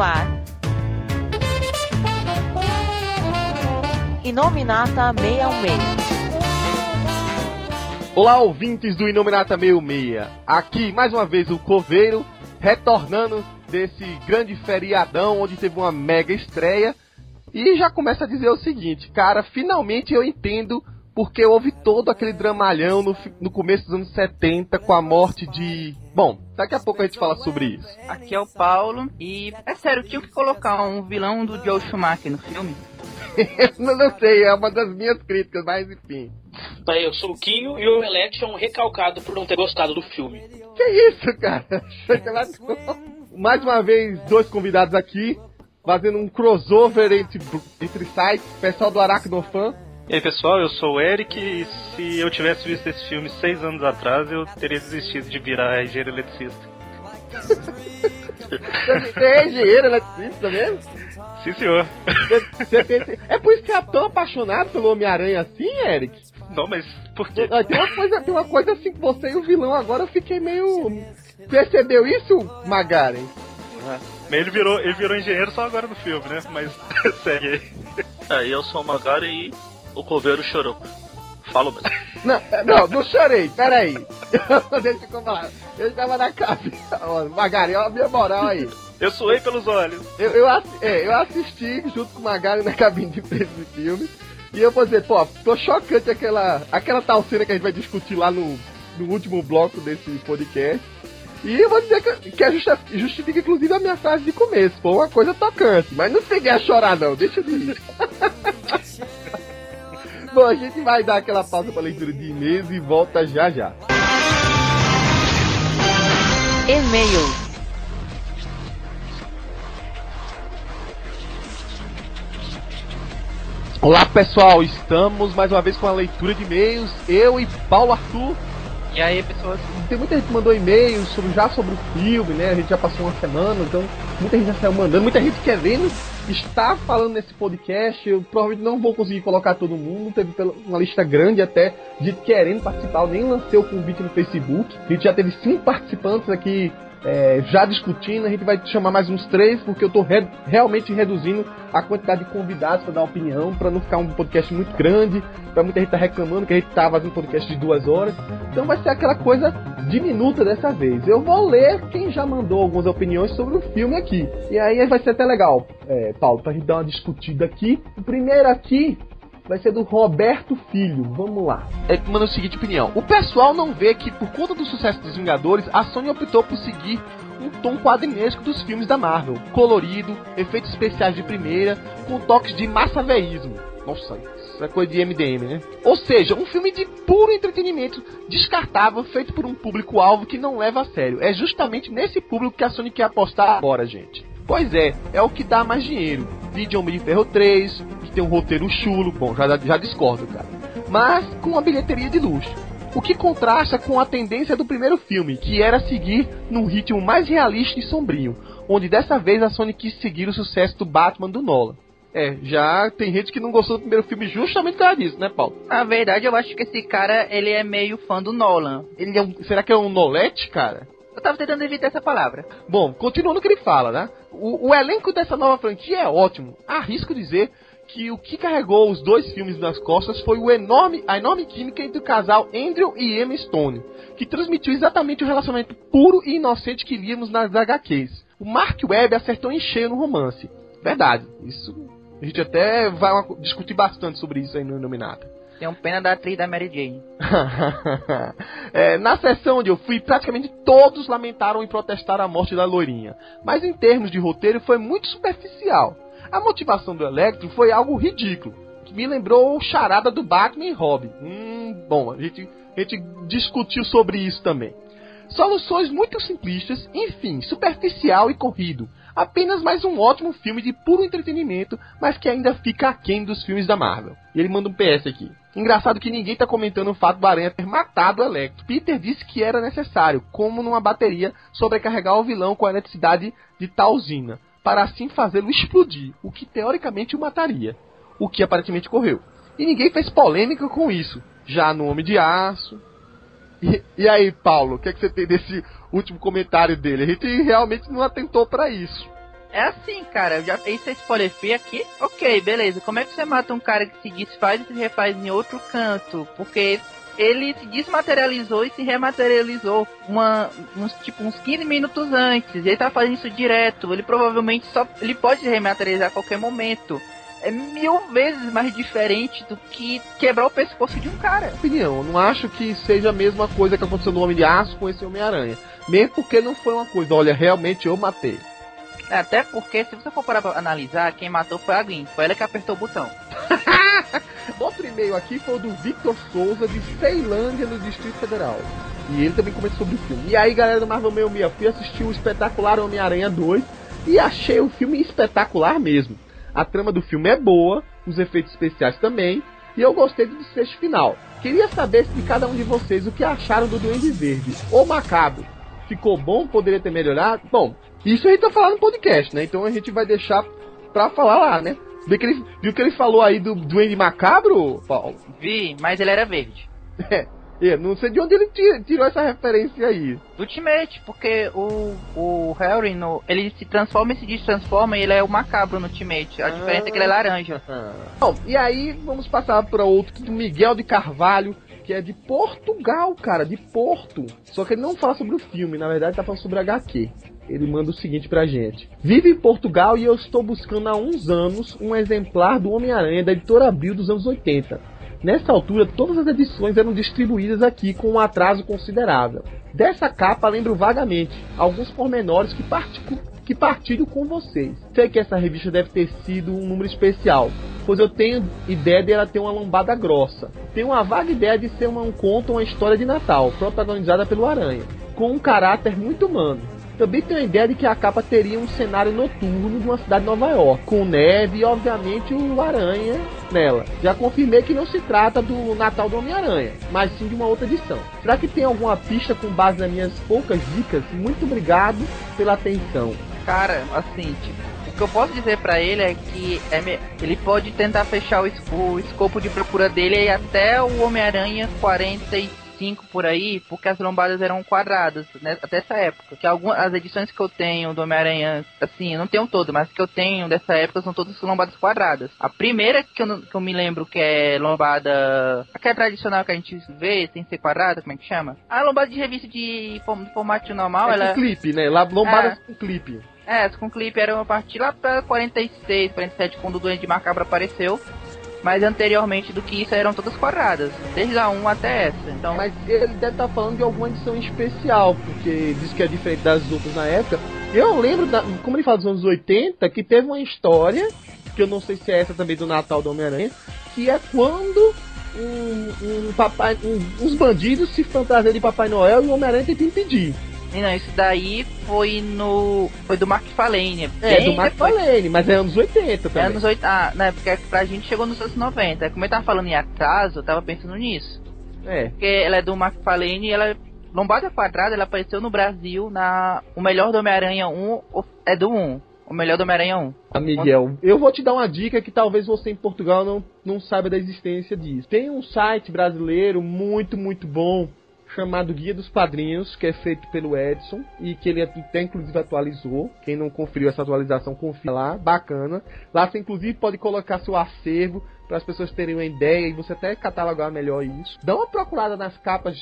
ar. Inominata 616. Olá, ouvintes do Inominata 66. Aqui, mais uma vez, o Coveiro, retornando desse grande feriadão onde teve uma mega estreia. E já começa a dizer o seguinte, cara, finalmente eu entendo porque houve todo aquele dramalhão no, no começo dos anos 70 com a morte de. Bom, daqui a pouco a gente fala sobre isso. Aqui é o Paulo e é sério, tinha que colocar um vilão do Joe Schumacher no filme? não, não sei, é uma das minhas críticas, mas enfim. Bem, eu sou o Quinho e o Omelete é um recalcado por não ter gostado do filme. Que isso, cara? Mais uma vez, dois convidados aqui, fazendo um crossover entre, entre sites, pessoal do Aracnofan e aí pessoal, eu sou o Eric e se eu tivesse visto esse filme seis anos atrás, eu teria desistido de virar engenheiro eletricista. Você é engenheiro eletricista mesmo? Sim, senhor. É por isso que é tão apaixonado pelo Homem-Aranha assim, Eric? Não, mas por quê? Tem uma, coisa, tem uma coisa assim que você e o vilão agora eu fiquei meio. Percebeu isso, Magaren? Ah, ele virou, ele virou engenheiro só agora no filme, né? Mas segue aí. É, eu sou o Magaren e o coveiro chorou. Falo mesmo. Não, não, não chorei, peraí. Deixa eu falar. Eu estava na cabine. Magari, olha a minha moral aí. Eu suei pelos olhos. Eu, eu, é, eu assisti junto com o Magari na cabine de preço do filme. E eu vou dizer, pô, tô chocante aquela, aquela tal cena que a gente vai discutir lá no, no último bloco desse podcast. E eu vou dizer que, que justifica, justifica, inclusive, a minha frase de começo. Foi uma coisa tocante. Mas não cheguei a chorar, não. Deixa eu ir. Bom, a gente vai dar aquela pausa para leitura de e-mails e volta já já. E-mail. Olá pessoal, estamos mais uma vez com a leitura de e-mails. Eu e Paulo Arthur e aí, pessoas? Tem muita gente que mandou e-mails sobre, já sobre o filme, né? A gente já passou uma semana, então muita gente já saiu mandando, muita gente querendo estar falando nesse podcast. Eu provavelmente não vou conseguir colocar todo mundo. Teve uma lista grande até de querendo participar. Eu nem lancei o convite no Facebook. A gente já teve cinco participantes aqui é, já discutindo, a gente vai chamar mais uns três, porque eu estou re realmente reduzindo a quantidade de convidados para dar opinião, para não ficar um podcast muito grande, para muita gente estar tá reclamando que a gente tá fazendo um podcast de duas horas. Então vai ser aquela coisa diminuta dessa vez. Eu vou ler quem já mandou algumas opiniões sobre o filme aqui. E aí vai ser até legal, é, Paulo, para a gente dar uma discutida aqui. O primeiro aqui vai ser do Roberto Filho. Vamos lá. É, manda a seguinte opinião. O pessoal não vê que, por conta do sucesso dos Vingadores, a Sony optou por seguir um tom quadrinesco dos filmes da Marvel. Colorido, efeitos especiais de primeira, com toques de massaveísmo. Nossa, isso é coisa de MDM, né? Ou seja, um filme de puro entretenimento, descartável, feito por um público-alvo que não leva a sério. É justamente nesse público que a Sony quer apostar agora, gente. Pois é, é o que dá mais dinheiro. Vídeo Homem de Ferro 3, que tem um roteiro chulo, bom, já, já discordo, cara. Mas com uma bilheteria de luxo. O que contrasta com a tendência do primeiro filme, que era seguir num ritmo mais realista e sombrio, onde dessa vez a Sony quis seguir o sucesso do Batman do Nolan. É, já tem gente que não gostou do primeiro filme justamente por causa disso, né, Paulo? Na verdade, eu acho que esse cara, ele é meio fã do Nolan. Ele é um, será que é um Nolete, cara? Eu tava tentando evitar essa palavra. Bom, continuando o que ele fala, né? O, o elenco dessa nova franquia é ótimo. Arrisco dizer que o que carregou os dois filmes nas costas foi o enorme, a enorme química entre o casal Andrew e Emma Stone, que transmitiu exatamente o relacionamento puro e inocente que líamos nas HQs. O Mark Webb acertou em cheio no romance. Verdade, isso a gente até vai discutir bastante sobre isso aí no Iluminata. Tenho pena da atriz da Mary Jane. é, na sessão onde eu fui, praticamente todos lamentaram e protestaram a morte da loirinha. Mas em termos de roteiro foi muito superficial. A motivação do Electro foi algo ridículo, que me lembrou o charada do Batman e Robin. Hum, bom, a gente, a gente discutiu sobre isso também. Soluções muito simplistas, enfim, superficial e corrido. Apenas mais um ótimo filme de puro entretenimento, mas que ainda fica aquém dos filmes da Marvel. E ele manda um PS aqui. Engraçado que ninguém tá comentando o fato do Aranha ter matado o Electro. Peter disse que era necessário, como numa bateria, sobrecarregar o vilão com a eletricidade de tal usina, para assim fazê-lo explodir, o que teoricamente o mataria. O que aparentemente ocorreu. E ninguém fez polêmica com isso. Já no Homem de Aço, e, e aí, Paulo, o que, é que você tem desse último comentário dele? A gente realmente não atentou para isso. É assim, cara, já esse é spoiler free aqui. Ok, beleza. Como é que você mata um cara que se desfaz e se refaz em outro canto? Porque ele se desmaterializou e se rematerializou uma, uns, tipo, uns 15 minutos antes. Ele tá fazendo isso direto. Ele provavelmente só. Ele pode se rematerializar a qualquer momento. É mil vezes mais diferente do que quebrar o pescoço de um cara. Opinião, eu não acho que seja a mesma coisa que aconteceu no Homem de Aço com esse Homem-Aranha. Mesmo porque não foi uma coisa, olha, realmente eu matei. Até porque, se você for parar pra analisar, quem matou foi a Gwen. Foi ela que apertou o botão. Outro e-mail aqui foi o do Victor Souza, de Ceilândia, no Distrito Federal. E ele também comenta sobre o filme. E aí, galera do Marvel Meio Mia, fui assistir o espetacular Homem-Aranha 2 e achei o filme espetacular mesmo. A trama do filme é boa, os efeitos especiais também, e eu gostei do desfecho final. Queria saber de cada um de vocês o que acharam do Duende Verde, ou Macabro. Ficou bom? Poderia ter melhorado? Bom, isso a gente tá falando no podcast, né? Então a gente vai deixar pra falar lá, né? Viu que ele, viu que ele falou aí do Duende Macabro, Paulo? Vi, mas ele era verde. É, não sei de onde ele tirou essa referência aí. Do Ultimate, porque o, o Harry, no, ele se transforma e se destransforma e ele é o macabro no Ultimate. A ah, diferença é que ele é laranja. Ah. Bom, e aí vamos passar para outro do Miguel de Carvalho, que é de Portugal, cara, de Porto. Só que ele não fala sobre o filme, na verdade tá falando sobre HQ ele manda o seguinte pra gente: Vive em Portugal e eu estou buscando há uns anos um exemplar do Homem-Aranha da editora Abril dos anos 80. Nessa altura, todas as edições eram distribuídas aqui com um atraso considerável. Dessa capa lembro vagamente alguns pormenores que, que partilho com vocês. Sei que essa revista deve ter sido um número especial, pois eu tenho ideia dela ter uma lombada grossa. Tenho uma vaga ideia de ser uma, um conto, uma história de Natal, protagonizada pelo Aranha, com um caráter muito humano também tenho a ideia de que a capa teria um cenário noturno de uma cidade de Nova York, com neve e, obviamente, o Aranha nela. Já confirmei que não se trata do Natal do Homem-Aranha, mas sim de uma outra edição. Será que tem alguma pista com base nas minhas poucas dicas? Muito obrigado pela atenção. Cara, assim, tipo, o que eu posso dizer para ele é que é ele pode tentar fechar o, o escopo de procura dele até o Homem-Aranha 45 5 por aí, porque as lombadas eram quadradas, né, até essa época. Que algumas as edições que eu tenho do Homem-Aranha, assim, eu não tenho todo, mas que eu tenho dessa época são todas lombadas quadradas. A primeira que eu, que eu me lembro que é lombada, aquela tradicional que a gente vê, sem ser quadrada, como é que chama? A lombada de revista de formato normal, é ela... com clipe, né? Lombada é. com clipe. É, com clipe era uma partir lá pra 46, 47, quando o Duende Macabro apareceu mas anteriormente do que isso eram todas quadradas, desde a 1 até essa. Então, mas ele deve estar tá falando de alguma edição especial, porque diz que é diferente das outras na época. Eu lembro, da, como ele fala dos anos 80, que teve uma história, que eu não sei se é essa também do Natal do Homem-Aranha, que é quando um, um papai, um, uns bandidos se fantasiam de Papai Noel e o Homem-Aranha tenta impedir. Não, isso daí foi no. Foi do McFarlane. É, do McFarlane, mas é anos 80 também. É anos 80. Ah, né? Porque pra gente chegou nos anos 90. Como eu tava falando em atraso, eu tava pensando nisso. É. Porque ela é do McFarlane e ela. Lombada Quadrada, ela apareceu no Brasil na. O melhor do Homem-Aranha 1 é do 1. O melhor do Homem-Aranha 1. Ah, Miguel, eu vou te dar uma dica que talvez você em Portugal não, não saiba da existência disso. Tem um site brasileiro muito, muito bom chamado Guia dos Padrinhos, que é feito pelo Edson e que ele até inclusive atualizou. Quem não conferiu essa atualização, confia lá, bacana. Lá você inclusive pode colocar seu acervo para as pessoas terem uma ideia e você até catalogar melhor isso. Dá uma procurada nas capas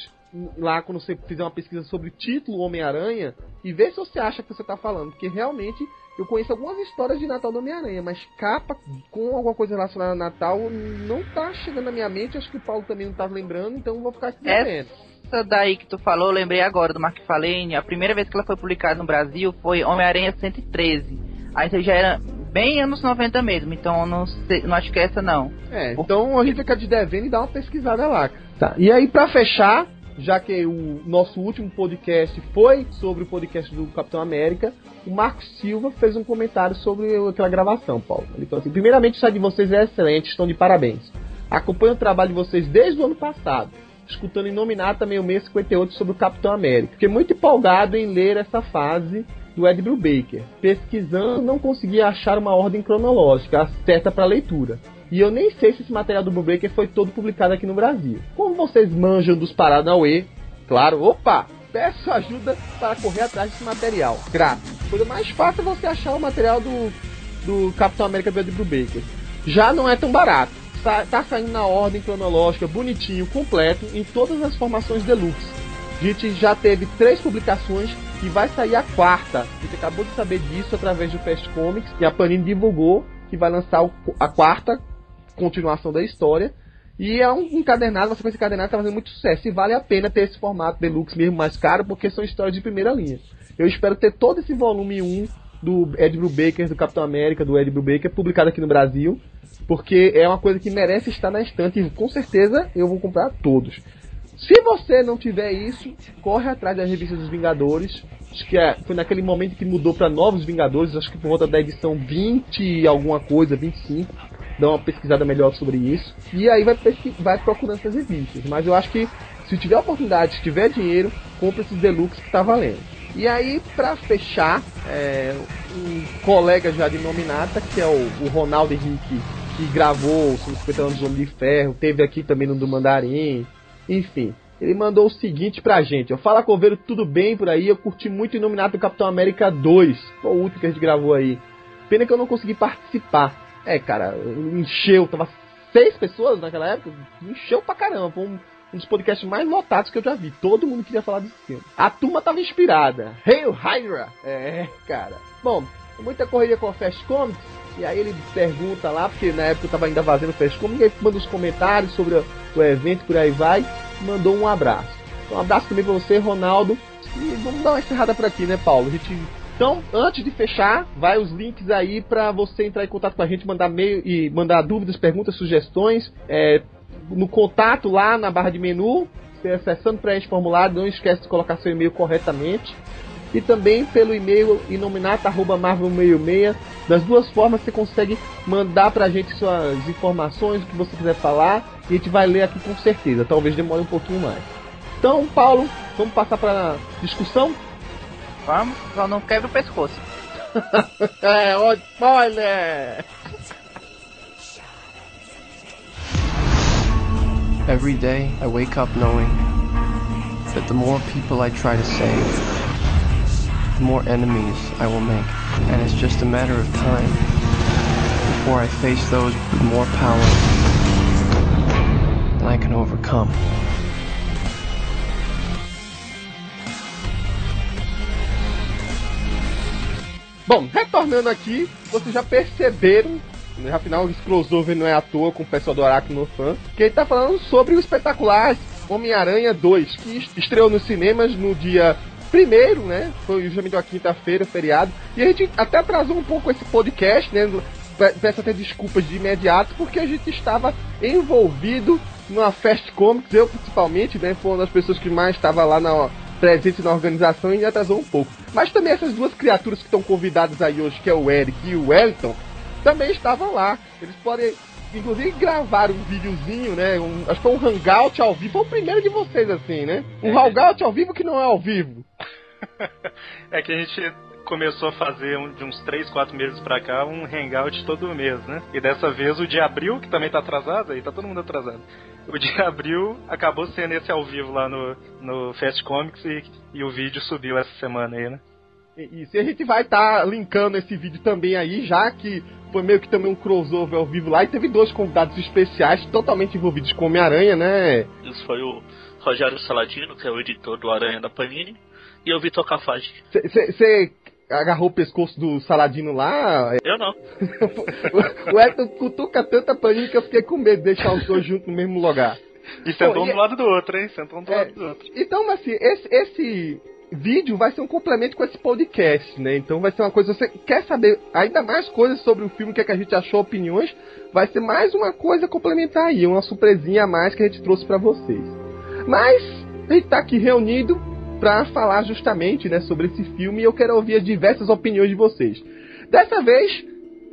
lá quando você fizer uma pesquisa sobre o título Homem-Aranha e vê se você acha que você está falando, porque realmente eu conheço algumas histórias de Natal do Homem-Aranha, mas capa com alguma coisa relacionada a Natal não tá chegando na minha mente, acho que o Paulo também não tá lembrando, então vou ficar aqui devendo. Essa daí que tu falou, lembrei agora do McFarlane, a primeira vez que ela foi publicada no Brasil foi Homem-Aranha 113. Aí já era bem anos 90 mesmo, então não, sei, não acho que é essa não. É, então a gente fica de devendo e dá uma pesquisada lá. Tá, e aí pra fechar, já que o nosso último podcast foi sobre o podcast do Capitão América, o Marcos Silva fez um comentário sobre aquela gravação, Paulo. Ele falou assim: primeiramente, o site de vocês é excelente, estão de parabéns. Acompanho o trabalho de vocês desde o ano passado, escutando Inominata também o mês 58 sobre o Capitão América. Fiquei muito empolgado em ler essa fase do Ed Brubaker. Pesquisando, não consegui achar uma ordem cronológica certa para leitura. E eu nem sei se esse material do Brubaker foi todo publicado aqui no Brasil. Como vocês manjam dos Paranauê, claro, opa, peço ajuda para correr atrás desse material. A coisa mais fácil é você achar o material do, do Capitão América do Ed Brubaker. Já não é tão barato. Tá, tá saindo na ordem cronológica, bonitinho, completo, em todas as formações deluxe. A gente já teve três publicações e vai sair a quarta. A gente acabou de saber disso através do Fast Comics e a Panini divulgou que vai lançar o- a quarta continuação da história. E é um encadernado, uma sequência encadernada que tá fazendo muito sucesso. E vale a pena ter esse formato deluxe mesmo mais caro, porque são histórias de primeira linha. Eu espero ter todo esse volume 1 do Ed Brubaker, do Capitão América, do Ed Brubaker, publicado aqui no Brasil, porque é uma coisa que merece estar na estante e com certeza eu vou comprar todos. Se você não tiver isso, corre atrás da revista dos Vingadores. Acho que é, foi naquele momento que mudou para Novos Vingadores, acho que por volta da edição 20 e alguma coisa, 25. Dá uma pesquisada melhor sobre isso. E aí vai, vai procurando essas revistas. Mas eu acho que se tiver oportunidade, se tiver dinheiro, compra esses deluxe que tá valendo. E aí, pra fechar, é, um colega já de nominata, que é o, o Ronaldo Henrique, que gravou os 50 anos do Homem de Ferro, teve aqui também no do Mandarim, enfim. Ele mandou o seguinte pra gente, ó, Fala Coveiro, tudo bem por aí? Eu curti muito o Nominato do Capitão América 2, foi o último que a gente gravou aí. Pena que eu não consegui participar. É, cara, encheu, tava seis pessoas naquela época, encheu pra caramba, foi um, um dos podcasts mais lotados que eu já vi. Todo mundo queria falar desse filme. A turma tava inspirada. Hail Hydra! É, cara. Bom, muita correria com a Fast Comics. E aí ele pergunta lá, porque na época eu tava ainda fazendo Fast Comics, e aí manda os comentários sobre o, evento, por aí vai. Mandou um abraço. Então, um abraço também pra você, Ronaldo. E vamos dar uma encerrada por aqui, né, Paulo? A gente então, antes de fechar, vai os links aí para você entrar em contato com a gente, mandar mail e mandar dúvidas, perguntas, sugestões. É, no contato lá na barra de menu, você acessando preenche formulário, não esquece de colocar seu e-mail corretamente. E também pelo e-mail inominata.marvel66. Das duas formas você consegue mandar pra gente suas informações, o que você quiser falar, e a gente vai ler aqui com certeza. Talvez demore um pouquinho mais. Então, Paulo, vamos passar para discussão? Vamos, só não quebra o pescoço. é, ó, spoiler! Every day, I wake up knowing that the more people I try to save, the more enemies I will make. And it's just a matter of time before I face those with more power than I can overcome. Bom, retornando aqui, vocês já perceberam, né, afinal esse crossover não é à toa com o pessoal do Aracno Fan, que ele tá falando sobre o espetacular Homem-Aranha 2, que estreou nos cinemas no dia primeiro, né? Foi justamente uma quinta-feira, feriado. E a gente até atrasou um pouco esse podcast, né? Pe- Peço até desculpas de imediato, porque a gente estava envolvido numa Fast Comics, eu principalmente, né? Foi uma das pessoas que mais estava lá na, presente na organização e atrasou um pouco. Mas também essas duas criaturas que estão convidadas aí hoje, que é o Eric e o Wellington, também estavam lá. Eles podem, inclusive, gravar um videozinho, né? Um, acho que foi um hangout ao vivo. Foi o primeiro de vocês, assim, né? Um hangout ao vivo que não é ao vivo. É que a gente começou a fazer um- de uns 3, 4 meses pra cá um hangout todo mês, né? E dessa vez o de abril, que também tá atrasado, aí tá todo mundo atrasado. O de abril acabou sendo esse ao vivo lá no, no Fast Comics e, e o vídeo subiu essa semana aí, né? E, e a gente vai estar linkando esse vídeo também aí, já que foi meio que também um crossover ao vivo lá e teve dois convidados especiais totalmente envolvidos com Homem-Aranha, né? Isso foi o Rogério Saladino, que é o editor do Aranha da Panini, e o Vitor Cafage. Você agarrou o pescoço do Saladino lá? Eu não. o Elton cutuca tanta paninha que eu fiquei com medo de deixar os dois juntos no mesmo lugar. E sentou um e- do lado do outro, hein? Sentou um do É, lado do outro. Então, assim, esse, esse vídeo vai ser um complemento com esse podcast, né? Então vai ser uma coisa. Você quer saber ainda mais coisas sobre o filme, o que, é que a gente achou, opiniões? Vai ser mais uma coisa complementar aí, uma surpresinha a mais que a gente trouxe pra vocês. Mas a gente tá aqui reunido pra falar justamente, né, sobre esse filme e eu quero ouvir as diversas opiniões de vocês. Dessa vez,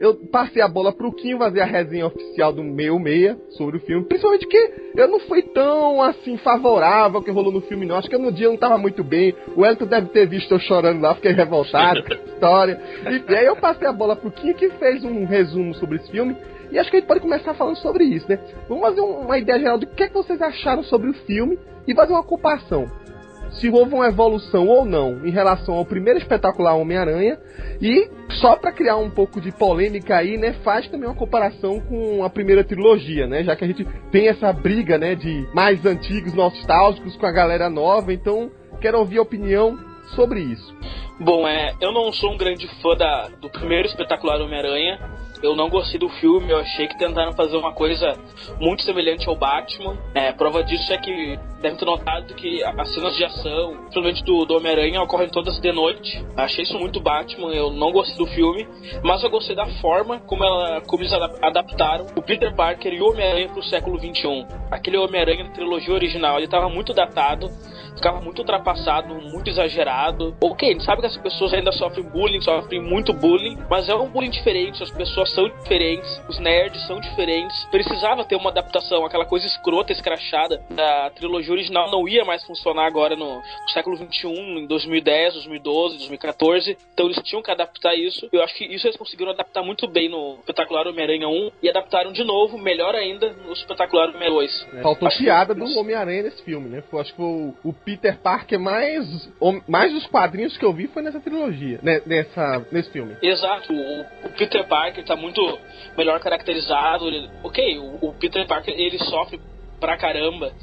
eu passei a bola pro Kim fazer a resenha oficial do meu meia sobre o filme, principalmente que eu não fui tão assim favorável ao que rolou no filme, não. Acho que no dia eu não tava muito bem. O Elton deve ter visto eu chorando lá, fiquei revoltado com a história. E aí eu passei a bola pro Kim que fez um resumo sobre esse filme. E acho que a gente pode começar falando sobre isso, né? Vamos fazer um- uma ideia geral do que, é que vocês acharam sobre o filme e fazer uma comparação. Se houve uma evolução ou não em relação ao primeiro espetacular Homem-Aranha e só para criar um pouco de polêmica aí, né, faz também uma comparação com a primeira trilogia, né, já que a gente tem essa briga, né, de mais antigos nostálgicos com a galera nova, então quero ouvir a opinião sobre isso. Bom, é, eu não sou um grande fã da, do primeiro espetacular Homem-Aranha. Eu não gostei do filme, eu achei que tentaram fazer uma coisa muito semelhante ao Batman. É, prova disso é que devem ter notado que as cenas de ação, principalmente do, do Homem-Aranha, ocorrem todas de noite. Achei isso muito Batman, eu não gostei do filme, mas eu gostei da forma como, ela, como eles adaptaram o Peter Parker e o Homem-Aranha pro século XXI. Aquele Homem-Aranha da trilogia original, ele estava muito datado, ficava muito ultrapassado, muito exagerado. Ok, a gente sabe que as pessoas ainda sofrem bullying, sofrem muito bullying, mas é um bullying diferente, as pessoas são diferentes, os nerds são diferentes. Precisava ter uma adaptação, aquela coisa escrota, escrachada da trilogia original não ia mais funcionar agora no, no século 21, em 2010, 2012, 2014. Então eles tinham que adaptar isso. Eu acho que isso eles conseguiram adaptar muito bem no Espetacular Homem-Aranha 1 e adaptaram de novo, melhor ainda, no Espetacular Homem-Aranha 2. É, faltou acho piada que... do Homem-Aranha nesse filme, né? Foi, acho que foi o, o Peter Parker mais, mais dos quadrinhos que eu vi foi nessa trilogia, né, nessa, nesse filme. Exato, o, o Peter Parker tá muito melhor caracterizado. Ele, ok, o, o, Peter Parker ele sofre pra caramba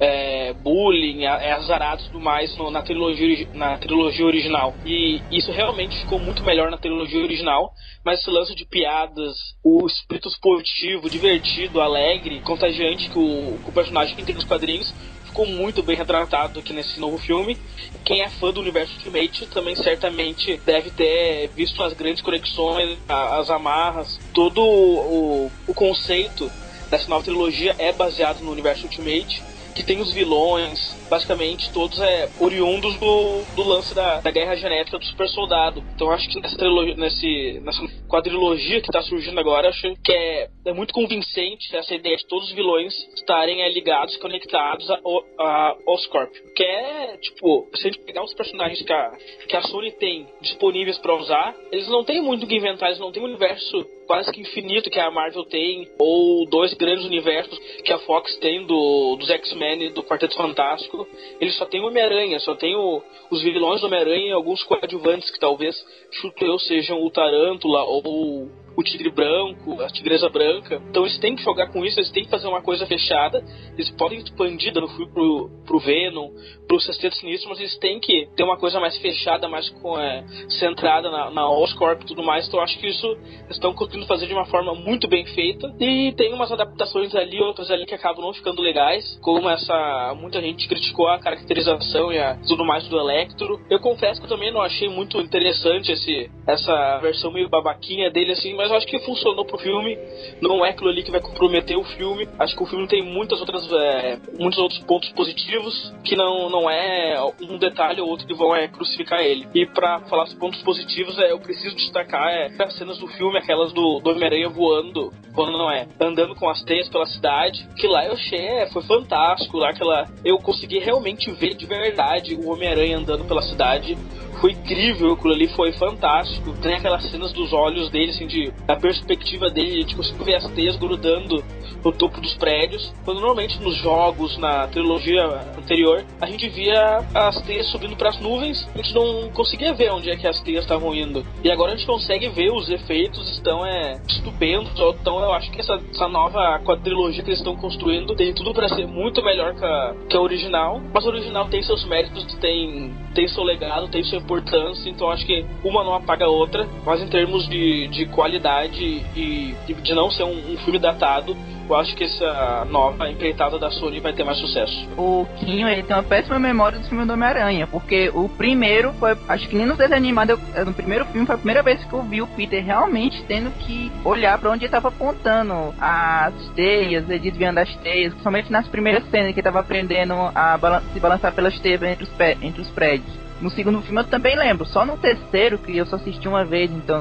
é, bullying, é azarado e tudo mais no, na, trilogia, na trilogia original. E isso realmente ficou muito melhor na trilogia original, mas esse lance de piadas, o espírito esportivo, divertido, alegre, contagiante que o, que o personagem tem nos quadrinhos ficou muito bem retratado aqui nesse novo filme. Quem é fã do universo Ultimate também certamente deve ter visto as grandes conexões, as amarras, todo o, o conceito dessa nova trilogia é baseado no universo Ultimate que tem os vilões, basicamente todos é oriundos do, do lance da, da guerra genética do super soldado. Então acho que nessa, nesse, nessa quadrilogia que está surgindo agora, acho que é, é muito convincente essa ideia de todos os vilões estarem é, ligados, conectados a, a Oscorp. Que é, tipo, se a gente pegar os personagens que a, que a Sony tem disponíveis para usar, eles não têm muito o que inventar, eles não têm um universo quase que infinito que a Marvel tem, ou dois grandes universos que a Fox tem do, dos X-Men e do Quarteto Fantástico. Ele só tem o Homem-Aranha, só tem o, os vilões do Homem-Aranha e alguns coadjuvantes que talvez, chuto eu, sejam o Tarântula ou o tigre branco, a tigresa branca. Então eles têm que jogar com isso, eles têm que fazer uma coisa fechada. Eles podem expandir dando fui pro, pro Venom, pro Sexteto Sinistro, mas eles têm que ter uma coisa mais fechada, mais com, é, centrada na, na Oscorp e tudo mais. Então eu acho que isso estão conseguindo fazer de uma forma muito bem feita. E tem umas adaptações ali, outras ali que acabam não ficando legais, como essa. Muita gente criticou a caracterização e a, tudo mais do Electro. Eu confesso que eu também não achei muito interessante esse, essa versão meio babaquinha dele, assim, mas eu acho que funcionou pro filme. Não é aquilo ali que vai comprometer o filme. Acho que o filme tem muitas outras, é, muitos outros pontos positivos que não, não é um detalhe ou outro que vão é, crucificar ele. E para falar dos pontos positivos, é, eu preciso destacar é, as cenas do filme, aquelas do, do Homem-Aranha voando, voando não é, andando com as teias pela cidade, que lá eu achei, é, foi fantástico, lá aquela, eu consegui realmente ver de verdade o Homem-Aranha andando pela cidade, foi incrível, aquilo ali foi fantástico. Tem aquelas cenas dos olhos dele, assim, de a perspectiva dele, a gente conseguiu ver as teias grudando no topo dos prédios. Quando normalmente nos jogos, na trilogia anterior, a gente via as teias subindo para as nuvens, a gente não conseguia ver onde é que as teias estavam indo. E agora a gente consegue ver os efeitos, estão é, estupendos. Então eu acho que essa, essa nova quadrilogia que eles estão construindo tem tudo para ser muito melhor que a, que a original. Mas a original tem seus méritos, tem, tem seu legado, tem sua importância, então acho que uma não apaga a outra. Mas em termos de, de qualidade e, de não ser um, um filme datado, eu acho que essa nova empreitada da Sony vai ter mais sucesso. O Quinho, ele tem uma péssima memória do filme do Homem-Aranha, porque o primeiro foi, acho que nem no desenho animado, no primeiro filme foi a primeira vez que eu vi o Peter realmente tendo que olhar para onde ele estava apontando as teias, ele desviando as teias, somente nas primeiras cenas que ele estava aprendendo a balan se balançar pelas teias entre os, entre os prédios. No segundo filme eu também lembro, só no terceiro, que eu só assisti uma vez, então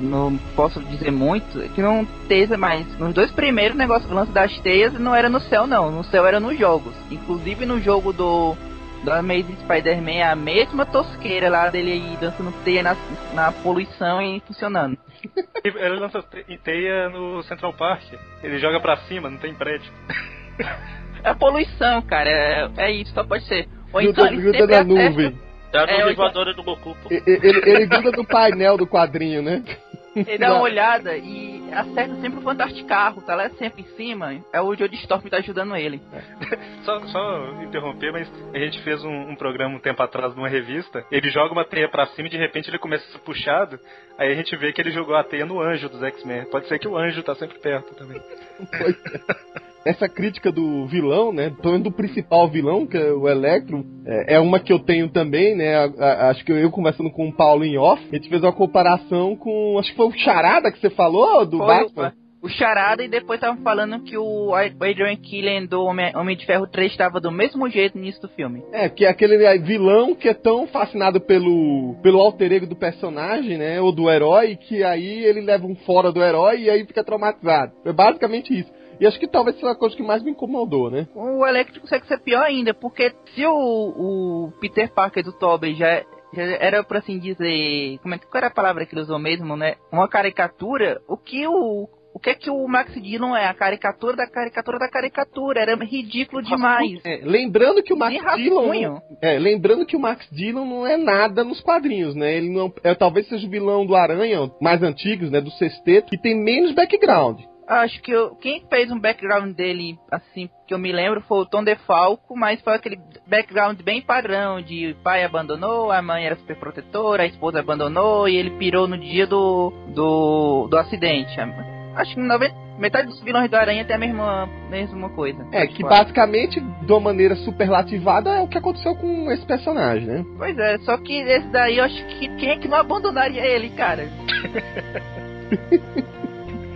não, não posso dizer muito, que não teve mais. Nos dois primeiros negócios do lance das teias não era no céu não, no céu era nos jogos. Inclusive no jogo do do Amazing Spider-Man a mesma tosqueira lá dele aí dançando teia na, na poluição e funcionando. Ele lança teia no Central Park. Ele joga pra cima, não tem prédio. É a poluição, cara. É, é isso, só pode ser. Ou então gruda, ele sempre acerta. nuvem. É a É, eu- voadora do Goku, pô. E- e- Ele, ele gruda no painel do quadrinho, né? Ele dá uma olhada e acerta sempre o Fantástico Carro, tá lá sempre em cima. É o Joe Storm que tá ajudando ele. Só, só interromper, mas a gente fez um, um programa um tempo atrás numa revista. Ele joga uma teia pra cima e de repente ele começa a ser puxado. Aí a gente vê que ele jogou a teia no anjo dos X-Men. Pode ser que o anjo tá sempre perto também. Essa crítica do vilão, né? Pelo menos do principal vilão, que é o Electro, é, é uma que eu tenho também, né? a- a- acho que eu conversando com o Paulo em off, a gente fez uma comparação com. Acho que foi o Charada que você falou, do Foi Batman. o, o Charada e depois estavam falando que o Adrian Killian do Homem, Homem de Ferro 3 estava do mesmo jeito no início do filme. É, que é aquele aí, vilão que é tão fascinado pelo, pelo alter ego do personagem, né? Ou do herói, que aí ele leva um fora do herói e aí fica traumatizado. É basicamente isso. E acho que talvez seja a coisa que mais me incomodou, né? O Electro consegue ser pior ainda, porque se o, o Peter Parker do Tobey já, já era, por assim dizer, como é que era a palavra que ele usou mesmo, né? Uma caricatura, o que o o que é que o Max Dillon é? A caricatura da caricatura da caricatura. Era ridículo demais. É, lembrando que o Max Dillon. É, lembrando que o Max Dillon não é nada nos quadrinhos, né? Ele não é, talvez seja o vilão do Aranha, mais antigos, né? Do Sexteto, que tem menos background. Acho que eu- quem fez um background dele, assim, que eu me lembro, foi o Tom DeFalco, mas foi aquele background bem padrão, de pai abandonou, a mãe era super protetora, a esposa abandonou, e ele pirou no dia do, do, do acidente. Acho que 90, metade dos vilões do Aranha tem a mesma, mesma coisa. É, que Tipo, basicamente, de uma maneira superlativada, é o que aconteceu com esse personagem, né? Pois é, só que esse daí eu acho que quem é que não abandonaria ele, cara?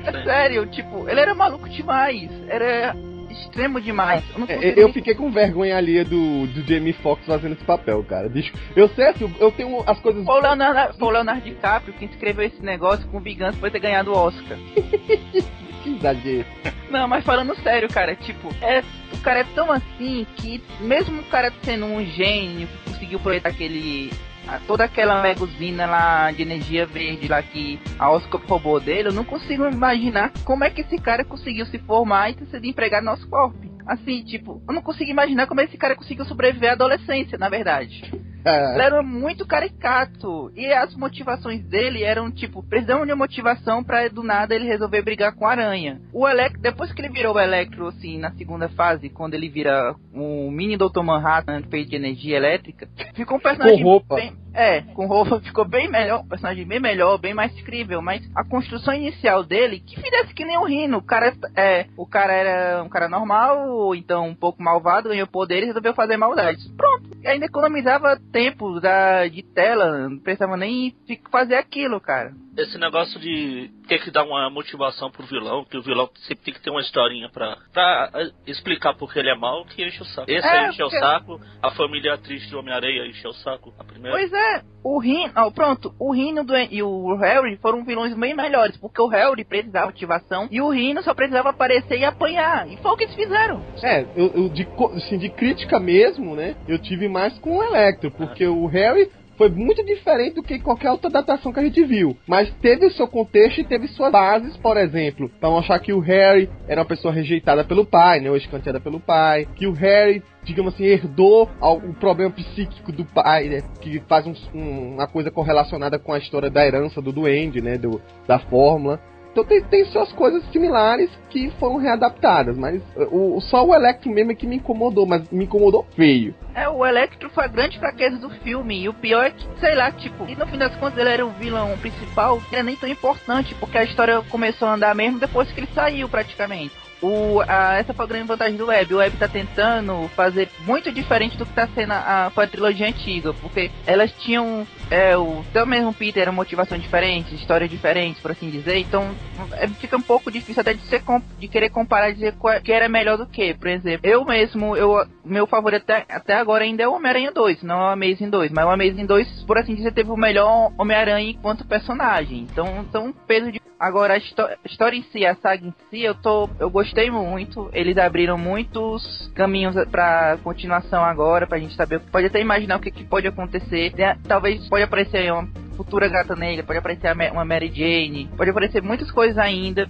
é sério, tipo, ele era maluco demais, era extremo demais. Eu, É, eu fiquei com vergonha ali do, do Jamie Foxx fazendo esse papel, cara. Eu sei assim, eu tenho as coisas. Foi o, Leonardo, foi o Leonardo DiCaprio que escreveu esse negócio com vingança por ter ganhado o Oscar. Que exagero. Não, mas falando sério, cara, tipo, é, o cara é tão assim que mesmo o cara sendo um gênio que conseguiu projetar aquele. A- Toda aquela mega usina lá de energia verde lá que a Oscar roubou dele, eu não consigo imaginar como é que esse cara conseguiu se formar e ter sido empregado no Oscorp. Assim, tipo, eu não consigo imaginar como esse cara conseguiu sobreviver à adolescência, na verdade. É, Ele era muito caricato. E as motivações dele eram tipo, precisamos de uma motivação pra do nada ele resolver brigar com a aranha. O Electro, depois que ele virou o Electro, assim, na segunda fase, quando ele vira o mini Dr. Manhattan feito de energia elétrica, ficou um personagem. Com roupa. bem- é, com roupa ficou bem melhor, um personagem bem melhor, bem mais crível, mas a construção inicial dele, que fizesse que nem o Rino, o cara é, o cara era um cara normal, ou então um pouco malvado, ganhou poder e resolveu fazer maldades. Pronto, e ainda economizava tempo da, de tela, não precisava nem fazer aquilo, cara. Esse negócio de ter que dar uma motivação pro vilão, que o vilão sempre tem que ter uma historinha pra, pra eh, explicar porque ele é mal, que enche o saco. Esse É, aí encheu o porque- saco, a família triste de Homem-Areia encheu o saco, a primeira. Pois é, o Rino, ó, pronto, o Rino do- e o Harry foram vilões bem melhores, porque o Harry precisava de motivação e o Rino só precisava aparecer e apanhar, e foi o que eles fizeram. É, eu, eu de, co- assim, de crítica mesmo, né? Eu tive mais com o Electro, porque o Harry foi muito diferente do que qualquer outra adaptação que a gente viu. Mas teve o seu contexto e teve suas bases, por exemplo, pra mostrar que o Harry era uma pessoa rejeitada pelo pai, né? Ou escanteada pelo pai. Que o Harry, digamos assim, herdou o problema psíquico do pai, né? Que faz um- um- uma coisa correlacionada com a história da herança do duende, né? Do, da fórmula. Então tem, tem suas coisas similares que foram readaptadas, mas uh, o, só o Electro mesmo é que me incomodou, mas me incomodou feio. É, o Electro foi a grande fraqueza do filme. E o pior é que, sei lá, tipo, e no fim das contas ele era o vilão principal, que era nem tão importante, porque a história começou a andar mesmo depois que ele saiu, praticamente. O, a, essa foi a grande vantagem do Web. O Web tá tentando fazer muito diferente do que tá sendo a, a, a trilogia antiga, porque elas tinham é, o até mesmo Peter era motivação diferente, história diferente, por assim dizer. Então é, fica um pouco difícil até de, ser, de querer comparar e dizer qual, que era melhor do que. Por exemplo, eu mesmo, eu meu favorito até, até agora ainda é o Homem-Aranha 2, não o Amazing 2. Mas o Amazing 2, por assim dizer, teve o melhor Homem-Aranha enquanto personagem. Então, então um peso de. Agora, a, a história em si, a saga em si, eu tô. Eu gostei muito. Eles abriram muitos caminhos pra continuação agora, pra gente saber. Pode até imaginar o que, que pode acontecer. Talvez pode aparecer uma futura gata negra, pode aparecer uma Mary Jane, pode aparecer muitas coisas ainda.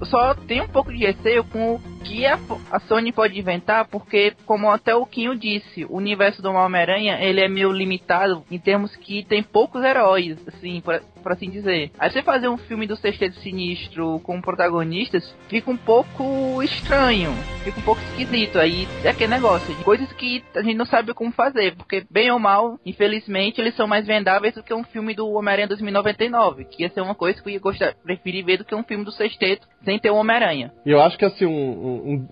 Eu só tenho um pouco de receio com que a, a Sony pode inventar, porque, como até o Quinho disse, o universo do Homem-Aranha, ele é meio limitado em termos que tem poucos heróis, assim, por, por assim dizer. Aí você fazer um filme do Sexteto Sinistro com protagonistas, fica um pouco estranho, fica um pouco esquisito. Aí é aquele negócio de coisas que a gente não sabe como fazer, porque bem ou mal, infelizmente, eles são mais vendáveis do que um filme do Homem-Aranha 2099, que ia ser uma coisa que eu ia gostar, preferir ver do que um filme do Sexteto sem ter o Homem-Aranha. E eu acho que assim, um,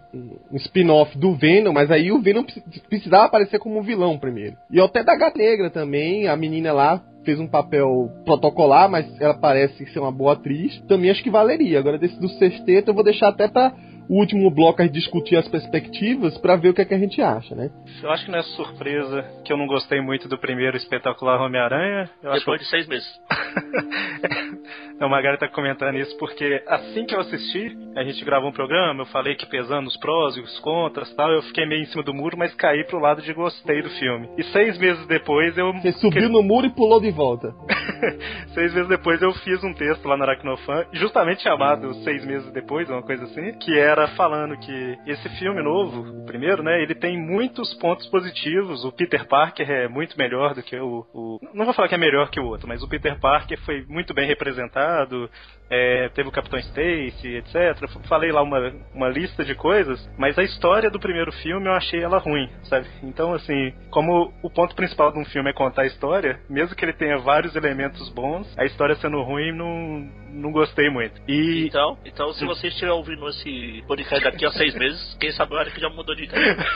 um, spin-off do Venom, mas aí o Venom precisava aparecer como vilão primeiro. E até da Gata Negra também, a menina lá fez um papel protocolar, mas ela parece ser uma boa atriz. Também acho que valeria. Agora, desse do sexteto, eu vou deixar até pra o último bloco a discutir as perspectivas para ver o que, é que a gente acha, né? Eu acho que não é surpresa que eu não gostei muito do primeiro espetacular Homem-Aranha. Depois de seis meses. não, Magari tá comentando isso porque assim que eu assisti, a gente gravou um programa, eu falei que pesando os prós e os contras tal, eu fiquei meio em cima do muro, mas caí pro lado de gostei do filme. E seis meses depois eu. Você subiu no muro e pulou de volta. seis meses depois eu fiz um texto lá no Aracnofan, justamente chamado Seis Meses Depois, uma coisa assim, que era falando que esse filme novo, o primeiro, né, ele tem muitos pontos positivos. O Peter Parker é muito melhor do que o, o. Não vou falar que é melhor que o outro, mas o Peter Parker foi muito bem representado é, teve o Capitão Stacy, etc. Falei lá uma, uma lista de coisas, mas a história do primeiro filme eu achei ela ruim, sabe? Então, assim, como o ponto principal de um filme é contar a história, mesmo que ele tenha vários elementos bons, a história sendo ruim, não, não gostei muito. E... Então, então se você estiver ouvindo esse podcast daqui a seis meses, quem sabe olha que já mudou de ideia.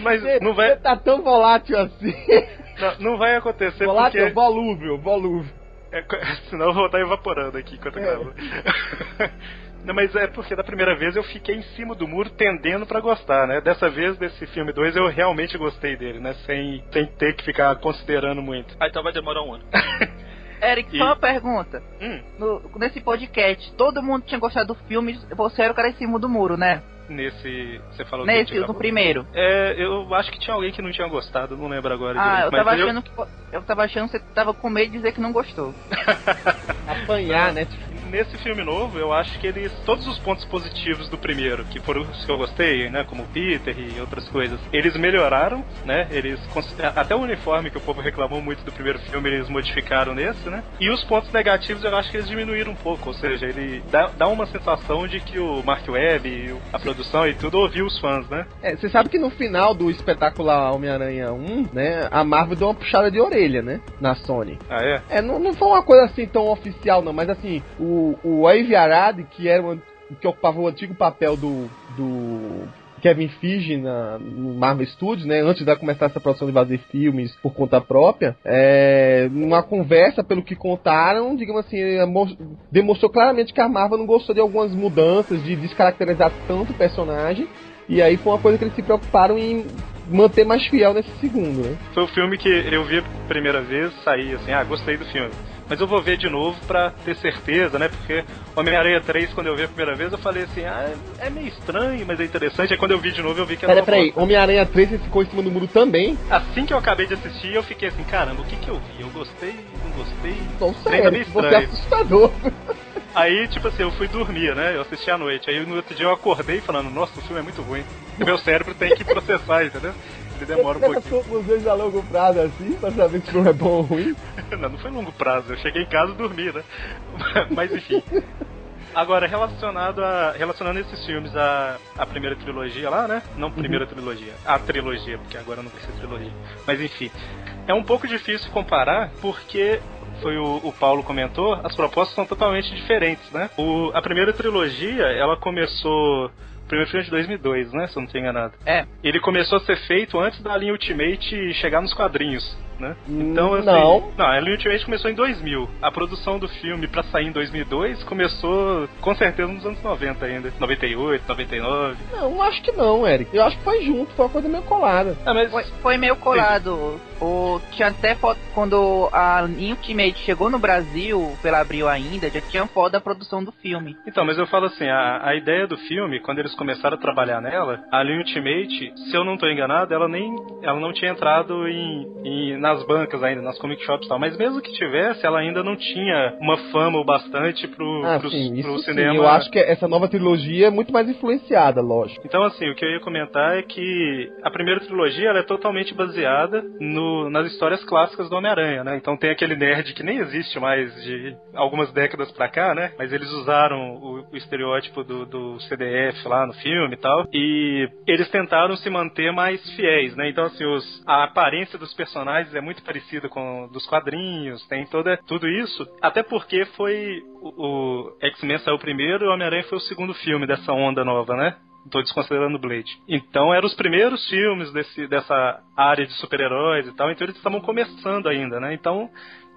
Mas não vai. Você tá tão volátil assim. Não, não vai acontecer volátil, porque... volúvel, volúvel. É, senão eu vou estar evaporando aqui enquanto eu gravo. Não, mas é porque da primeira vez eu fiquei em cima do muro tendendo para gostar, né? Dessa vez, desse filme 2, eu realmente gostei dele, né? Sem, sem ter que ficar considerando muito. Ah, então vai demorar um ano. Eric, e... só uma pergunta. Hum. No, nesse podcast, todo mundo tinha gostado do filme, você era o cara em cima do muro, né? Nesse. Você falou Nesse, no primeiro. É, eu acho que tinha alguém que não tinha gostado, não lembro agora. Ah, direito, eu tava achando eu... que. Eu tava achando que você tava com medo de dizer que não gostou. Apanhar, né? Nesse filme novo, eu acho que eles. Todos os pontos positivos do primeiro, que foram os que eu gostei, né? Como Peter e outras coisas, eles melhoraram, né? Eles. Até o uniforme que o povo reclamou muito do primeiro filme, eles modificaram nesse, né? E os pontos negativos eu acho que eles diminuíram um pouco. Ou seja, ele dá, dá uma sensação de que o Mark Webb, a produção e tudo ouviu os fãs, né? É, você sabe que no final do espetacular Homem-Aranha 1, né? A Marvel deu uma puxada de orelha, né? Na Sony. Ah, é? É, não, não foi uma coisa assim tão oficial, não, mas assim, o o, Avi Arad, que era uma, que ocupava o antigo papel do, do Kevin Feige na, no Marvel Studios, né, antes de começar essa produção de fazer filmes por conta própria, é, numa conversa, pelo que contaram, digamos assim, demonstrou claramente que a Marvel não gostou de algumas mudanças, de descaracterizar tanto o personagem, e aí foi uma coisa que eles se preocuparam em manter mais fiel nesse segundo, né? Foi o filme que eu vi a primeira vez, saí assim, ah, gostei do filme mas eu vou ver de novo pra ter certeza, né? Porque Homem-Aranha 3, quando eu vi a primeira vez, eu falei assim, ah, é meio estranho, mas é interessante. Aí quando eu vi de novo, eu vi que era. Pera, peraí, Homem-Aranha 3 você ficou em cima do muro também? Assim que eu acabei de assistir, eu fiquei assim, caramba, o que que eu vi? Eu gostei, não gostei? Não sei, é meio estranho. você é assustador. Aí, tipo assim, eu fui dormir, né? Eu assisti à noite. Aí no outro dia eu acordei falando, nossa, o filme é muito ruim. Meu cérebro tem que processar, entendeu? Ele demora um pouquinho. conclusões a longo prazo assim, pra saber se não é bom ou ruim? não, não foi longo prazo. Eu cheguei em casa e dormi, né? Mas enfim. Agora, relacionado a. Relacionando esses filmes à, à primeira trilogia lá, né? Não primeira uhum. trilogia, a trilogia, porque agora não vai ser trilogia. Mas enfim. É um pouco difícil comparar porque foi o, o, Paulo comentou, as propostas são totalmente diferentes, né? O, a primeira trilogia, ela começou primeiro filme é de 2002, né? Se eu não estou enganado. É. Ele começou a ser feito antes da linha Ultimate chegar nos quadrinhos né? Então, assim, não. Não, a Ultimate começou em 2000. A produção do filme para sair em 2002 começou com certeza nos anos 90 ainda. 98, 99. Não, acho que não, Eric. Eu acho que foi junto, foi uma coisa meio colada. Ah, mas... foi, foi meio colado. O, tinha até foto quando a Ultimate chegou no Brasil, pela Abril ainda, já tinha foto da produção do filme. Então, mas eu falo assim, a, a ideia do filme, quando eles começaram a trabalhar nela, a Ultimate, se eu não estou enganado, ela nem ela não tinha entrado em, em na nas bancas ainda, nas comic shops e tal. Mas mesmo que tivesse, ela ainda não tinha uma fama o bastante pro, Ah, pro, sim, pro isso sim. cinema. Eu acho que essa nova trilogia é muito mais influenciada, lógico. Então, assim, o que eu ia comentar é que a primeira trilogia ela é totalmente baseada no, nas histórias clássicas do Homem-Aranha, né? Então tem aquele nerd que nem existe mais de algumas décadas pra cá, né? Mas eles usaram o, o estereótipo do, do CDF lá no filme e tal. E eles tentaram se manter mais fiéis, né? Então, assim, os, a aparência dos personagens é muito parecida com dos quadrinhos, tem toda, tudo isso. Até porque foi o, o X-Men saiu primeiro e o Homem-Aranha foi o segundo filme dessa onda nova, né? Tô desconsiderando o Blade. Então eram os primeiros filmes desse, dessa área de super-heróis e tal, então eles estavam começando ainda, né? Então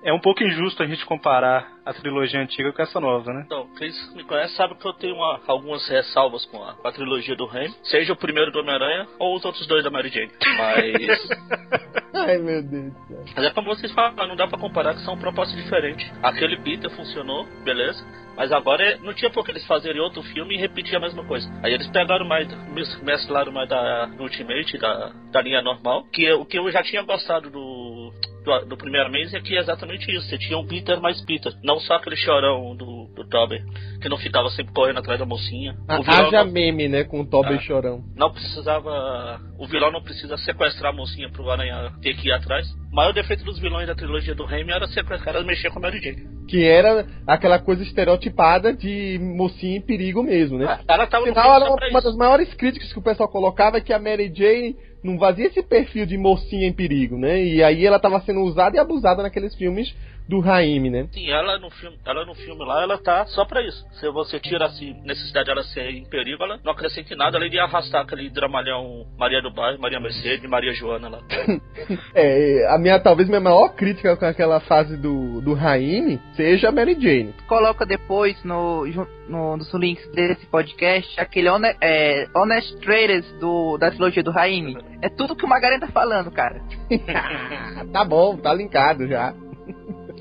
é um pouco injusto a gente comparar a trilogia antiga com essa nova, né? Então, quem me conhece sabe que eu tenho uma- algumas ressalvas com a, com a trilogia do Raimi, seja o primeiro do Homem-Aranha ou os outros dois da Mary Jane. Mas, Ai, meu Deus mas é como vocês falam, não dá pra comparar que são propostas diferentes. Aquele Peter funcionou, beleza, mas agora é- não tinha por que eles fazerem outro filme e repetir a mesma coisa. Aí eles pegaram mais, mes- mesclaram mais da Ultimate, da, da linha normal, que eu- o que eu já tinha gostado do, do, do primeiro mês é que é exatamente isso. Você tinha um Peter mais Peter, não só aquele chorão do, do que não ficava sempre correndo atrás da mocinha. Ah, O vilão Haja não- meme, né, com o Tobey Ah. Chorão. não precisava. O vilão não precisa sequestrar a mocinha pro Aranha ter que ir atrás. O maior defeito dos vilões da trilogia do Raimi era sequestrar e mexer com a Mary Jane. Que era aquela coisa estereotipada de mocinha em perigo mesmo, né? Ela tava no Afinal, filme era uma, uma das maiores críticas que o pessoal colocava é que a Mary Jane não fazia esse perfil de mocinha em perigo, né? E aí ela tava sendo usada e abusada naqueles filmes do Raimi, né? Sim, ela no filme, ela no filme lá, ela tá só pra isso. Se você tira assim, necessidade dela ser em perigo, ela não acrescenta em nada, além de arrastar aquele dramalhão Maria do Bairro, Maria Mercedes, Maria Joana lá. É, a minha, talvez minha maior crítica com aquela fase do, do Raimi seja a Mary Jane. Coloca depois no, no, nos links desse podcast aquele Hone- é, Honest Traders do, da trilogia do Raimi. É tudo que o Magaren tá falando, cara. tá bom, tá linkado já.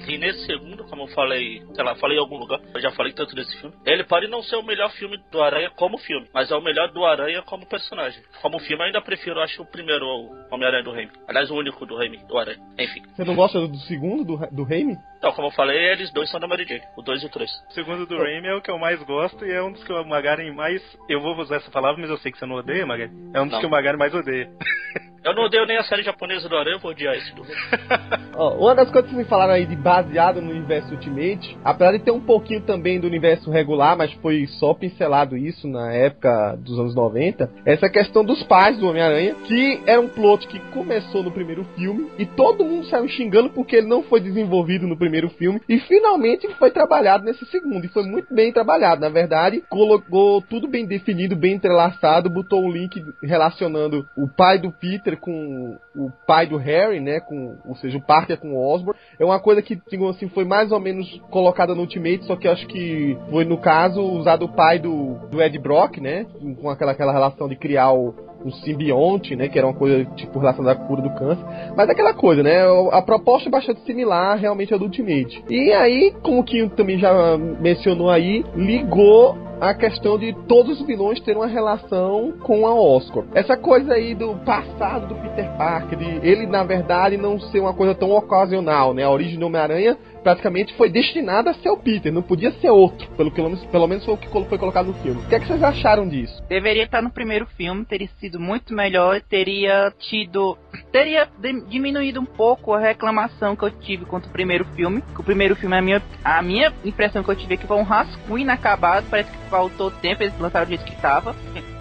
E nesse segundo, como eu falei, sei lá, falei em algum lugar, eu já falei tanto desse filme, ele pode não ser o melhor filme do Aranha como filme, mas é o melhor do Aranha como personagem. Como filme, eu ainda prefiro, acho, o primeiro, o Homem-Aranha do Raimi. Aliás, o único do Raimi, do Aranha. Enfim. Você não gosta do segundo, do, do Raimi? Então, como eu falei, eles dois são da Mary Jane, o 2 e o 3. O segundo do Raimi é o que eu mais gosto e é um dos que o Magaren mais. Eu vou usar essa palavra, mas eu sei que você não odeia, Magaren. É um dos Não. que o Magaren mais odeia. Eu não odeio nem a série japonesa do Aranha, eu vou odiar esse do. Ó, uma das coisas que vocês falaram aí de baseado no universo Ultimate, apesar de ter um pouquinho também do universo regular, mas foi só pincelado isso na época dos anos 90, essa questão dos pais do Homem-Aranha, que era um plot que começou no primeiro filme e todo mundo saiu xingando porque ele não foi desenvolvido no primeiro filme e finalmente foi trabalhado nesse segundo e foi muito bem trabalhado. Na verdade, colocou tudo bem definido, bem entrelaçado, botou um link relacionando o pai do Peter com o pai do Harry, né, com, ou seja, o Parker com o Osborn. É uma coisa que, digamos assim, foi mais ou menos colocada no Ultimate, só que eu acho que foi, no caso, usado o pai do, do Ed Brock, né, com aquela, aquela relação de criar o, um simbionte, né, que era uma coisa, tipo, relacionada à cura do câncer. Mas é aquela coisa, né, a proposta é bastante similar, realmente, ao do Ultimate. E aí, como o Kim também já mencionou aí, ligou a questão de todos os vilões terem uma relação com a Oscorp. Essa coisa aí do passado do Peter Parker, de ele na verdade não ser uma coisa tão ocasional, né? A origem do Homem-Aranha praticamente foi destinada a ser o Peter, não podia ser outro, pelo, pelo menos foi o que foi colocado no filme. O que, é que vocês acharam disso? Deveria estar no primeiro filme, teria sido muito melhor, teria tido. teria diminuído um pouco a reclamação que eu tive contra o primeiro filme. Que o primeiro filme, a minha, a minha impressão que eu tive é que foi um rascunho inacabado, parece que faltou tempo, eles lançaram do jeito que tava.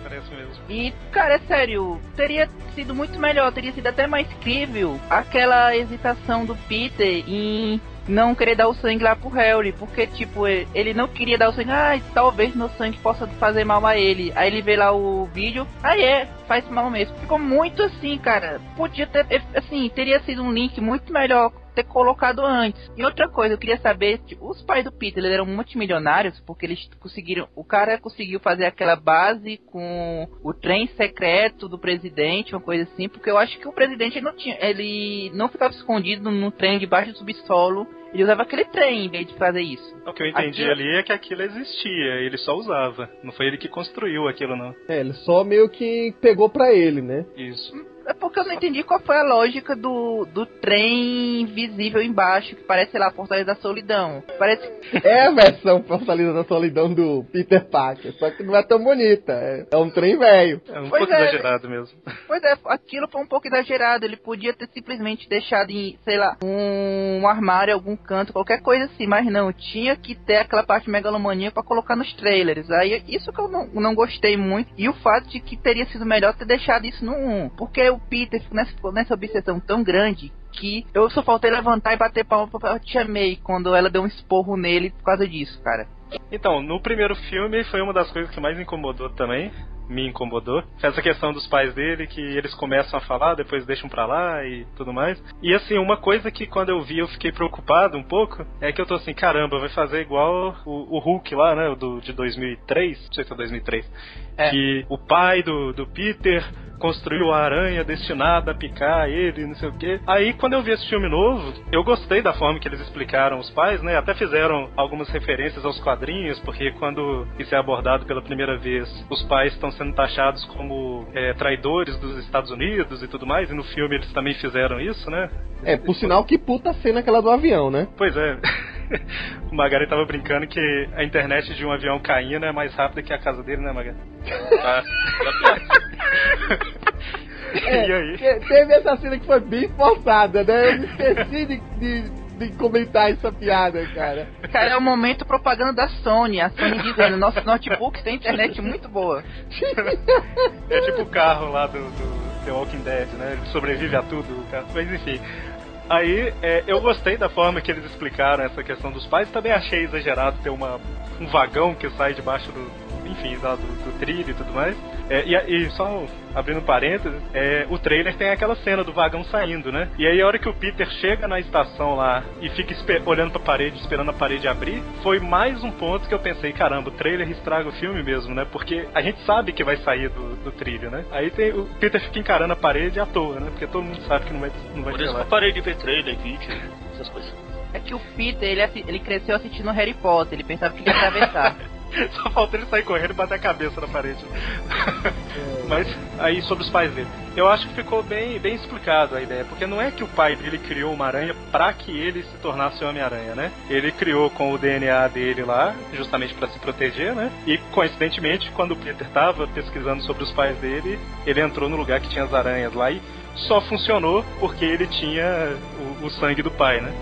Parece mesmo. E, cara, é sério, teria sido muito melhor, teria sido até mais crível aquela hesitação do Peter em não querer dar o sangue lá pro Harry, porque, tipo, ele não queria dar o sangue, ah, talvez meu sangue possa fazer mal a ele. Aí ele vê lá o vídeo, ah, é, faz mal mesmo. Ficou muito assim, cara. Podia ter, assim, teria sido um link muito melhor ter colocado antes. E outra coisa, eu queria saber, tipo, os pais do Peter, eles eram multimilionários, porque eles conseguiram, o cara conseguiu fazer aquela base com o trem secreto do presidente, uma coisa assim, porque eu acho que o presidente não tinha, ele não ficava escondido no trem debaixo do subsolo, ele usava aquele trem em vez de fazer isso. O que eu entendi Aquilo- ali é que aquilo existia, ele só usava. Não foi ele que construiu aquilo, não. É, ele só meio que pegou pra ele, né? Isso. É porque eu não entendi qual foi a lógica do, do trem invisível embaixo, que parece, sei lá, Fortaleza da Solidão. Parece. É a versão Fortaleza da Solidão do Peter Parker, só que não é tão bonita. É, é um trem velho. É um Pois pouco é. exagerado mesmo. Pois é, aquilo foi um pouco exagerado. Ele podia ter simplesmente deixado em, sei lá, um armário, algum canto, qualquer coisa assim, mas não, tinha que ter aquela parte megalomania pra colocar nos trailers. Aí isso que eu não, não gostei muito. E o fato de que teria sido melhor ter deixado isso no 1. Porque o Peter ficou nessa, nessa obsessão tão grande que eu só faltei levantar e bater palma pra Tia May quando ela deu um esporro nele por causa disso, cara. Então, no primeiro filme foi uma das coisas que mais incomodou também. Me incomodou. Essa questão dos pais dele, que eles começam a falar, depois deixam pra lá e tudo mais. E assim, uma coisa que quando eu vi eu fiquei preocupado um pouco, é que eu tô assim, caramba, vai fazer igual o, o Hulk lá, né? Do, de 2003, não sei se é 2003. É. Que o pai do, do Peter construiu a aranha destinada a picar ele, não sei o quê. Aí, quando eu vi esse filme novo, eu gostei da forma que eles explicaram os pais, né? Até fizeram algumas referências aos quadrinhos, porque quando isso é abordado pela primeira vez, os pais estão sendo taxados como é, traidores dos Estados Unidos e tudo mais, e no filme eles também fizeram isso, né? É, por sinal que puta cena aquela do avião, né? Pois é. O Magari tava brincando que a internet de um avião caindo é mais rápida que a casa dele, né, Magari? Tá? É, e aí? te- Teve essa cena que foi bem forçada, né? Eu me esqueci de, de, comentar essa piada, cara. Cara, é o momento propaganda da Sony. A Sony dizendo, nossos notebooks têm internet muito boa. É tipo o carro lá do, do The Walking Dead, né? Ele sobrevive a tudo, o carro. Mas enfim. Aí, é, eu gostei da forma que eles explicaram essa questão dos pais. Também achei exagerado ter uma, um vagão que sai debaixo do, enfim, lá do, do trilho e tudo mais. É, e, e só abrindo parênteses, é, o trailer tem aquela cena do vagão saindo, né? E aí a hora que o Peter chega na estação lá e fica olhando pra parede, esperando a parede abrir, foi mais um ponto que eu pensei, caramba, o trailer estraga o filme mesmo, né? Porque a gente sabe que vai sair do, do trilho, né? Aí tem, o Peter fica encarando a parede à toa, né? Porque todo mundo sabe que não vai, não vai Por isso que eu parei de ver trailer, vídeo, essas coisas. É que o Peter, ele, ele cresceu assistindo Harry Potter, ele pensava que ia atravessar. Só falta ele sair correndo e bater a cabeça na parede. Mas aí sobre os pais dele. Eu acho que ficou bem, bem explicado a ideia, porque não é que o pai dele criou uma aranha pra que ele se tornasse Homem-Aranha, né? Ele criou com o DNA dele lá, justamente pra se proteger, né? E coincidentemente, quando o Peter tava pesquisando sobre os pais dele, ele entrou no lugar que tinha as aranhas lá e só funcionou porque ele tinha o, o sangue do pai, né?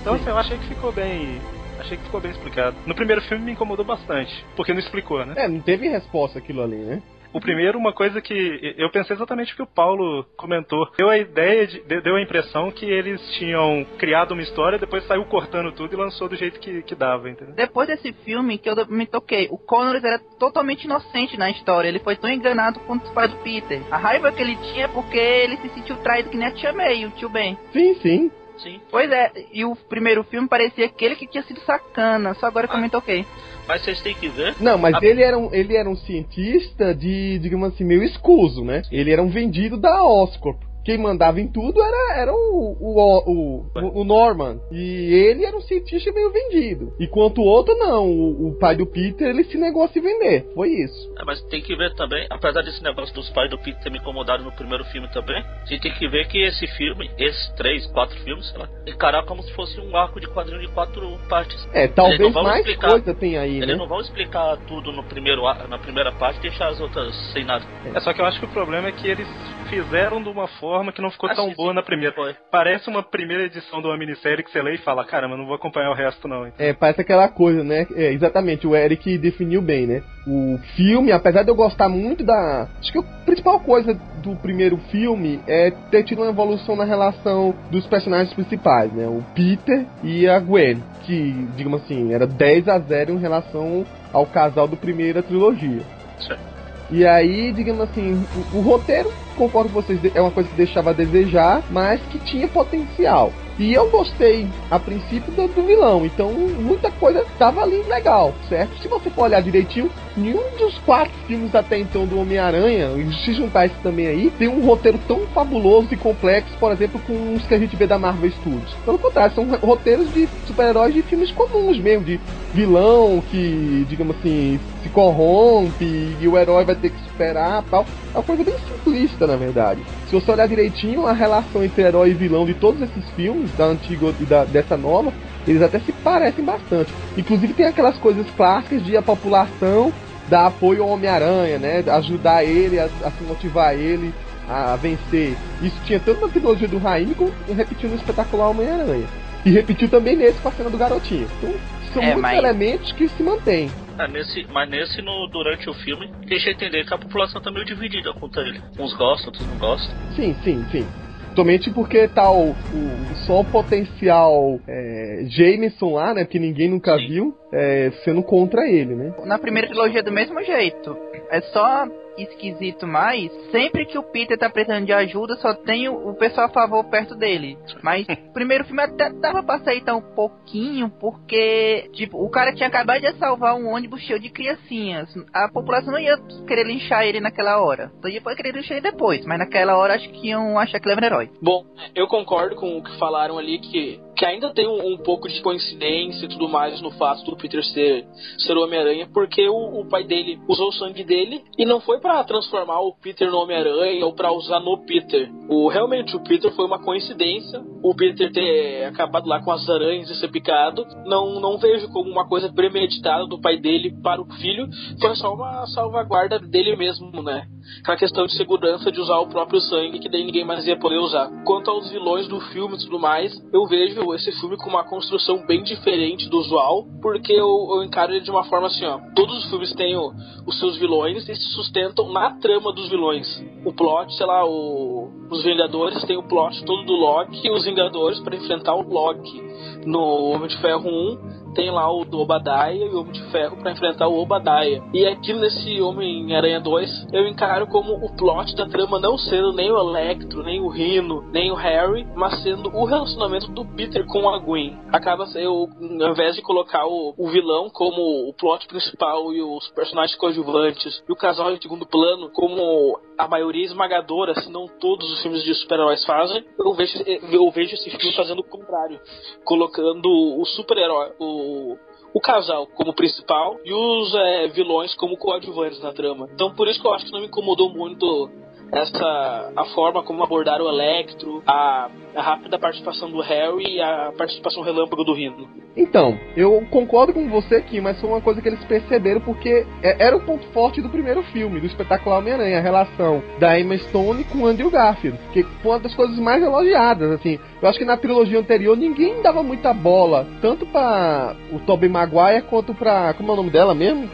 Então assim, eu achei que ficou bem. Achei que ficou bem explicado. No primeiro filme me incomodou bastante, porque não explicou, né? É, não teve resposta aquilo ali, né? O primeiro, uma coisa que eu pensei exatamente o que o Paulo comentou. Deu a ideia, de, de- deu a impressão que eles tinham criado uma história, depois saiu cortando tudo e lançou do jeito que, que dava, entendeu? Depois desse filme que eu me toquei, o Connors era totalmente inocente na história. Ele foi tão enganado quanto os pais do Peter. A raiva que ele tinha é porque ele se sentiu traído que nem a tia May, o tio Ben. Sim, sim. Sim. Pois é, e o primeiro filme parecia aquele que tinha sido sacana, só agora que eu me toquei. Mas vocês têm que ver. Não, mas A- ele era, um, ele era um cientista de, digamos assim, meio escuso, né? Ele era um vendido da Oscorp. Quem mandava em tudo era, era o, o, o, o Norman. E ele era um cientista meio vendido. Enquanto o outro, não. O, o pai do Peter, ele se negou a se vender. Foi isso. É, mas tem que ver também, apesar desse negócio dos pais do Peter ter me incomodado no primeiro filme também, a gente tem que ver que esse filme, esses três, quatro filmes, sei lá, encarar como se fosse um arco de quadrinho de quatro partes. É, talvez mais explicar. coisa tem aí, Eles né? não vão explicar tudo no primeiro, ar- na primeira parte e deixar as outras sem nada. É só que eu acho que o problema é que eles fizeram de uma forma que não ficou Ah, tão boa sim. na primeira. Foi. Parece uma primeira edição de uma minissérie que você lê e fala, caramba, não vou acompanhar o resto não. É, parece aquela coisa, né? É, exatamente, o Eric definiu bem, né? O filme, apesar de eu gostar muito da. Acho que a principal coisa do primeiro filme é ter tido uma evolução na relação dos personagens principais, né? O Peter e a Gwen, que, digamos assim, era 10 a 0 em relação ao casal do primeira trilogia. Certo. E aí, digamos assim, o, o roteiro, concordo com vocês, é uma coisa que deixava a desejar, mas que tinha potencial. E eu gostei, a princípio, do, do vilão. Então, muita coisa tava ali legal, certo? Se você for olhar direitinho, nenhum dos quatro filmes até então do Homem-Aranha, se juntar esse também aí, tem um roteiro tão fabuloso e complexo, por exemplo, com os que a gente vê da Marvel Studios. Pelo contrário, são roteiros de super-heróis de filmes comuns mesmo, de vilão que, digamos assim, se corrompe e o herói vai ter que superar tal. É uma coisa bem simplista, na verdade. Se você olhar direitinho a relação entre herói e vilão de todos esses filmes, da antiga e da, dessa nova, eles até se parecem bastante. Inclusive tem aquelas coisas clássicas de a população dar apoio ao Homem-Aranha, né? Ajudar ele, a, a se motivar ele a vencer. Isso tinha tanto na trilogia do Raimi como repetiu no espetacular Homem-Aranha. E repetiu também nesse com a cena do garotinho. Então, são É, muitos mas- elementos que se mantêm. É, nesse, mas nesse, no, durante o filme, deixa eu entender que a população tá meio dividida contra ele. Uns gostam, outros não gostam. Sim, sim, sim. Somente porque tá o, o- só o potencial é, Jameson lá, né? Que ninguém nunca Sim. viu, é, sendo contra ele, né? Na primeira trilogia do mesmo jeito. É só esquisito mais. Sempre que o Peter tá precisando de ajuda, só tem o, o pessoal a favor perto dele. Mas o primeiro filme até dava pra aceitar um pouquinho, porque, tipo, o cara tinha acabado de salvar um ônibus cheio de criancinhas. A população não ia querer linchar ele naquela hora. Só ia querer linchar ele depois. Mas naquela hora acho que iam achar que ele era um herói. Bom, eu concordo com o que falaram ali, que, que ainda tem um, um pouco de coincidência e tudo mais no fato do Peter ser, ser o Homem-Aranha, porque o, o pai dele usou o sangue dele e não foi pra transformar o Peter no Homem-Aranha ou pra usar no Peter. O, realmente, o Peter foi uma coincidência. O Peter ter acabado lá com as aranhas e ser picado, não, não vejo como uma coisa premeditada do pai dele para o filho, foi só uma salvaguarda dele mesmo, né? aquela questão de segurança de usar o próprio sangue, que daí ninguém mais ia poder usar. Quanto aos vilões do filme e tudo mais, eu vejo esse filme com uma construção bem diferente do usual, porque eu, eu encaro ele de uma forma assim, ó. Todos os filmes têm os seus vilões e se sustentam na trama dos vilões. O plot, sei lá, o, os Vingadores tem o plot todo do Loki e os Vingadores para enfrentar o Loki. No Homem de Ferro 1, tem lá o do Obadiah e o Homem de Ferro pra enfrentar o Obadiah. E aqui nesse Homem-Aranha 2, eu encaro como o plot da trama não sendo nem o Electro, nem o Rhino, nem o Harry, mas sendo o relacionamento do Peter com a Gwen. Acaba eu, ao invés de colocar o, o vilão como o plot principal e os personagens coadjuvantes e o casal em segundo plano como a maioria esmagadora, se não todos os filmes de super-heróis fazem, eu vejo, eu vejo esse filme fazendo o contrário, colocando o super-herói, o, o casal como principal e os é, vilões como coadjuvantes na trama. Então por isso que eu acho que não me incomodou muito essa a forma como abordaram o Electro, a, a rápida participação do Harry e a participação relâmpago do Rino. Então, eu concordo com você aqui, mas foi uma coisa que eles perceberam porque é- era o ponto forte do primeiro filme, do espetacular Homem-Aranha, a relação da Emma Stone com o Andrew Garfield, que foi uma das coisas mais elogiadas, assim. Eu acho que na trilogia anterior ninguém dava muita bola, tanto pra o Tobey Maguire quanto pra... como é o nome dela mesmo?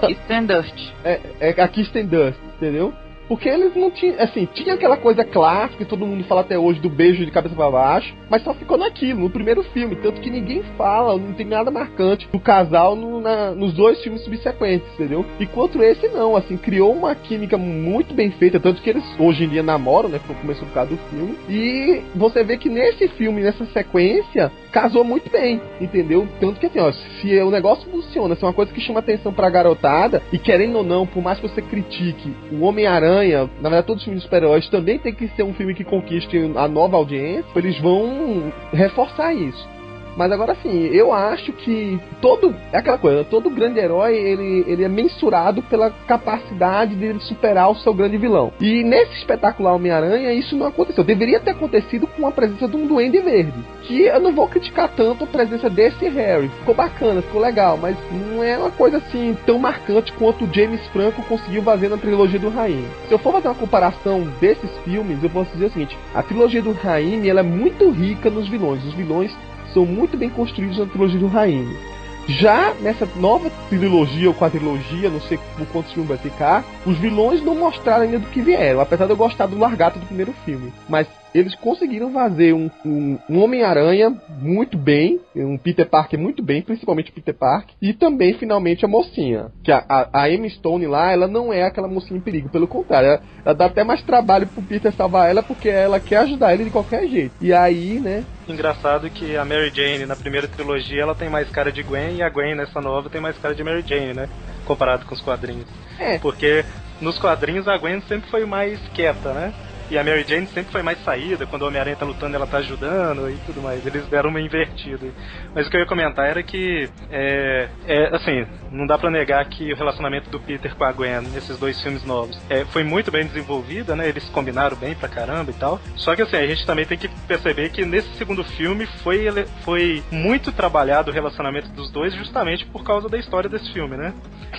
Kristen Dust. é, é a Kirsten Dunst, entendeu? Porque eles não tinham, assim, tinha aquela coisa clássica que todo mundo fala até hoje do beijo de cabeça pra baixo, mas só ficou naquilo, no primeiro filme, tanto que ninguém fala, não tem nada marcante do casal no- na- nos dois filmes subsequentes, entendeu? Enquanto esse não, assim, criou uma química muito bem feita, tanto que eles hoje em dia namoram, né, começou por causa do filme, e você vê que nesse filme, nessa sequência, casou muito bem, entendeu? Tanto que assim, ó, se o negócio funciona, se é uma coisa que chama atenção pra garotada, e querendo ou não, por mais que você critique o Homem-Aranha, na verdade todos os filmes de super-heróis também tem que ser um filme que conquiste a nova audiência, eles vão reforçar isso. Mas agora assim, eu acho que todo. É aquela coisa, todo grande herói ele, ele é mensurado pela capacidade dele superar o seu grande vilão. E nesse espetacular Homem-Aranha, isso não aconteceu. Deveria ter acontecido com a presença de um Duende Verde. Que eu não vou criticar tanto a presença desse Harry. Ficou bacana, ficou legal, mas não é uma coisa assim tão marcante quanto o James Franco conseguiu fazer na trilogia do Raim. Se eu for fazer uma comparação desses filmes, eu posso dizer o seguinte: a trilogia do Raim ela é muito rica nos vilões. Os vilões são muito bem construídos na trilogia do Raimi. Já nessa nova trilogia ou quadrilogia, não sei por quantos filmes vai ficar, os vilões não mostraram ainda do que vieram, apesar de eu gostar do largato do primeiro filme. Mas eles conseguiram fazer um, um, um Homem-Aranha muito bem, um Peter Parker muito bem, principalmente o Peter Parker, e também finalmente a mocinha. Que a, a, a Emma Stone lá, ela não é aquela mocinha em perigo, pelo contrário, ela, ela dá até mais trabalho pro Peter salvar ela porque ela quer ajudar ele de qualquer jeito. E aí, né, engraçado que a Mary Jane na primeira trilogia ela tem mais cara de Gwen e a Gwen nessa nova tem mais cara de Mary Jane, né? Comparado com os quadrinhos. É. Porque nos quadrinhos a Gwen sempre foi mais quieta, né? E a Mary Jane sempre foi mais saída, quando o Homem-Aranha tá lutando ela tá ajudando e tudo mais. Eles deram uma invertida. Mas o que eu ia comentar era que, é, é assim, não dá pra negar que o relacionamento do Peter com a Gwen nesses dois filmes novos é, foi muito bem desenvolvido, né? Eles combinaram bem pra caramba e tal. Só que assim, a gente também tem que perceber que nesse segundo filme foi, foi muito trabalhado o relacionamento dos dois justamente por causa da história desse filme, né?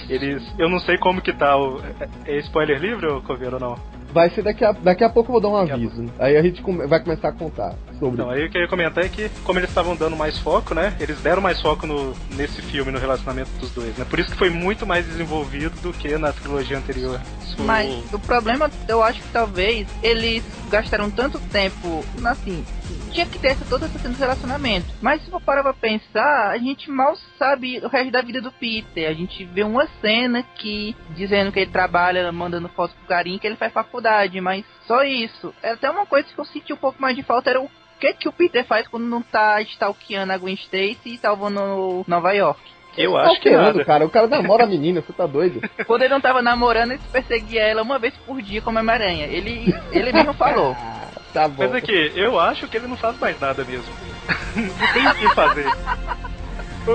Eles. Eu não sei como que tá o. É é spoiler livre, Coveiro, ou não? Vai ser daqui a, daqui a pouco eu vou dar um Daqui a aviso. Aí a gente come- vai começar a contar sobre. Então, aí o que eu ia comentar é que, como eles estavam dando mais foco, né? Eles deram mais foco no, nesse filme, no relacionamento dos dois, né? Por isso que foi muito mais desenvolvido do que na trilogia anterior. Mas o problema, eu acho que talvez eles gastaram tanto tempo, assim, tinha que ter essa, toda essa cena de relacionamento. Mas se for parar pra pensar, a gente mal sabe o resto da vida do Peter. A gente vê uma cena que dizendo que ele trabalha, mandando fotos pro carinho, que ele faz faculdade, mas só isso. É até uma coisa que eu senti um pouco mais de falta era o que que o Peter faz quando não tá stalkeando a Gwen Stacy e salvando Nova York. Eu acho que Stalkeando, nada. cara. O cara namora a menina, você tá doido? Quando ele não tava namorando, ele perseguia ela uma vez por dia como Homem-Aranha. Ele, ele mesmo falou. Tá bom. Mas é que eu acho que ele não faz mais nada mesmo. não tem o que fazer.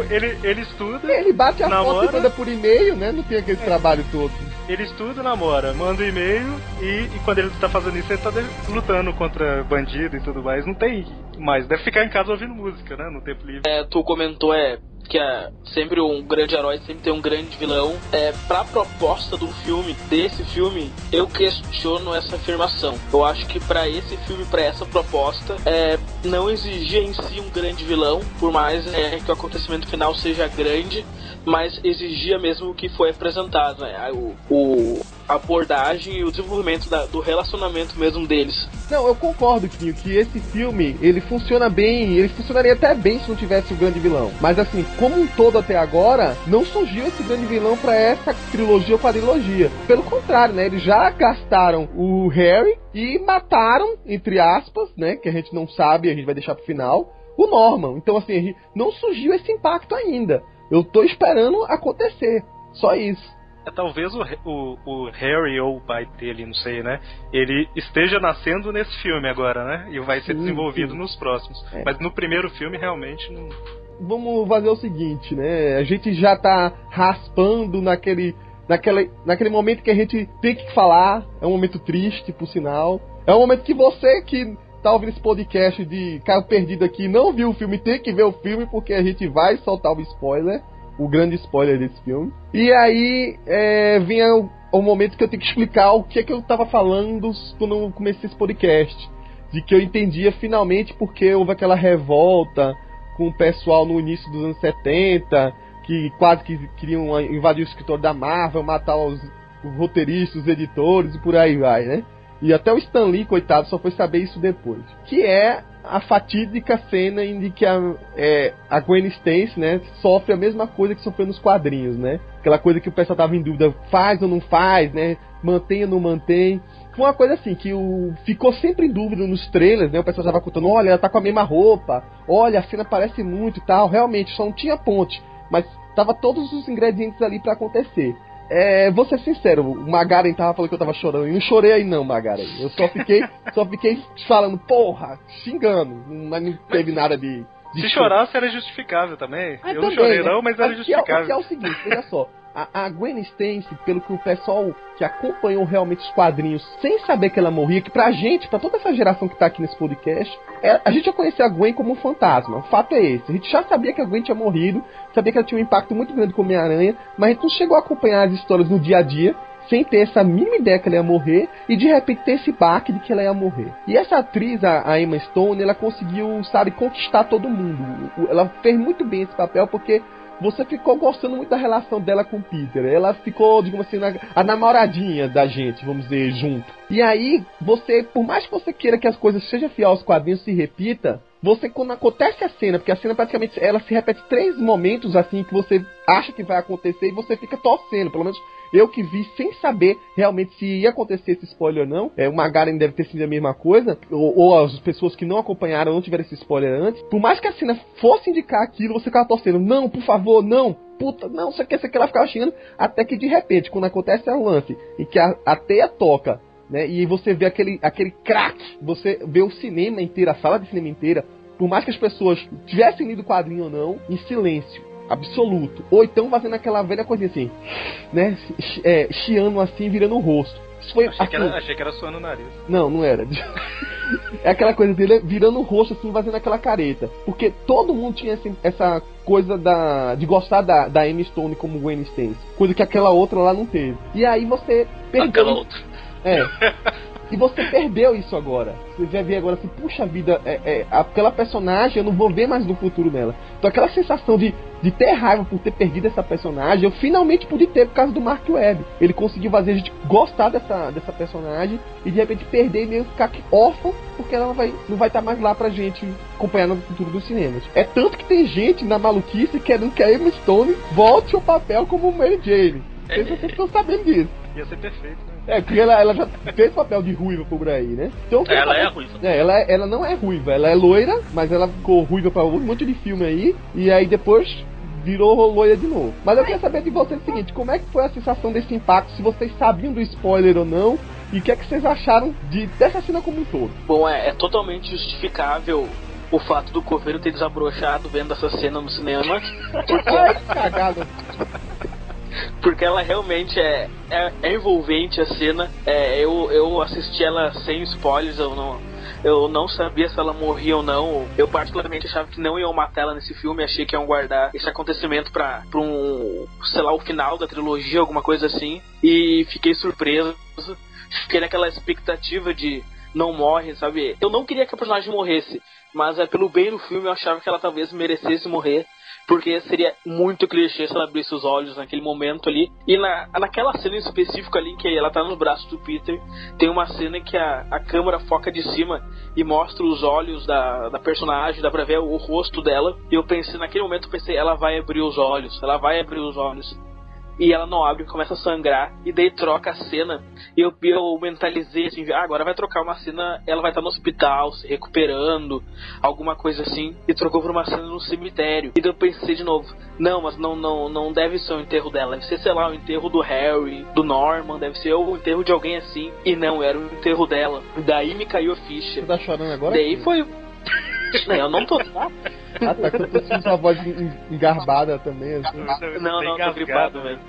Ele, ele estuda, Ele bate a Namora. foto e manda por e-mail, né? Não tem aquele trabalho todo. ele estuda, namora, manda um e-mail e, e quando ele tá fazendo isso, ele tá de- lutando contra bandido e tudo mais. Não tem mais. Deve ficar em casa ouvindo música, né? No tempo livre. É, tu comentou é que é sempre um grande herói sempre tem um grande vilão. É, pra proposta do filme, desse filme, eu questiono essa afirmação. Eu acho que pra esse filme, pra essa proposta, é, não exigia em si um grande vilão, por mais é, que o acontecimento final seja grande, mas exigia mesmo o que foi apresentado, né? O, o- abordagem e o desenvolvimento da- do relacionamento mesmo deles. Não, eu concordo, Kinho, que esse filme, ele funciona bem, ele funcionaria até bem se não tivesse o grande vilão. Mas assim, como um todo até agora, não surgiu esse grande vilão pra essa trilogia ou quadrilogia. Pelo contrário, né? Eles já gastaram o Harry e mataram, entre aspas, né? Que a gente não sabe, a gente vai deixar pro final, o Norman. Então assim, não surgiu esse impacto ainda. Eu tô esperando acontecer. Só isso. É, talvez o, o, o Harry ou o pai dele, não sei, né? Ele esteja nascendo nesse filme agora, né? E vai ser Sim, desenvolvido sim. nos próximos. É. Mas no primeiro filme, realmente, não. vamos fazer o seguinte, né? A gente já tá raspando naquele, naquele, naquele momento que a gente tem que falar. É um momento triste, por sinal. É um momento que você que tá ouvindo esse podcast de Caio Perdido aqui não viu o filme, tem que ver o filme, porque a gente vai soltar o spoiler. O grande spoiler desse filme. E aí é, vem o, o momento que eu tenho que explicar o que é que eu tava falando quando eu comecei esse podcast. De que eu entendia finalmente porque houve aquela revolta com o pessoal no início dos anos 70, que quase que queriam invadir o escritório da Marvel, matar os, os roteiristas, os editores e por aí vai, né? E até o Stan Lee, coitado, só foi saber isso depois. Que é a fatídica cena em que a, é, a Gwen Stacy, né, sofre a mesma coisa que sofreu nos quadrinhos, né? Aquela coisa que o pessoal tava em dúvida, faz ou não faz, né? Mantém ou não mantém. Foi uma coisa assim, que o, ficou sempre em dúvida nos trailers, né? O pessoal tava contando, olha, ela tá com a mesma roupa, olha, a cena parece muito e tal. Realmente, só não tinha ponte, mas tava todos os ingredientes ali pra acontecer. É, vou ser sincero, o Magaren tava falando que eu tava chorando. Eu não chorei aí não, Magaren. Eu só fiquei, só fiquei falando, porra, xingando. Mas não teve nada de. de Se choro. chorasse, era justificável também. Ah, eu não também, chorei, né? não, mas era Aqui é, aqui é justificável. o seguinte, veja só. A, a Gwen Stacy, pelo que o pessoal que acompanhou realmente os quadrinhos, sem saber que ela morria, que pra gente, pra toda essa geração que tá aqui nesse podcast, é- a gente já conhecia a Gwen como um fantasma. O fato é esse. A gente já sabia que a Gwen tinha morrido, sabia que ela tinha um impacto muito grande com Homem-Aranha, mas a gente não chegou a acompanhar as histórias no dia a dia, sem ter essa mínima ideia que ela ia morrer, e de repente ter esse baque de que ela ia morrer. E essa atriz, a, Emma Stone, ela conseguiu, sabe, conquistar todo mundo. Ela fez muito bem esse papel, porque você ficou gostando muito da relação dela com o Peter. Ela ficou, digamos assim, na- a namoradinha da gente, vamos dizer, junto. E aí, você, por mais que você queira que as coisas sejam fiel aos quadrinhos, se repita, você quando acontece a cena, porque a cena praticamente ela se repete três momentos assim que você acha que vai acontecer e você fica torcendo, pelo menos eu que vi sem saber realmente se ia acontecer esse spoiler ou não. É, o Magaren deve ter sido a mesma coisa, ou, ou, as pessoas que não acompanharam não tiveram esse spoiler antes. Por mais que a cena fosse indicar aquilo, você ficava torcendo, não, por favor, não, puta, não, você quer, você quer, ela ficava xingando, até que de repente, quando acontece o lance em que a, a teia toca né? E você vê aquele, aquele crack, você vê o cinema inteiro, a sala de cinema inteira, por mais que as pessoas tivessem lido o quadrinho ou não, em silêncio absoluto. Ou então fazendo aquela velha coisinha assim, né? É, chiando assim, virando o rosto. Isso foi, achei, assim, que era, achei que era suando o nariz. Não, não era. é aquela coisa dele virando o rosto assim, fazendo aquela careta. Porque todo mundo tinha assim, essa coisa da, de gostar da, da Amy Stone como Gwen Stacy. Coisa que aquela outra lá não teve. E aí você perdeu. Aquela outra. É. E você perdeu isso agora. Você vai ver agora assim, puxa vida, é, é, aquela personagem eu não vou ver mais no futuro nela. Então aquela sensação de, de ter raiva por ter perdido essa personagem, eu finalmente pude ter por causa do Mark Webb. Ele conseguiu fazer a gente gostar dessa, dessa personagem e de repente perder e meio ficar órfão, porque ela não vai, não vai estar mais lá pra gente acompanhar no futuro dos cinemas. É tanto que tem gente na maluquice querendo que a Emma Stone volte ao papel como Mary Jane. Vocês, vocês estão sabendo disso. Ia ser perfeito, né? É, porque ela, ela já fez papel de ruiva por aí, né? Então, ela é ruiva. É, ela, ela não é ruiva, ela é loira, mas ela ficou ruiva pra um monte de filme aí, e aí depois virou loira de novo. Mas eu queria saber de vocês o seguinte, como é que foi a sensação desse impacto, se vocês sabiam do spoiler ou não, e o que é que vocês acharam de, dessa cena como um todo? Bom, é, é totalmente justificável o fato do coveiro ter desabrochado vendo essa cena no cinema. Porque... Ai, cagada. Porque ela realmente é, é, é envolvente a cena. É, eu, eu assisti ela sem spoilers, eu não, eu não sabia se ela morria ou não. Eu particularmente achava que não iam matar ela nesse filme, achei que iam guardar esse acontecimento pra um, sei lá, o final da trilogia, alguma coisa assim. E fiquei surpreso. Fiquei naquela expectativa de não morre, sabe? Eu não queria que a personagem morresse, mas é pelo bem do filme eu achava que ela talvez merecesse morrer porque seria muito clichê se ela abrisse os olhos naquele momento ali. E na, naquela cena em específico ali, que ela tá nos braços do Peter, tem uma cena que a, a câmera foca de cima e mostra os olhos da, da personagem, dá pra ver o rosto dela. E eu pensei, naquele momento, eu pensei, ela vai abrir os olhos, ela vai abrir os olhos e ela não abre, começa a sangrar, e daí troca a cena. E eu, eu mentalizei assim, ah, agora vai trocar uma cena, ela vai estar no hospital, se recuperando, alguma coisa assim, e trocou por uma cena no cemitério. E daí eu pensei de novo, não, mas não, não, não deve ser o enterro dela, deve ser, sei lá, o enterro do Harry, do Norman, deve ser o enterro de alguém assim. E não, era o enterro dela. Daí me caiu a ficha. Você tá chorando agora? Daí foi. Não, eu não tô. Ah, tá, que eu tô sentindo sua voz engarbada também. Assim. Não, não, tô gripado, velho.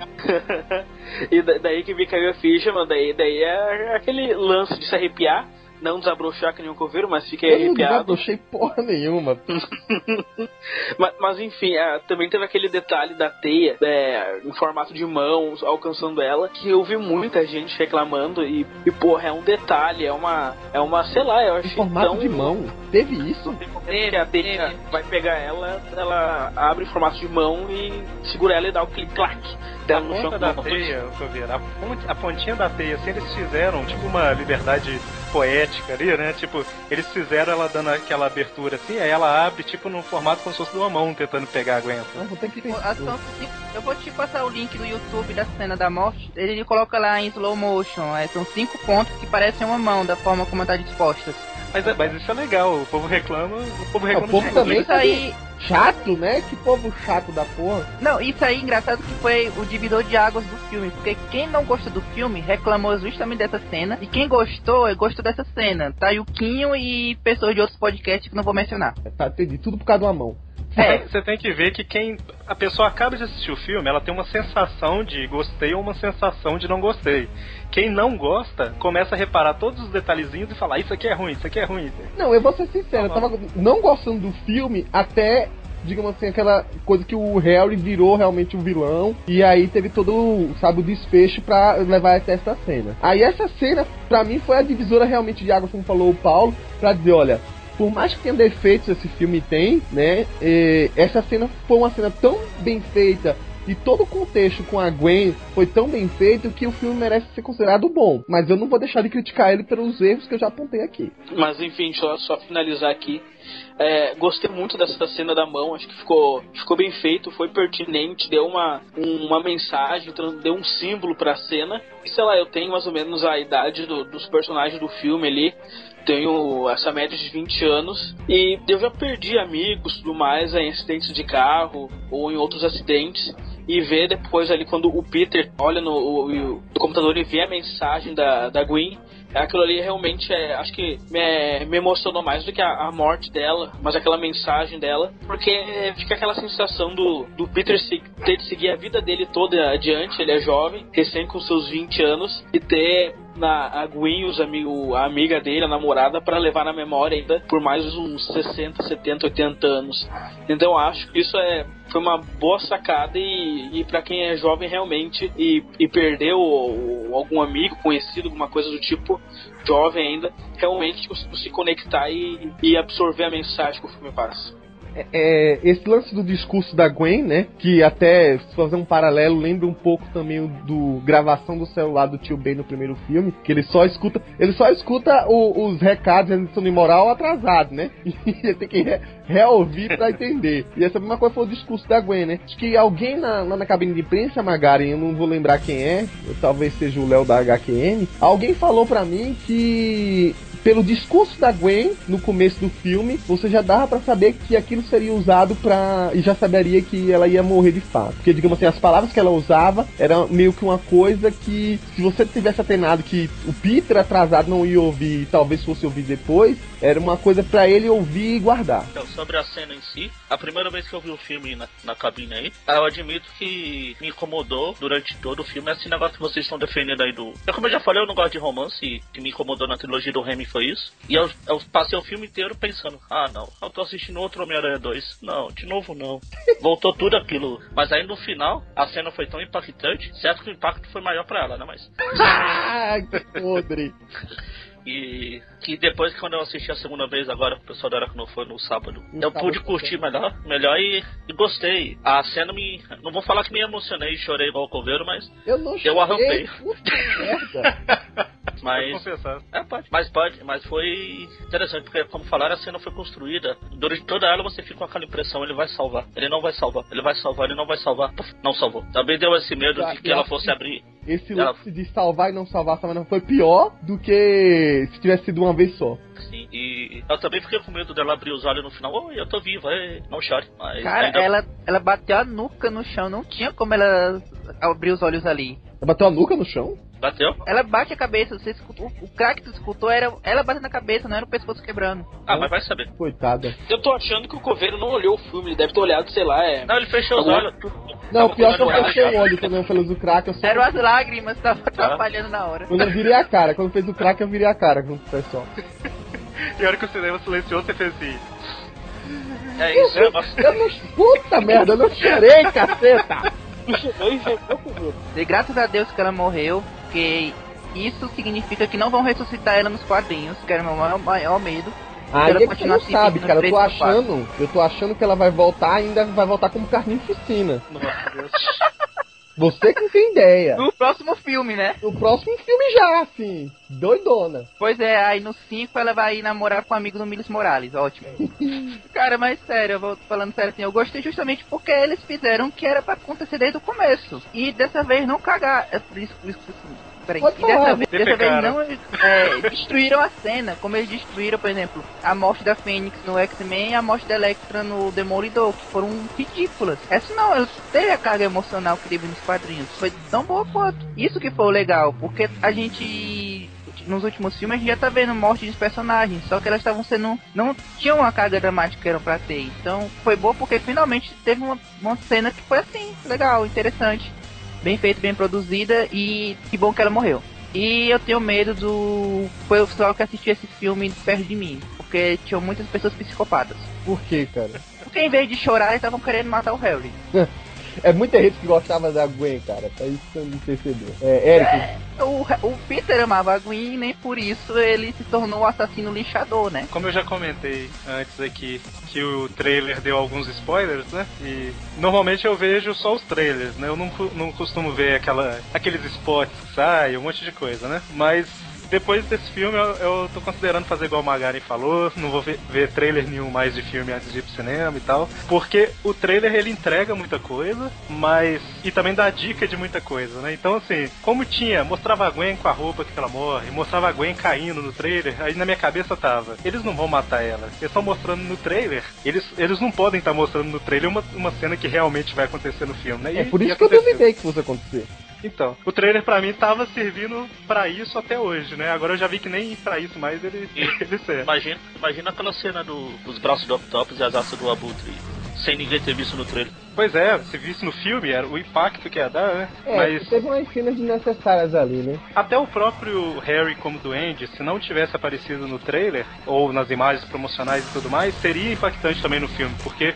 e daí que me caiu a ficha, mano, daí, daí é aquele lance de se arrepiar não desabrochar que nem um coveiro, mas fiquei eu arrepiado. Não desabrochei porra nenhuma. mas, mas, enfim, é, também teve aquele detalhe da teia é, em formato de mão alcançando ela, que eu vi muita gente reclamando e, e porra, é um detalhe, é uma, é uma, sei lá, eu achei em formato tão... de mão? Teve isso? Teve, a teia vai pegar ela, ela abre em formato de mão e segura ela e dá o clique-clac. A ponta da teia, a, a pontinha da teia, assim, eles fizeram tipo uma liberdade poética ali, né? Tipo, eles fizeram ela dando aquela abertura assim, aí ela abre, tipo, num formato como se fosse de uma mão tentando pegar a Gwen. Tipo, eu vou te passar o link do YouTube da cena da morte. Ele coloca lá em slow motion. É, são cinco pontos que parecem uma mão, da forma como está disposta. Mas, é, mas isso é legal, o povo reclama, o povo reclama. o povo também isso aí chato, né? Que povo chato da porra. Não, isso aí engraçado que foi o divisor de águas do filme, porque quem não gostou do filme reclamou justamente dessa cena, e quem gostou, gostou dessa cena. Tá o Quinho e pessoas de outros podcasts que não vou mencionar. Tá, entendi, tudo por causa de uma mão. É. Você tem que ver que quem. A pessoa acaba de assistir o filme, ela tem uma sensação de gostei ou uma sensação de não gostei. Quem não gosta, começa a reparar todos os detalhezinhos e falar, isso aqui é ruim, isso aqui é ruim. Não, eu vou ser sincero, eu tava não gostando do filme até digamos assim, aquela coisa que o Harry virou realmente o um vilão. E aí teve todo, sabe, o desfecho pra levar até essa cena. Aí essa cena, pra mim, foi a divisora realmente de água, como falou o Paulo, pra dizer, olha, por mais que tenha defeitos esse filme tem, né? essa cena foi uma cena tão bem feita E todo o contexto com a Gwen foi tão bem feito que o filme merece ser considerado bom. Mas eu não vou deixar de criticar ele pelos erros que eu já apontei aqui. Mas enfim, só, só finalizar aqui. É, gostei muito dessa cena da mão, acho que ficou, ficou bem feito, foi pertinente, deu uma, um- uma mensagem, deu um símbolo pra cena. E, sei lá, eu tenho mais ou menos a idade do- dos personagens do filme ali, tenho essa média de 20 anos, e eu já perdi amigos tudo mais em acidentes de carro ou em outros acidentes. E ver depois ali quando o Peter olha no, o- o- computador e vê a mensagem da, da Gwen, aquilo ali realmente é, acho que me, me emocionou mais do que a, a morte dela, mas aquela mensagem dela, porque fica aquela sensação do, do Peter se- ter de seguir a vida dele toda adiante, ele é jovem, recém com seus 20 anos, e ter na, a Gwen, os amigo, a amiga dele, a namorada, para levar na memória ainda por mais uns 60, 70, 80 anos. Então acho que isso é, foi uma boa sacada e, e para quem é jovem realmente e, e perdeu o- o- algum amigo, conhecido, alguma coisa do tipo, jovem ainda, realmente se conectar e, e absorver a mensagem que o filme passa. É, esse lance do discurso da Gwen, né? Que até, se fazer um paralelo, lembra um pouco também do gravação do celular do tio Ben no primeiro filme, que ele só escuta, ele só escuta o- os recados de edição de moral atrasado, né? E ele tem que re, reouvir pra entender. E essa mesma coisa foi o discurso da Gwen, né? Acho que alguém na, lá na cabine de imprensa, Magaren, eu não vou lembrar quem é, talvez seja o Léo da HQN, alguém falou pra mim que pelo discurso da Gwen no começo do filme, você já dava pra saber que aquilo seria usado pra. e já saberia que ela ia morrer de fato. Porque, digamos assim, as palavras que ela usava eram meio que uma coisa que, se você tivesse atenado que o Peter atrasado não ia ouvir talvez fosse ouvir depois, era uma coisa pra ele ouvir e guardar. Então, sobre a cena em si, a primeira vez que eu vi o filme na, na cabine aí, eu admito que me incomodou durante todo o filme esse negócio que vocês estão defendendo aí do. Eu, como eu já falei, eu não gosto de romance, que me incomodou na trilogia do Remy foi isso. E eu, eu passei o filme inteiro pensando, ah não, eu tô assistindo outro Homem-Aranha 2. Não, de novo não. Voltou tudo aquilo. Mas aí no final, a cena foi tão impactante, certo que o impacto foi maior pra ela, né? Mas. Ah, que podre! E que depois, quando eu assisti a segunda vez, agora o pessoal da hora que não foi no sábado, No eu sábado pude foi curtir melhor, melhor e, e gostei. A cena me. Não vou falar que me emocionei e chorei igual o coveiro, mas. Eu não Eu arrampei. Puta merda! Pode Mas. É, pode. Mas pode, mas foi interessante, porque como falaram, a cena foi construída. Durante toda ela você fica com aquela impressão, ele vai salvar. Ele não vai salvar, ele vai salvar, ele não vai salvar. Puf, não salvou. Também deu esse medo Já- de que ela fosse abrir. Esse Ela- lance de salvar e não salvar essa semana foi pior do que se tivesse sido uma vez só. Assim, e eu também fiquei com medo dela abrir os olhos no final. Oi, eu tô viva, ei, não chore. Mas Cara, ainda- ela, ela bateu a nuca no chão, não tinha como ela abrir os olhos ali. Bateu a nuca no chão? Bateu? Ela bate a cabeça, você escutou, o crack que tu escutou era ela batendo na cabeça, não era o pescoço quebrando. Ah, mas vai saber. Coitada. Eu tô achando que o Coveiro não olhou o filme, ele deve ter olhado, sei lá, é. Não, ele fechou os olhos. Não, Tava pior que eu fechei o olho quando eu falei do crack, eu só. Eram as lágrimas, tava atrapalhando na hora. Quando eu virei a cara, quando fez o crack, eu virei a cara com o pessoal. E a hora que o cinema silenciou, você fez assim. É isso, é nossa. Eu não. Puta merda, eu não chorei, caceta! E graças a Deus que ela morreu, porque isso significa que não vão ressuscitar ela nos quadrinhos, que era o meu maior, maior medo. Aí ela é que você não sabe, cara. Eu tô achando. Eu tô achando que ela vai voltar ainda vai voltar como carnificina. Nossa, Deus. Você que não tem ideia. No próximo filme, né? No próximo filme já, assim. Doidona. Pois é, aí no 5 ela vai namorar com o amigo do Miles Morales, ótimo. Cara, mas sério, eu vou falando sério assim, eu gostei justamente porque eles fizeram o que era pra acontecer desde o começo. E dessa vez não cagar. é, Isso, isso, isso, Peraí, e falar, dessa, vez, dessa vez não é, destruíram a cena, como eles destruíram, por exemplo, a morte da Fênix no X-Men e a morte da Electra no Demolidor, que foram ridículas. Essa não, ela teve a carga emocional que teve nos quadrinhos, foi tão boa quanto. Isso que foi o legal, porque a gente nos últimos filmes a gente já tá vendo morte de personagens, só que elas estavam sendo. não tinham uma carga dramática que eram pra ter. Então foi boa porque finalmente teve uma, uma cena que foi assim, legal, interessante. Bem feita, bem produzida e que bom que ela morreu. E eu tenho medo do. Foi o pessoal que assistiu esse filme perto de mim. Porque tinham muitas pessoas psicopatas. Por quê, cara? Porque em vez de chorar, eles estavam querendo matar o Harry. É muita gente que gostava da Gwen, cara. Pra isso você não percebeu. É, Eric. O, o Peter amava a Gwen e nem por isso ele se tornou o assassino lixador, né? Como eu já comentei antes aqui, que o trailer deu alguns spoilers, né? E normalmente eu vejo só os trailers, né? Eu não, não costumo ver aquela, aqueles spots que saem, um monte de coisa, né? Mas depois desse filme eu, eu tô considerando fazer igual o Magari falou, não vou ver, ver trailer nenhum mais de filme antes de ir pro cinema e tal, porque o trailer ele entrega muita coisa, mas e também dá dica de muita coisa, né? Então assim, como tinha, mostrava a Gwen com a roupa que ela morre, mostrava a Gwen caindo no trailer, aí na minha cabeça tava, eles não vão matar ela, eles estão mostrando no trailer, eles, eles não podem estar mostrando no trailer uma, uma cena que realmente vai acontecer no filme, né? É E- por e isso que eu duvidei que fosse acontecer. Então, o trailer pra mim tava servindo pra isso até hoje, né? Agora eu já vi que nem pra isso mais ele, ele serve. Imagina, imagina aquela cena do, dos braços do Octopus e as asas do Abutre, sem ninguém ter visto no trailer. Pois é, se visse no filme, era o impacto que ia dar, né? É, Mas teve umas cenas desnecessárias ali, né? até o próprio Harry como duende, se não tivesse aparecido no trailer, ou nas imagens promocionais e tudo mais, seria impactante também no filme, porque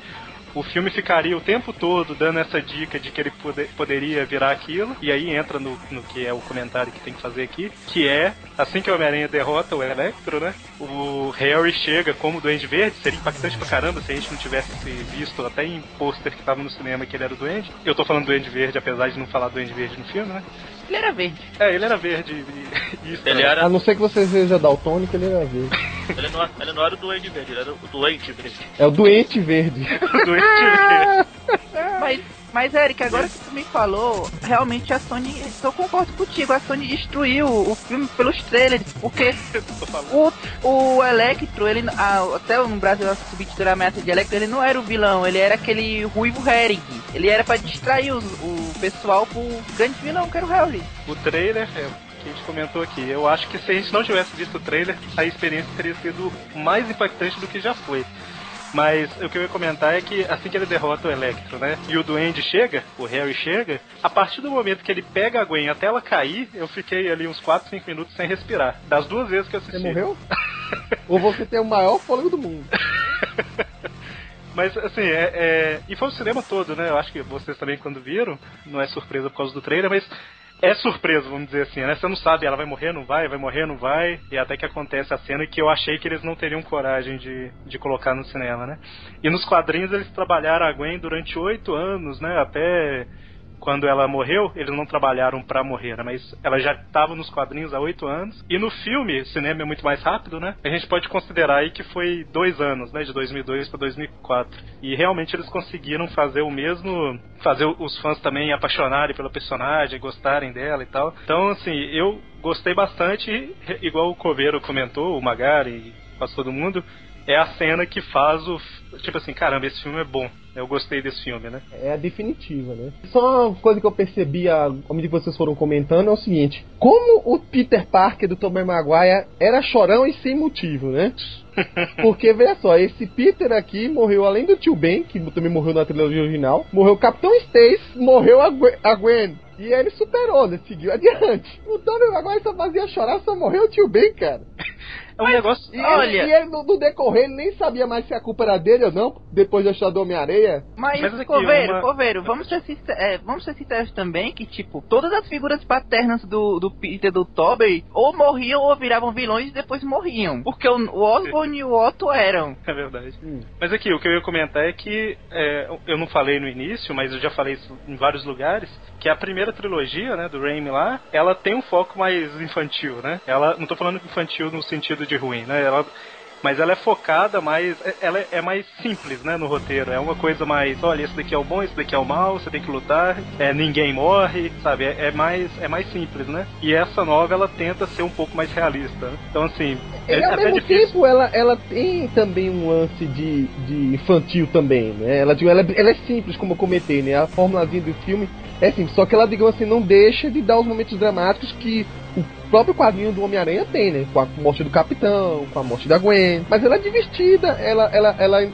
o filme ficaria o tempo todo dando essa dica de que ele pode- poderia virar aquilo, e aí entra no, no que é o comentário que tem que fazer aqui, que é, assim que o Homem-Aranha derrota o Electro, né, o Harry chega como Duende Verde, seria impactante pra caramba se a gente não tivesse visto até em pôster que tava no cinema que ele era o Duende. Eu tô falando Duende Verde, apesar de não falar Duende Verde no filme, né. Ele era verde. É, ele era verde e, e isso Ele era, A não ser que você seja daltônico, ele era verde. ele não, ele não era o Duende Verde, ele era o Doente Verde. É o doente verde. Doente Verde. Mas, mas Eric, agora que tu me falou, realmente a Sony, eu concordo contigo, a Sony destruiu o filme pelos trailers, porque o, o Electro, ele, ah, até no Brasil, a subtítulo ameaça de Electro, ele não era o vilão, ele era aquele ruivo Herring. Ele era pra distrair os- o pessoal pro grande vilão, que era o Harry. O trailer, é, que a gente comentou aqui, eu acho que se a gente não tivesse visto o trailer, a experiência teria sido mais impactante do que já foi. Mas o que eu ia comentar é que assim que ele derrota o Electro, né? E o Duende chega, o Harry chega, a partir do momento que ele pega a Gwen até ela cair, eu fiquei ali uns 4, 5 minutos sem respirar. Das duas vezes que eu assisti. Você morreu? Ou você tem o maior fôlego do mundo? Mas assim, é, é- E foi o cinema todo, né? Eu acho que vocês também quando viram, não é surpresa por causa do trailer, mas é surpresa, vamos dizer assim, né? Você não sabe, ela vai morrer, não vai, vai morrer, não vai, e até que acontece a cena que eu achei que eles não teriam coragem de, de colocar no cinema, né? E nos quadrinhos eles trabalharam a Gwen durante oito anos, né? Até quando ela morreu, eles não trabalharam pra morrer, né? mas ela já estava nos quadrinhos há oito anos. E no filme, cinema é muito mais rápido, né? A gente pode considerar aí que foi dois anos, né? De 2002 para 2004. E realmente eles conseguiram fazer o mesmo, fazer os fãs também apaixonarem pela personagem, gostarem dela e tal. Então, assim, eu gostei bastante, igual o Coveiro comentou, o Magari, quase todo mundo. É a cena que faz o. Tipo assim, caramba, esse filme é bom. Eu gostei desse filme, né? É a definitiva, né? Só uma coisa que eu percebi à medida que vocês foram comentando é o seguinte: como o Peter Parker do Tobey Maguire era chorão e sem motivo, né? Porque, veja só, esse Peter aqui morreu além do tio Ben, que também morreu na trilogia original, morreu o Capitão Stacy, morreu a Gwen, a Gwen. E ele superou, né? Seguiu adiante. O Tobey Maguire só fazia chorar, só morreu o tio Ben, cara. É um negócio. E, Olha- ele, e ele, no, no decorrer, ele nem sabia mais se a culpa era dele ou não, depois da história do Homem-Areia. Mas, Mas Coveiro, uma- Coveiro, vamos ser, sinceros, é, vamos ser sinceros também que, tipo, todas as figuras paternas do, do Peter do Tobey ou morriam ou viravam vilões e depois morriam. Porque o, o Osborn e o Otto eram. É verdade. Hum. Mas aqui, o que eu ia comentar é que é, eu não falei no início, mas eu já falei isso em vários lugares, que a primeira trilogia, né, do Raimi lá, ela tem um foco mais infantil, né? Ela, não tô falando infantil no sentido de ruim, né? Ela mas ela é focada mais. é- Ela é mais simples, né, no roteiro. É uma coisa mais, olha, esse daqui é o bom, esse daqui é o mal, você tem que lutar, é, ninguém morre, sabe? É, é mais, é mais simples, né? E essa nova ela tenta ser um pouco mais realista. Então, assim, E ao até mesmo difícil. tempo, ela, ela tem também um lance de, de infantil também, né? Ela, digo, ela, é- ela é simples, como eu comentei, né? A formulazinha do filme é simples, só que ela, digamos assim, não deixa de dar os momentos dramáticos que o próprio quadrinho do Homem-Aranha tem, né? Com a morte do Capitão, com a morte da Gwen. Mas ela é divertida, ela, ela, ela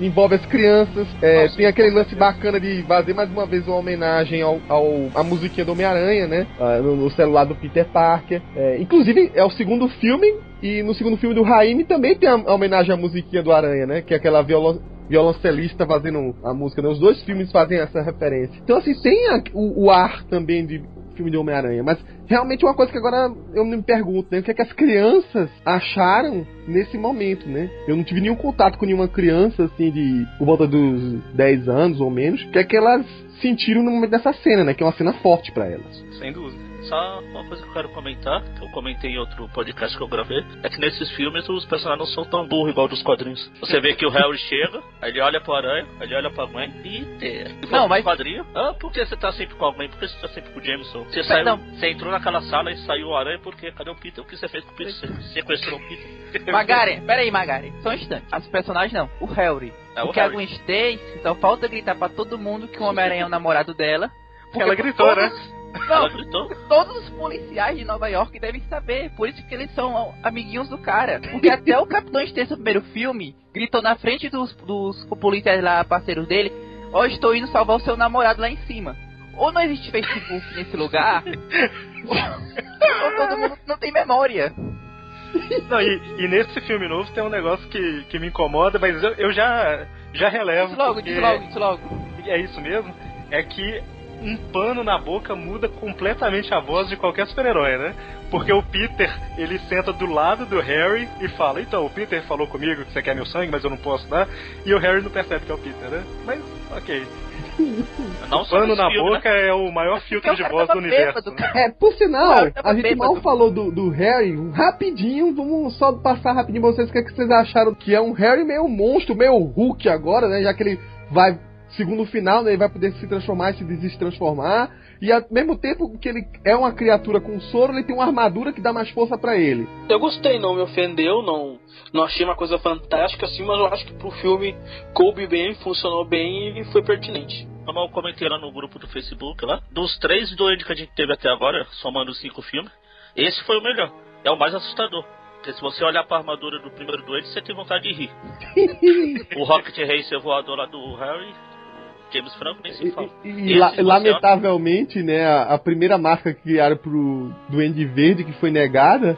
envolve as crianças. É, Nossa, tem aquele lance certeza. bacana de fazer mais uma vez uma homenagem ao, ao a musiquinha do Homem-Aranha, né? Ah, no, no celular do Peter Parker. É, inclusive, é o segundo filme, e no segundo filme do Raimi também tem a, a homenagem à musiquinha do Aranha, né? Que é aquela viola, violoncelista fazendo a música, né? Os dois filmes fazem essa referência. Então, assim, tem a, o, o ar também de filme de Homem-Aranha, mas realmente uma coisa que agora eu me pergunto, né? O que é que as crianças acharam nesse momento, né? Eu não tive nenhum contato com nenhuma criança, assim, de por volta dos 10 anos ou menos. O que é que elas sentiram no momento dessa cena, né? Que é uma cena forte para elas. Sem dúvida. Só uma coisa que eu quero comentar, que eu comentei em outro podcast que eu gravei, é que nesses filmes os personagens não são tão burros igual dos quadrinhos. Você vê que o Harry chega, ele olha pro Aranha, ele olha pra Gwen, Peter. E Não, não, mas- quadrinho, ah, por que você tá sempre com a Gwen? Por que você tá sempre com o Jameson? Você, Mas saiu, não. você entrou naquela sala e saiu o Aranha, por quê? Cadê o Peter? O que você fez com o Peter? Você sequestrou o Peter? Magaren, pera aí, Magaren. Só um instante. As personagens não. O Harry. É, o porque a Harry. Gwen Stacy só falta gritar pra todo mundo que o Homem-Aranha é o namorado dela. Porque Ela gritou, né? todos- Ela Não, gritou. todos os policiais de Nova York devem saber. Por isso que eles são amiguinhos do cara. Porque até o Capitão Stacy no primeiro filme gritou na frente dos, dos policiais lá, parceiros dele: Ó, estou indo salvar o seu namorado lá em cima. Ou não existe Facebook nesse lugar, ou todo mundo não tem memória. Não, e, e nesse filme novo tem um negócio que, que me incomoda, mas eu, eu já, já relevo. Diz logo, diz logo, diz logo. É isso mesmo. É que um pano na boca muda completamente a voz de qualquer super-herói, né? Porque o Peter, ele senta do lado do Harry e fala: Então, o Peter falou comigo que você quer meu sangue, mas eu não posso dar. E o Harry não percebe que é o Peter, né? Mas, ok. Não O pano na filme, né? boca é o maior filtro Porque de voz do universo. bêbado, né? É, por sinal, a gente bêbado. mal falou do, do Harry, rapidinho, vamos só passar rapidinho pra vocês o que, é que vocês acharam que é um Harry meio monstro, meio Hulk agora, né? Já que ele vai, segundo o final, né, ele vai poder se transformar e se destransformar. E ao mesmo tempo que ele é uma criatura com soro, ele tem uma armadura que dá mais força pra ele. Eu gostei, não me ofendeu, não, não achei uma coisa fantástica assim, mas eu acho que pro filme coube bem, funcionou bem e foi pertinente. Como eu comentei lá no grupo do Facebook lá, dos três doentes que a gente teve até agora, somando os cinco filmes, esse foi o melhor. É o mais assustador. Porque se você olhar pra armadura do primeiro doente, você tem vontade de rir. o Rocket Racer voador lá do Harry, James Franco E, fala. e- Esse e la- lamentavelmente, né, a, a primeira máscara que criaram pro Duende Verde, que foi negada,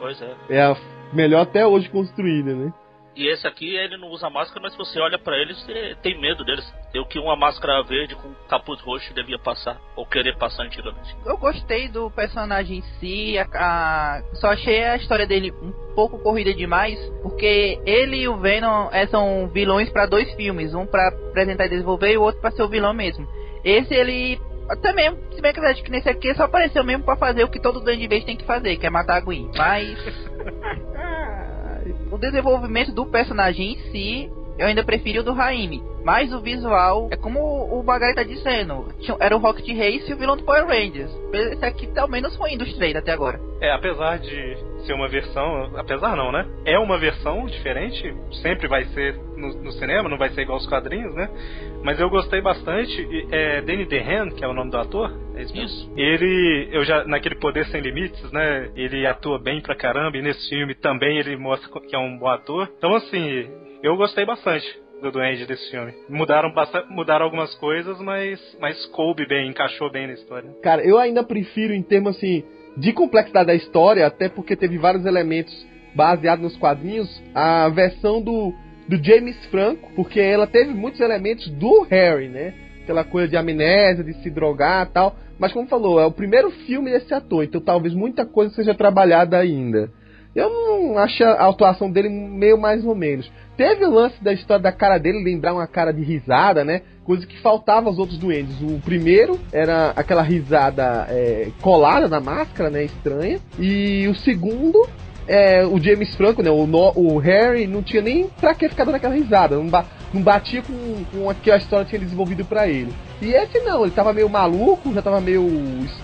é. é a melhor até hoje construída, né? E esse aqui, ele não usa máscara, mas se você olha pra ele, você tem medo deles. Tem o que uma máscara verde com capuz roxo devia passar, ou querer passar antigamente. Eu gostei do personagem em si, a, a- só achei a história dele um pouco corrida demais, porque ele e o Venom é, são vilões pra dois filmes, um pra apresentar e desenvolver e o outro pra ser o vilão mesmo. Esse ele até mesmo, se bem que verdade que nesse aqui só apareceu mesmo pra fazer o que todo Duende Verde tem que fazer, que é matar a Gwen. Mas o desenvolvimento do personagem em si, eu ainda prefiro o do Raimi. Mas o visual, é como o Bagari tá dizendo, era o Rocket Race e o vilão do Power Rangers. Esse aqui tá o menos ruim dos três até agora. É, apesar de ser uma versão. Apesar não, né? É uma versão diferente, sempre vai ser no, no cinema, não vai ser igual aos quadrinhos, né? Mas eu gostei bastante. É Danny DeHaan, que é o nome do ator, é isso? Isso. Ele, eu já, naquele Poder Sem Limites, né? Ele atua bem pra caramba, e nesse filme também ele mostra que é um bom ator. Então, assim, eu gostei bastante do Duende desse filme. Mudaram, mudaram algumas coisas, mas, mas coube bem, encaixou bem na história. Cara, eu ainda prefiro em termos assim de complexidade da história, até porque teve vários elementos baseados nos quadrinhos, a versão do, do James Franco, porque ela teve muitos elementos do Harry, né? Aquela coisa de amnésia, de se drogar tal. Mas como falou, é o primeiro filme desse ator, então talvez muita coisa seja trabalhada ainda. Eu não acho a atuação dele meio mais ou menos. Teve o lance da história da cara dele lembrar uma cara de risada, né? Coisa que faltava aos outros duendes. O primeiro era aquela risada é, colada na máscara, né? Estranha. E o segundo, é, o James Franco, né? O, no- o Harry não tinha nem pra que ficar dando aquela risada. Não, ba- não batia com, com o que a história tinha desenvolvido pra ele. E esse não, ele tava meio maluco, já tava meio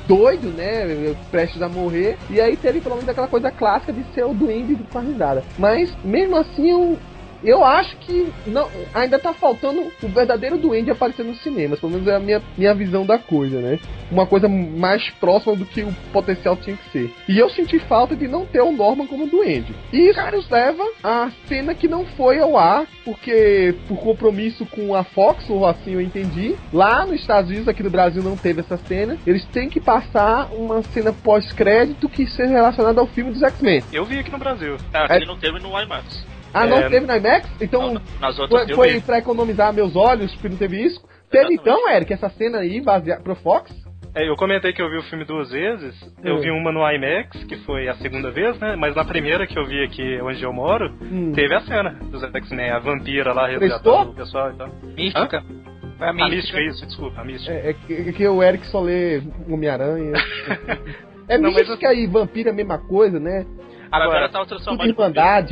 doido, né? Prestes a morrer. E aí teve pelo menos aquela coisa clássica de ser o duende com a risada. Mas mesmo assim eu. Eu acho que não, ainda tá faltando o verdadeiro duende aparecer nos cinemas, pelo menos é a minha, minha visão da coisa, né? Uma coisa mais próxima do que o potencial tinha que ser. E eu senti falta de não ter o Norman como duende. E isso nos leva à cena que não foi ao ar, porque por compromisso com a Fox, ou assim eu entendi, lá nos Estados Unidos, aqui no Brasil não teve essa cena, eles têm que passar uma cena pós-crédito que seja relacionada ao filme dos X-Men. Eu vi aqui no Brasil. Ah, É- ele não teve no IMAX. Ah, não É. teve na IMAX? Então Não, nas outras foi, eu foi pra economizar meus olhos, porque não teve isso? Teve Exatamente. então, Eric, essa cena aí baseada pro Fox? É, eu comentei que eu vi o filme duas vezes. Eu Hum. vi uma no IMAX, que foi a segunda vez, né? Mas na primeira que eu vi aqui onde eu moro, Hum. teve a cena dos X-Men, a vampira lá resgatando o pessoal e tal. Mística. Foi a A mística. mística, isso, desculpa, a mística. É, é que, é que o Eric só lê Homem-Aranha. é Não, mas mística e vampiro é a mesma coisa, né? Agora Agora, tava Tudo em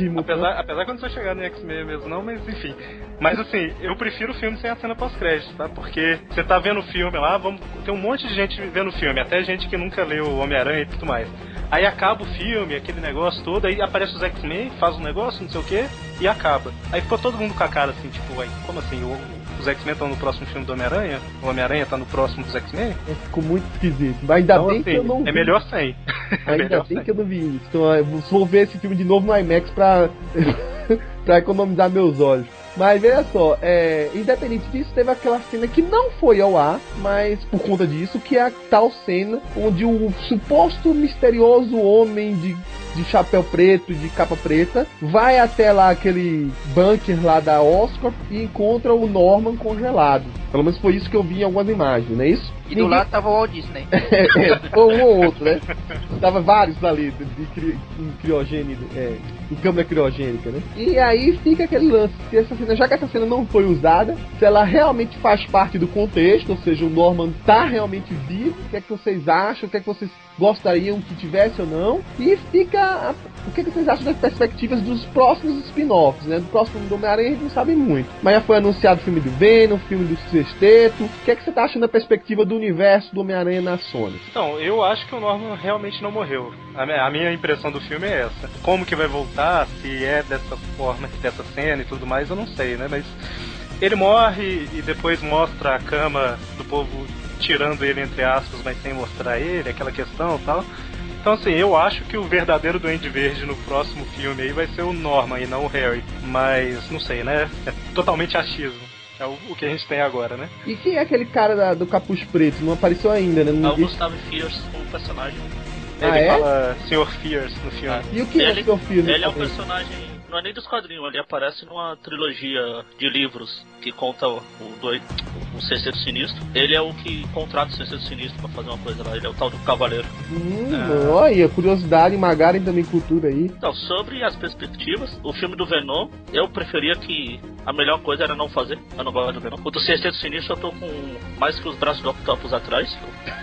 mutante. apesar, apesar que eu não sou chegado em X-Men mesmo, não, mas enfim. Mas assim, eu prefiro o filme sem a cena pós-crédito, tá? Porque você tá vendo o filme lá, vamos, tem um monte de gente vendo o filme, até gente que nunca leu Homem-Aranha e tudo mais. Aí acaba o filme, aquele negócio todo, aí aparece os X-Men, faz um negócio, não sei o que, e acaba. Aí ficou todo mundo com a cara assim, tipo, como assim? O- os X-Men estão no próximo filme do Homem-Aranha? O Homem-Aranha tá no próximo dos X-Men? É, ficou muito esquisito. Mas ainda Então, bem assim, que eu não vi. é melhor sem. É Ainda melhor bem sem. que eu não vi isso. Então eu vou ver esse filme de novo no IMAX pra, pra economizar meus olhos. Mas veja só, é, independente disso, teve aquela cena que não foi ao ar, mas por conta disso, que é a tal cena onde o suposto misterioso homem de, de chapéu preto, de capa preta, vai até lá aquele bunker lá da Oscar e encontra o Norman congelado. Pelo menos foi isso que eu vi em algumas imagens, não é isso? E do lado tava o Walt Disney. É, foi um ou outro, né? Tava vários ali de, de cri, em criogênico, é, em câmera criogênica, né? E aí fica aquele lance, se essa cena, já que essa cena não foi usada, se ela realmente faz parte do contexto, ou seja, o Norman tá realmente vivo, o que é que vocês acham, o que é que vocês gostariam que tivesse ou não, e fica o que, é que vocês acham das perspectivas dos próximos spin-offs, né? Do próximo do Homem-Aranha a gente não sabe muito. Mas já foi anunciado o filme do Venom, o filme do Sexteto. O que é que você tá achando da perspectiva do universo do Homem-Aranha na Sony? Então, eu acho que o Norman realmente não morreu. A minha impressão do filme é essa. Como que vai voltar, se é dessa forma, dessa cena e tudo mais, eu não sei, né? Mas ele morre e depois mostra a cama do povo tirando ele, entre aspas, mas sem mostrar ele, aquela questão e tal. Então, assim, eu acho que o verdadeiro Duende Verde no próximo filme aí vai ser o Norman e não o Harry. Mas, não sei, né? É totalmente achismo. É o, o que a gente tem agora, né? E quem é aquele cara da- do capuz preto? Não apareceu ainda, né? É o Gustavo Fierce como personagem. Ah, ele é? fala Sr. Fierce no filme. E o que é Ele- o seu filho? Ele é um personagem, não é nem dos quadrinhos, ele aparece numa trilogia de livros que conta o, o, doi- o Sexteto Sinistro. Ele é o que contrata o Sexteto Sinistro pra fazer uma coisa lá, ele é o tal do Cavaleiro. Hum, olha, curiosidade, Magaren também cultura aí. Então, sobre as perspectivas, o filme do Venom, eu preferia que a melhor coisa era não fazer. Eu não gosto do Venom. O do Sexteto Sinistro eu tô com mais que os braços do Octopus atrás.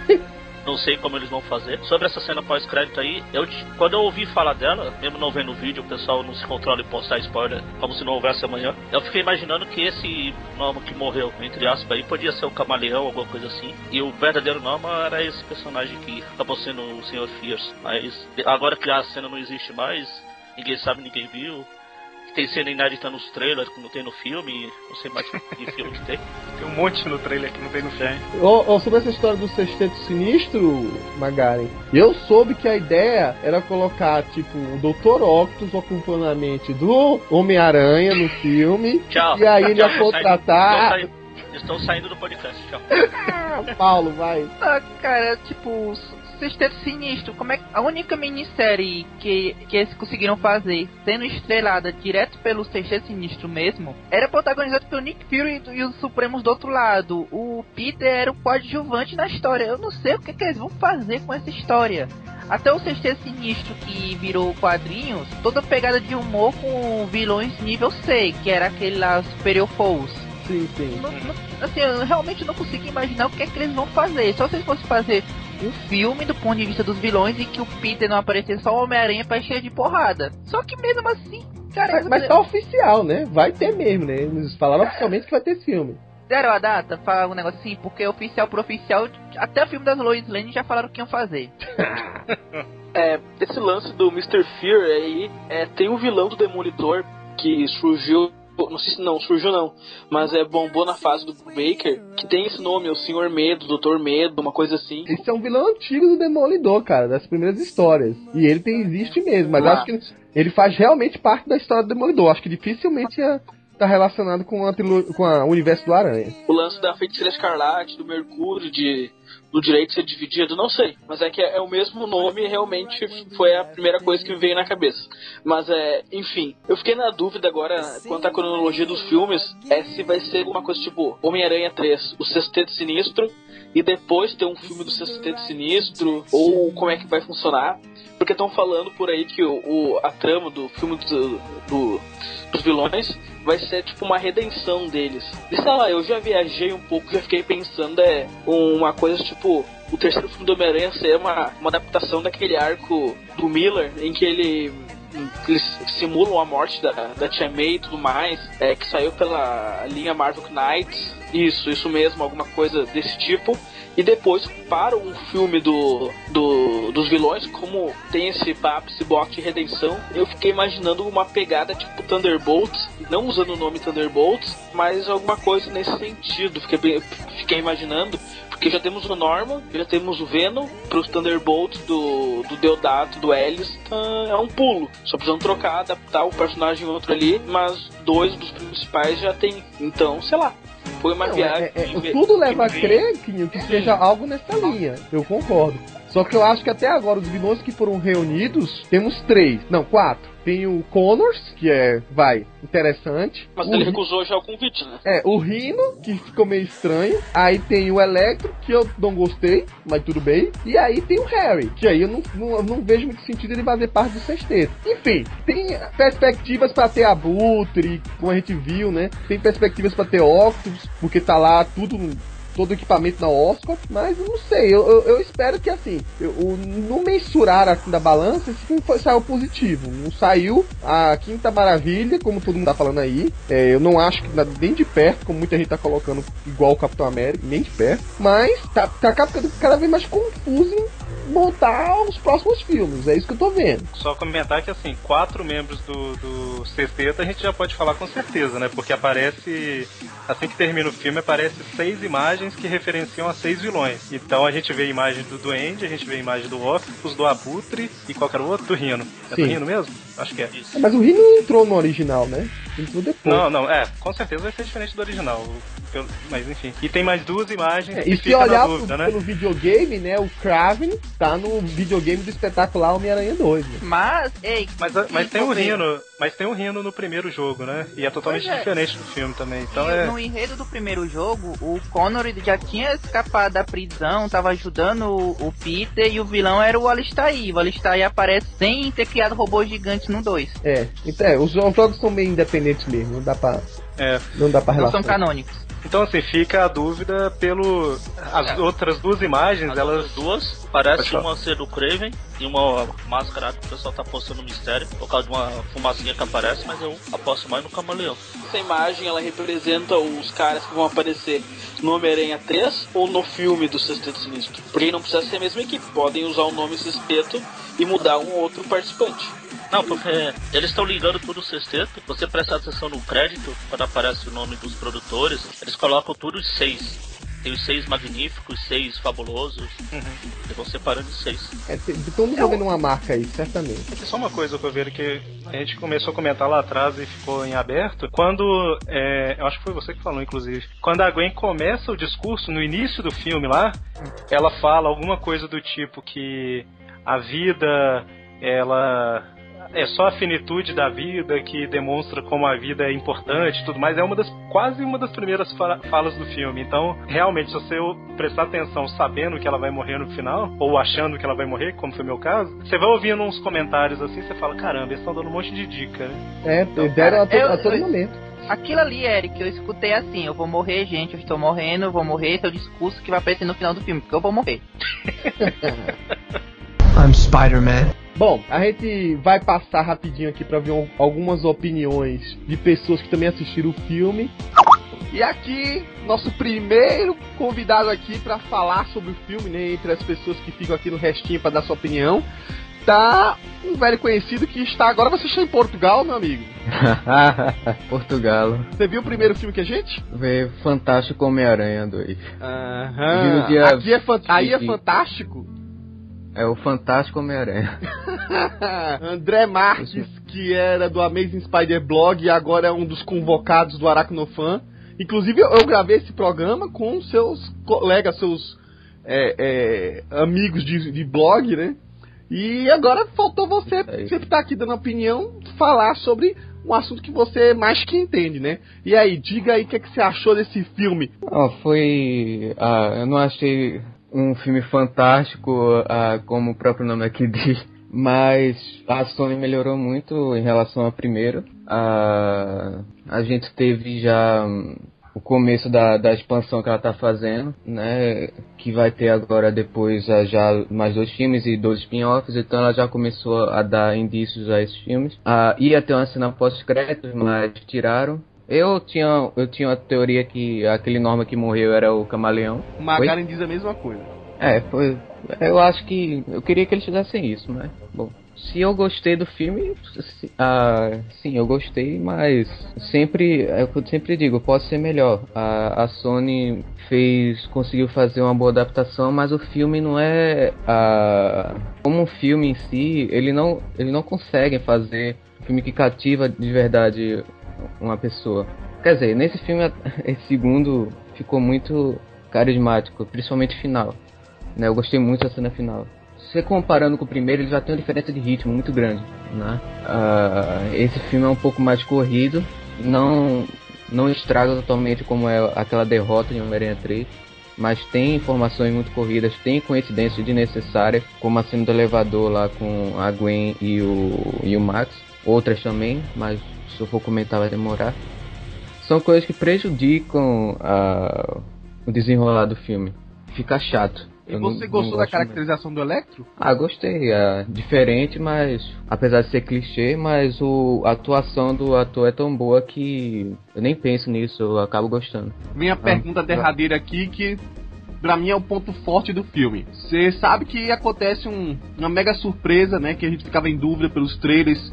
Não sei como eles vão fazer. Sobre essa cena pós-crédito aí, eu, quando eu ouvi falar dela, mesmo não vendo o vídeo, o pessoal não se controla e postar spoiler como se não houvesse amanhã. Eu fiquei imaginando que esse Norman que morreu, entre aspas, aí, podia ser o camaleão, alguma coisa assim. E o verdadeiro Norman era esse personagem que acabou sendo o Sr. Fierce. Mas agora que a cena não existe mais, ninguém sabe, ninguém viu. Tem cena inédita nos trailers que não tem no filme, não sei mais que filme que tem. Tem um monte no trailer que não tem no filme. Ó, ó, sobre essa história do sexteto sinistro, Magaren, eu soube que a ideia era colocar, tipo, o Dr. Octopus ocupando a mente do Homem-Aranha no filme. Tchau. E aí ele ia contratar- tô saindo- Estão saindo do podcast, tchau. Ah, Paulo, vai. Ah, cara, tipo, Sexteto Sinistro, como é que a única minissérie que, que eles conseguiram fazer, sendo estrelada direto pelo Sexteto Sinistro mesmo, era protagonizada pelo Nick Fury e os Supremos do outro lado. O Peter era o coadjuvante na história. Eu não sei o que, que eles vão fazer com essa história. Até o Sexteto Sinistro que virou quadrinhos, toda pegada de humor com vilões nível C, que era aquele lá Superior Foes. Sim, sim. Não- não- assim, eu realmente não consigo imaginar o que é que eles vão fazer. Só se eles fossem fazer um filme do ponto de vista dos vilões e que o Peter não aparecesse só o Homem-Aranha pra encher de porrada. Só que mesmo assim, cara, Mas, mas tá oficial, né? Vai ter mesmo, né? Eles falaram oficialmente que vai ter esse filme. deram a data, falar um negócio assim, porque oficial por oficial, até o filme das Lois Lane já falaram o que iam fazer. É, esse lance do Mr. Fear aí, é, tem um vilão do Demolidor que surgiu. Não sei se não, surgiu não. Mas é bombou na fase do Baker, que tem esse nome, o Senhor Medo, Doutor Medo, uma coisa assim. Esse é um vilão antigo do Demolidor, cara, das primeiras histórias. E ele tem, existe mesmo, mas Ah. acho que ele faz realmente parte da história do Demolidor. Acho que dificilmente ia estar relacionado com, a com a- o universo do Aranha. O lance da Feiticeira Escarlate, do Mercúrio, de do direito ser dividido, não sei. Mas é que é, é o mesmo nome realmente foi a primeira coisa que me veio na cabeça. Mas é, enfim, eu fiquei na dúvida agora quanto à cronologia dos filmes, é se vai ser alguma coisa tipo Homem-Aranha 3, o Sexteto Sinistro, e depois ter um filme do Sexteto Sinistro, ou como é que vai funcionar. Porque estão falando por aí que o, o, a trama do filme do, do, dos vilões vai ser tipo uma redenção deles. E sei lá, eu já viajei um pouco, já fiquei pensando, é uma coisa tipo o terceiro filme do Homem-Aranha ser uma, uma adaptação daquele arco do Miller, em que ele eles simulam a morte da, da Tia May e tudo mais, é, que saiu pela linha Marvel Knights. Isso, isso mesmo, alguma coisa desse tipo e depois para um filme do, do dos vilões, como tem esse papo, esse bloco de redenção, eu fiquei imaginando uma pegada tipo Thunderbolts, não usando o nome Thunderbolts, mas alguma coisa nesse sentido. Fiquei, fiquei imaginando, porque já temos o Norman, já temos o Venom, para os Thunderbolts do, do Deodato, do Ellis, é um pulo. Só precisam trocar, adaptar o personagem outro ali, mas dois dos principais já tem. Então, sei lá, foi uma Não, viagem. é- é- tudo leva a crer Quinho, que seja algo nessa linha. Eu concordo. Só que eu acho que até agora os vilões que foram reunidos, temos três. Não, quatro. Tem o Connors, que é, vai, interessante. Mas o ele recusou já o convite, né? É, o Rino, que ficou meio estranho. Aí tem o Electro, que eu não gostei, mas tudo bem. E aí tem o Harry, que aí eu não, não, não vejo muito sentido ele fazer parte do sexteto. Enfim, tem perspectivas pra ter Abutre, como a gente viu, né? Tem perspectivas pra ter Octopus, porque tá lá tudo todo o equipamento na Oscar, mas não sei, eu, eu, eu espero que assim, eu, no mensurar assim da balança, esse filme foi, saiu positivo, não saiu a quinta maravilha, como todo mundo tá falando aí, É, eu não acho que nem de perto, como muita gente tá colocando igual o Capitão América, nem de perto, mas tá, tá cada, vez mais confuso montar os próximos filmes, é isso que eu tô vendo. Só comentar que assim, quatro membros do, do sexteto a gente já pode falar com certeza, né? Porque aparece, assim que termina o filme, aparece seis imagens que referenciam a seis vilões. Então a gente vê a imagem do Duende, a gente vê a imagem do Octopus, do Abutre e qualquer outro, do Rino. É Sim. do Rino mesmo? Acho que é. É, mas o Rino não entrou no original, né? Entrou depois. Não, não, é, com certeza vai ser diferente do original. Mas enfim. E tem mais duas imagens É, que e se fica na olhar dúvida, pro- né? pelo videogame, né, o Kraven tá no videogame do espetacular Homem-Aranha 2. Né? Mas, ei, Mas, mas tem Bobeira. Rino, mas tem o Rino no primeiro jogo, né? E é totalmente é. diferente do filme também. Então E é. no enredo do primeiro jogo, o Connor já tinha escapado da prisão, tava ajudando o, o Peter e o vilão era o Alistair. O Alistair aparece sem ter criado robô gigante no 2. É, então, é, os jogos são meio independentes mesmo, não dá pra, é. não dá pra Não são relacionar. canônicos. Então assim, fica a dúvida pelo. As É. outras duas imagens, As elas. duas, parece uma ser do Craven e uma máscara que o pessoal tá postando mistério, por causa de uma fumacinha que aparece, mas eu aposto mais no camaleão. Essa imagem ela representa os caras que vão aparecer no Homem-Aranha 3 ou no filme do Sexteto Sinistro. Porque não precisa ser a mesma equipe, podem usar o nome Sexteto e mudar um outro participante. Não, porque eles estão ligando tudo o sexteto. Você presta atenção no crédito, quando aparece o nome dos produtores, eles colocam tudo em seis. Tem os seis magníficos, seis fabulosos. Eles vão separando em seis. É, tem- estão desenvolvendo uma marca aí, certamente. Só uma coisa que eu vejo que a gente começou a comentar lá atrás e ficou em aberto. Quando. é, eu acho que foi você que falou, inclusive. Quando a Gwen começa o discurso no início do filme lá, ela fala alguma coisa do tipo que a vida, ela. É só a finitude da vida que demonstra como a vida é importante e tudo mais. É uma das quase uma das primeiras fa- falas do filme. Então, realmente, se você prestar atenção sabendo que ela vai morrer no final, ou achando que ela vai morrer, como foi meu caso, você vai ouvindo uns comentários assim, você fala, caramba, eles estão dando um monte de dica? É, Então, deram a, to- eu- a todo eu- momento. Aquilo ali, Eric, eu escutei assim, eu vou morrer, gente, eu estou morrendo, eu vou morrer, esse é o discurso que vai aparecer no final do filme, porque eu vou morrer. I'm Spider-Man. Bom, a gente vai passar rapidinho aqui pra ver um- algumas opiniões de pessoas que também assistiram o filme. E aqui, nosso primeiro convidado aqui pra falar sobre o filme, né, entre as pessoas que ficam aqui no restinho pra dar sua opinião, tá um velho conhecido que está agora você está em Portugal, meu amigo. Portugal. Você viu o primeiro filme que a gente? Vê Fantástico Homem-Aranha 2. Aham. Dia Aqui é fan- aí é 20. fantástico. É o Fantástico Homem-Aranha. André Marques, que era do Amazing Spider Blog e agora é um dos convocados do Aracnofan. Inclusive, eu, gravei esse programa com seus colegas, seus é, é, amigos de, de blog, né? E agora faltou você, aí. sempre tá aqui dando opinião, falar sobre um assunto que você mais que entende, né? E aí, diga aí o que, é que você achou desse filme. Ó, foi. ah, eu não achei um filme fantástico, ah, como o próprio nome aqui diz, mas a Sony melhorou muito em relação ao primeiro. Ah, a gente teve já hum, o começo da, da expansão que ela tá fazendo, né? Que vai ter agora depois ah, já mais dois filmes e dois spin-offs, então ela já começou a dar indícios a esses filmes. Ia ter uma cena pós-créditos, mas tiraram. Eu tinha, eu tinha uma teoria que aquele Norma que morreu era o camaleão. O Magaren diz a mesma coisa. É, foi. Eu acho que. Eu queria que eles fizessem isso, mas. Bom. Se eu gostei do filme, se- ah, sim, eu gostei, mas sempre, é o que eu sempre digo, pode ser melhor. A, a Sony fez, conseguiu fazer uma boa adaptação, mas o filme não é, ah, como um filme em si, ele não, ele não consegue fazer um filme que cativa de verdade uma pessoa. Quer dizer, nesse filme, esse segundo ficou muito carismático, principalmente final. Né? Eu gostei muito da cena final. Se comparando com o primeiro, ele já tem uma diferença de ritmo muito grande. Né? Ah, esse filme é um pouco mais corrido, não, não estraga totalmente como é aquela derrota de Homem-Aranha 3. Mas tem informações muito corridas, tem coincidências desnecessárias, como a cena do elevador lá com a Gwen e o, e o Max. Outras também, mas se eu for comentar vai demorar. São coisas que prejudicam ah, o desenrolar do filme. Fica chato. E Eu não- você não gostou da gosto muito. caracterização do Electro? Ah, gostei. É diferente, mas apesar de ser clichê, mas o, a atuação do ator é tão boa que eu nem penso nisso, eu acabo gostando. Vem a pergunta derradeira aqui que pra mim é o ponto forte do filme. Você sabe que acontece um- uma mega surpresa, né? Que a gente ficava em dúvida pelos trailers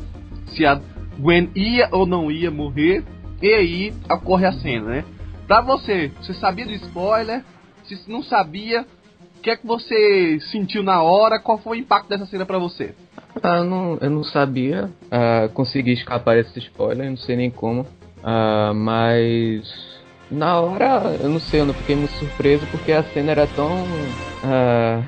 se a Gwen ia ou não ia morrer. E aí ocorre a cena, né? Pra você, você sabia do spoiler? Se não sabia, o que é que você sentiu na hora? Qual foi o impacto dessa cena pra você? Ah, não, eu não sabia ah, conseguir escapar desse spoiler, não sei nem como. Ah, mas na hora, eu não sei, eu não fiquei muito surpreso porque a cena era tão. ah,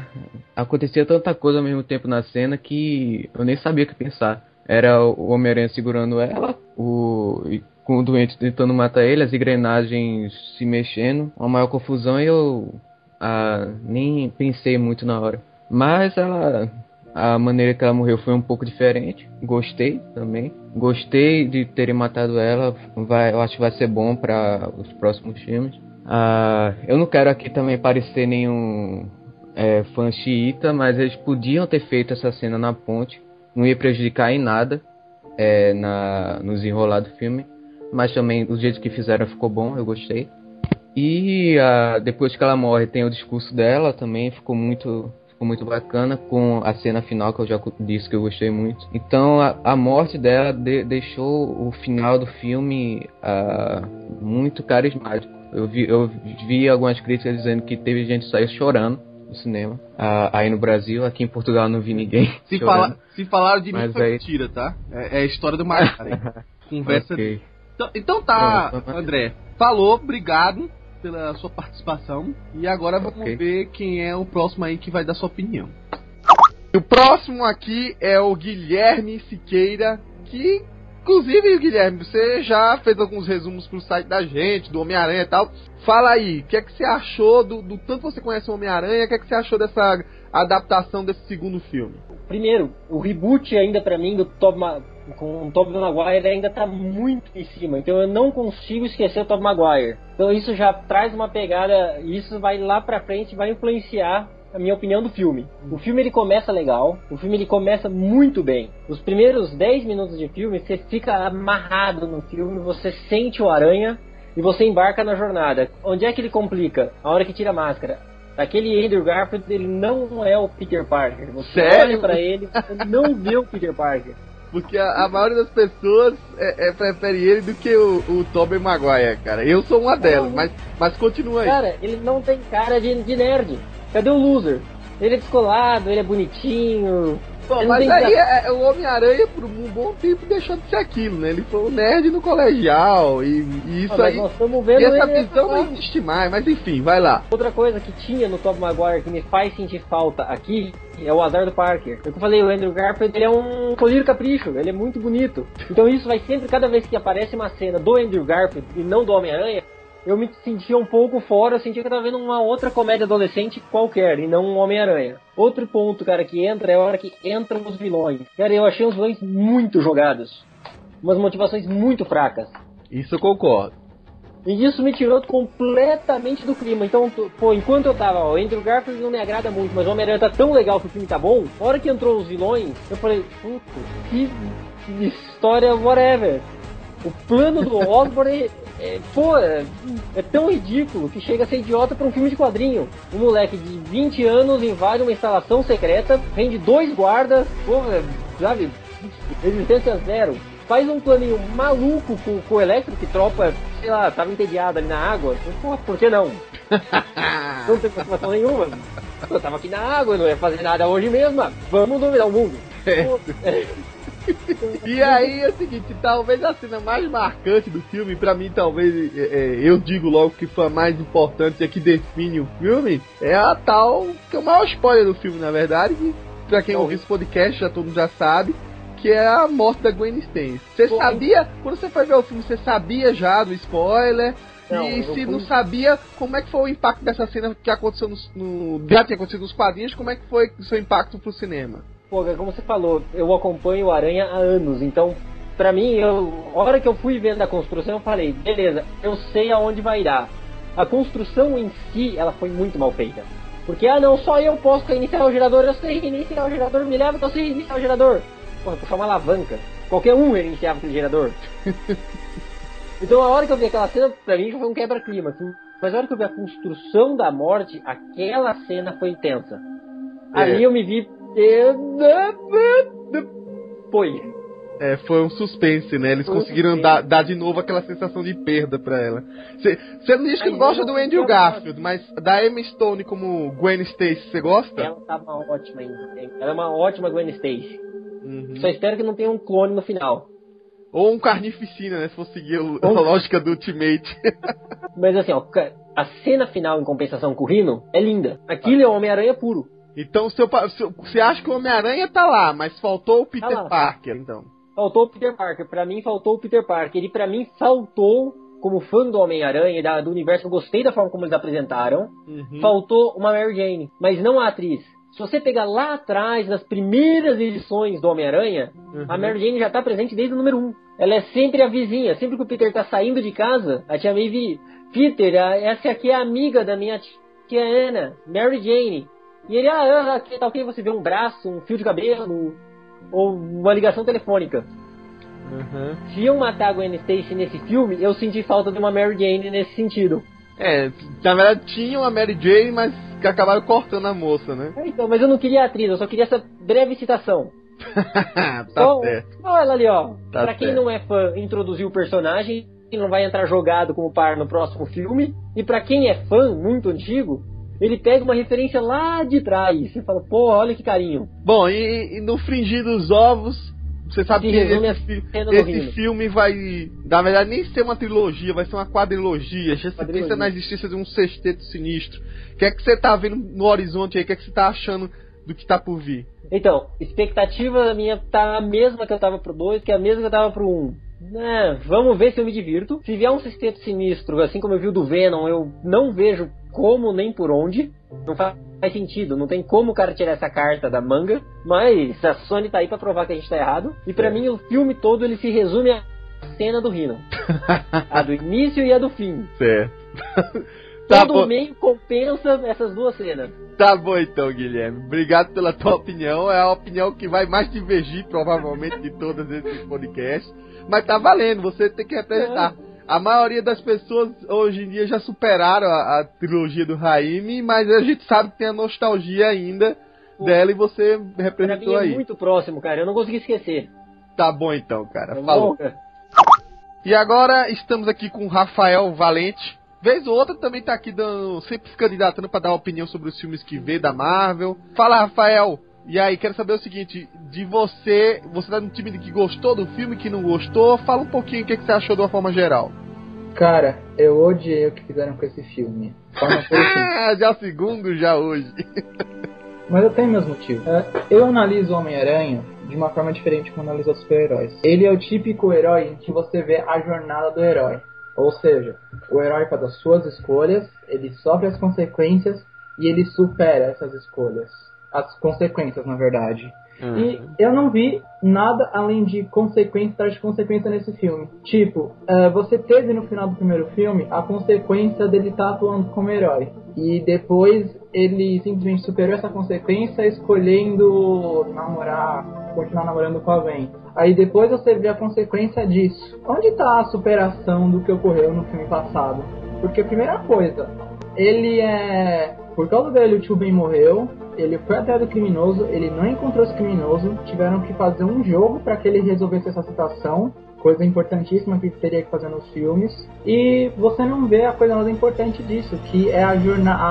acontecia tanta coisa ao mesmo tempo na cena que eu nem sabia o que pensar. Era o Homem-Aranha segurando ela, o. com o doente tentando matar ele, as engrenagens se mexendo, uma maior confusão e eu ah, nem pensei muito na hora. Mas ela a maneira que ela morreu foi um pouco diferente. Gostei também. Gostei de terem matado ela. Vai, eu acho que vai ser bom para os próximos filmes. Ah, eu não quero aqui também parecer nenhum é, fã xiita, mas eles podiam ter feito essa cena na ponte. Não ia prejudicar em nada é, na, no desenrolar do filme. Mas também o jeito que fizeram ficou bom, eu gostei. E ah, depois que ela morre, tem o discurso dela também, ficou muito, ficou muito bacana com a cena final que eu já disse que eu gostei muito. Então a, a morte dela de- deixou o final do filme ah, muito carismático. Eu vi, eu vi algumas críticas dizendo que teve gente saiu chorando no cinema. Ah, aí no Brasil, aqui em Portugal não vi ninguém. Se, fala, se falaram de mim Mas foi aí- mentira, tá? É, é a história do Magaren. Conversa Ok. Então, então tá, Pronto. André. Falou, obrigado pela sua participação. E agora vamos Ok. ver quem é o próximo aí que vai dar sua opinião. O próximo aqui é o Guilherme Siqueira, que inclusive, Guilherme, você já fez alguns resumos pro site da gente, do Homem-Aranha e tal. Fala aí, o que é que você achou do, do tanto você conhece o Homem-Aranha, o que é que você achou dessa adaptação desse segundo filme? Primeiro, o reboot ainda pra mim do Ma- com o Tobey Maguire ainda tá muito em cima, então eu não consigo esquecer o Tobey Maguire. Então isso já traz uma pegada, isso vai lá pra frente, vai influenciar a minha opinião do filme. O filme ele começa legal, o filme ele começa muito bem. Os primeiros 10 minutos de filme, você fica amarrado no filme, você sente o aranha e você embarca na jornada. Onde é que ele complica? A hora que tira a máscara. Aquele Andrew Garfield, ele não é o Peter Parker. Você Sério? olha pra ele, você não vê o Peter Parker. Porque a, a maioria das pessoas é, é, prefere ele do que o, o Tobey Maguire, cara. Eu sou uma delas, mas, mas continua aí. Cara, ele não tem cara de, de nerd. Cadê o loser? Ele é descolado, ele é bonitinho, Bom, mas aí é, é, o Homem-Aranha, por um bom tempo, deixou de ser aquilo, né? Ele foi um nerd no colegial e, e isso Ah, mas aí. nós estamos E vendo essa ele- visão não existe mais, mas enfim, vai lá. Outra coisa que tinha no Tobey Maguire que me faz sentir falta aqui é o azar do Parker. É eu falei, o Andrew Garfield ele é um colírio capricho, ele é muito bonito. Então isso vai sempre, cada vez que aparece uma cena do Andrew Garfield e não do Homem-Aranha, eu me sentia um pouco fora, eu sentia que eu tava vendo uma outra comédia adolescente qualquer, e não um Homem-Aranha. Outro ponto, cara, que entra é a hora que entram os vilões. Cara, eu achei os vilões muito jogados. Umas motivações muito fracas. Isso eu concordo. E isso me tirou completamente do clima. Então, pô, enquanto eu tava, ó, o Andrew Garfield não me agrada muito, mas o Homem-Aranha tá tão legal que o filme tá bom, a hora que entrou os vilões, eu falei, puto, que história whatever. O plano do Osborn é, pô, é, é tão ridículo que chega a ser idiota pra um filme de quadrinho. Um moleque de 20 anos invade uma instalação secreta, rende dois guardas, porra, sabe, resistência zero. Faz um planinho maluco com, com o Electro, que tropa, sei lá, tava entediado ali na água. Porra, por que não? não tem motivação nenhuma. Eu tava aqui na água, não ia fazer nada hoje mesmo, vamos dominar o mundo. Pô, é, E aí é o seguinte, talvez a cena mais marcante do filme, pra mim talvez é, é, eu digo logo que foi a mais importante e a que define o filme, é a tal, que é o maior spoiler do filme na verdade, que pra quem ouviu esse podcast já todo mundo já sabe, que é a morte da Gwen Stacy. Você sabia, quando você foi ver o filme, você sabia já do spoiler? Não, e se não sabia, como é que foi o impacto dessa cena que aconteceu no, no já tinha acontecido nos quadrinhos, como é que foi o seu impacto pro cinema? Pô, como você falou, eu acompanho o Aranha há anos, então, pra mim, eu, a hora que eu fui vendo a construção, eu falei, beleza, eu sei aonde vai dar. A construção em si, ela foi muito mal feita. Porque, ah não, só eu posso reiniciar o gerador, eu sei reiniciar o gerador, me leva que eu sei reiniciar o gerador. Porra, puxar uma alavanca. Qualquer um reiniciava aquele gerador. então a hora que eu vi aquela cena, pra mim foi um quebra-clima. assim. Mas a hora que eu vi a construção da morte, aquela cena foi intensa. É. Ali eu me vi. Foi. É, foi um suspense, né? Eles Foi conseguiram suspense. dar, dar de novo aquela sensação de perda pra ela. Você não diz que gosta do Andrew Garfield, mas da Emma Stone como Gwen Stacy, você gosta? Ela tá uma ótima ainda. Ela é uma ótima Gwen Stacy. Uhum. Só espero que não tenha um clone no final. Ou um carnificina, né? Se for seguir a Ou- lógica do Ultimate. Mas assim, ó, a cena final em compensação com o Rino é linda. Aquilo é o Homem-Aranha puro. Então, seu seu- você acha que o Homem-Aranha tá lá, mas faltou o Peter lá. Parker, então. Faltou o Peter Parker. Pra mim, faltou o Peter Parker. E pra mim, faltou, como fã do Homem-Aranha e do universo, eu gostei da forma como eles apresentaram. Uhum. Faltou uma Mary Jane, mas não a atriz. Se você pegar lá atrás, nas primeiras edições do Homem-Aranha, Uhum. a Mary Jane já tá presente desde o número 1. Ela é sempre a vizinha. Sempre que o Peter tá saindo de casa, a tia Maeve, Peter, essa aqui é a amiga da minha tia Ana, Mary Jane. E ele, ah, aqui, tá ok você vê um braço, um fio de cabelo, ou uma ligação telefônica. Uhum. Se iam matar a Gwen Stacy nesse filme, eu senti falta de uma Mary Jane nesse sentido. É, na verdade tinha uma Mary Jane, mas que acabaram cortando a moça, né? É, Então, mas eu não queria a atriz, eu só queria essa breve citação. tá Só- certo. Olha ela ali, ó. Tá pra quem certo. não é fã, introduziu o personagem, ele não vai entrar jogado como par no próximo filme. E pra quem é fã, muito antigo, ele pega uma referência lá de trás. Você fala, pô, olha que carinho. Bom, e, e no Fringir dos Ovos, você sabe Se que esse, esse filme vai, na verdade, nem ser uma trilogia, vai ser uma quadrilogia. Já se pensa na existência de um sexteto sinistro. O que é que você tá vendo no horizonte aí? O que é que você tá achando do que tá por vir? Então, expectativa minha tá a mesma que eu tava pro 2, que é a mesma que eu tava pro 1. Um. É, vamos ver se eu me divirto. Se vier um sexteto sinistro, assim como eu vi o do Venom, eu não vejo como nem por onde. Não faz sentido, não tem como o cara tirar essa carta da manga. Mas a Sony tá aí pra provar que a gente tá errado. E pra É. mim o filme todo ele se resume à cena do Rhino. a do início e a do fim. Certo. tá, Todo bom, meio compensa essas duas cenas. tá bom então, Guilherme. Obrigado pela tua opinião. É a opinião que vai mais divergir, provavelmente, de todos esses podcasts. Mas tá valendo, você tem que representar. A maioria das pessoas hoje em dia já superaram a, a trilogia do Raimi, mas a gente sabe que tem a nostalgia ainda dela e você Pra mim representou é aí. muito próximo, cara. Eu não consegui esquecer. Tá bom então, cara. Tá Falou. bom? E agora estamos aqui com o Rafael Valente. Vez ou outra também tá aqui dando, sempre se candidatando para dar opinião sobre os filmes que vê da Marvel. Fala, Rafael, E aí, quero saber o seguinte, de você, você tá no time de que gostou do filme, que não gostou, fala um pouquinho o que, que você achou de uma forma geral. Cara, eu odiei o que fizeram com esse filme. Assim. já segundo, já hoje. Mas eu tenho meus motivos. É, Eu analiso o Homem-Aranha de uma forma diferente como analiso os super-heróis. Ele é o típico herói em que você vê a jornada do herói. Ou seja, o herói faz as suas escolhas, ele sofre as consequências e ele supera essas escolhas. As consequências, na verdade. E eu não vi nada além de consequência atrás de consequência nesse filme. Tipo, eh, você teve no final do primeiro filme a consequência dele estar atuando como herói. E depois ele simplesmente superou essa consequência escolhendo namorar, continuar namorando com a Ven. Aí depois você vê a consequência disso. Onde está a superação do que ocorreu no filme passado? Porque a primeira coisa, ele é. Por causa dele, o tio Ben morreu. Ele foi atrás do criminoso, ele não encontrou esse criminoso. Tiveram que fazer um jogo para que ele resolvesse essa situação. Coisa importantíssima que teria que fazer nos filmes. E você não vê a coisa mais importante disso, que é a,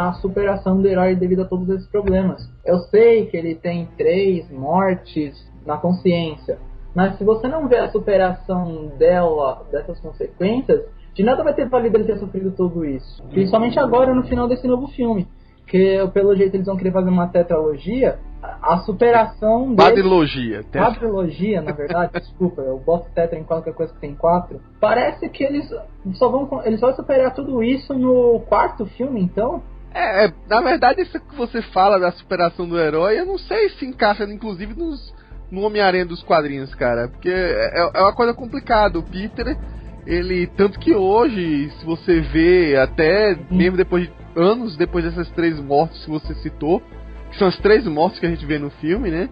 a superação do herói devido a todos esses problemas. Eu sei que ele tem três mortes na consciência. Mas se você não vê a superação dela, dessas consequências, de nada vai ter valido ele ter sofrido tudo isso. Principalmente agora no final desse novo filme. Que pelo jeito eles vão querer fazer uma tetralogia. A a superação dele. Quadrilogia. Quadrilogia, na verdade, desculpa, eu boto tetra em qualquer coisa que tem quatro. Parece que eles só vão. Eles vão superar tudo isso no quarto filme, então. É, é, na verdade, isso que você fala da superação do herói, eu não sei se encaixa, inclusive, nos, no Homem-Aranha dos quadrinhos, cara. Porque é, é uma coisa complicada. O Peter, ele. Tanto que hoje, se você vê, até mesmo depois de anos depois dessas três mortes que você citou, que são as três mortes que a gente vê no filme, né?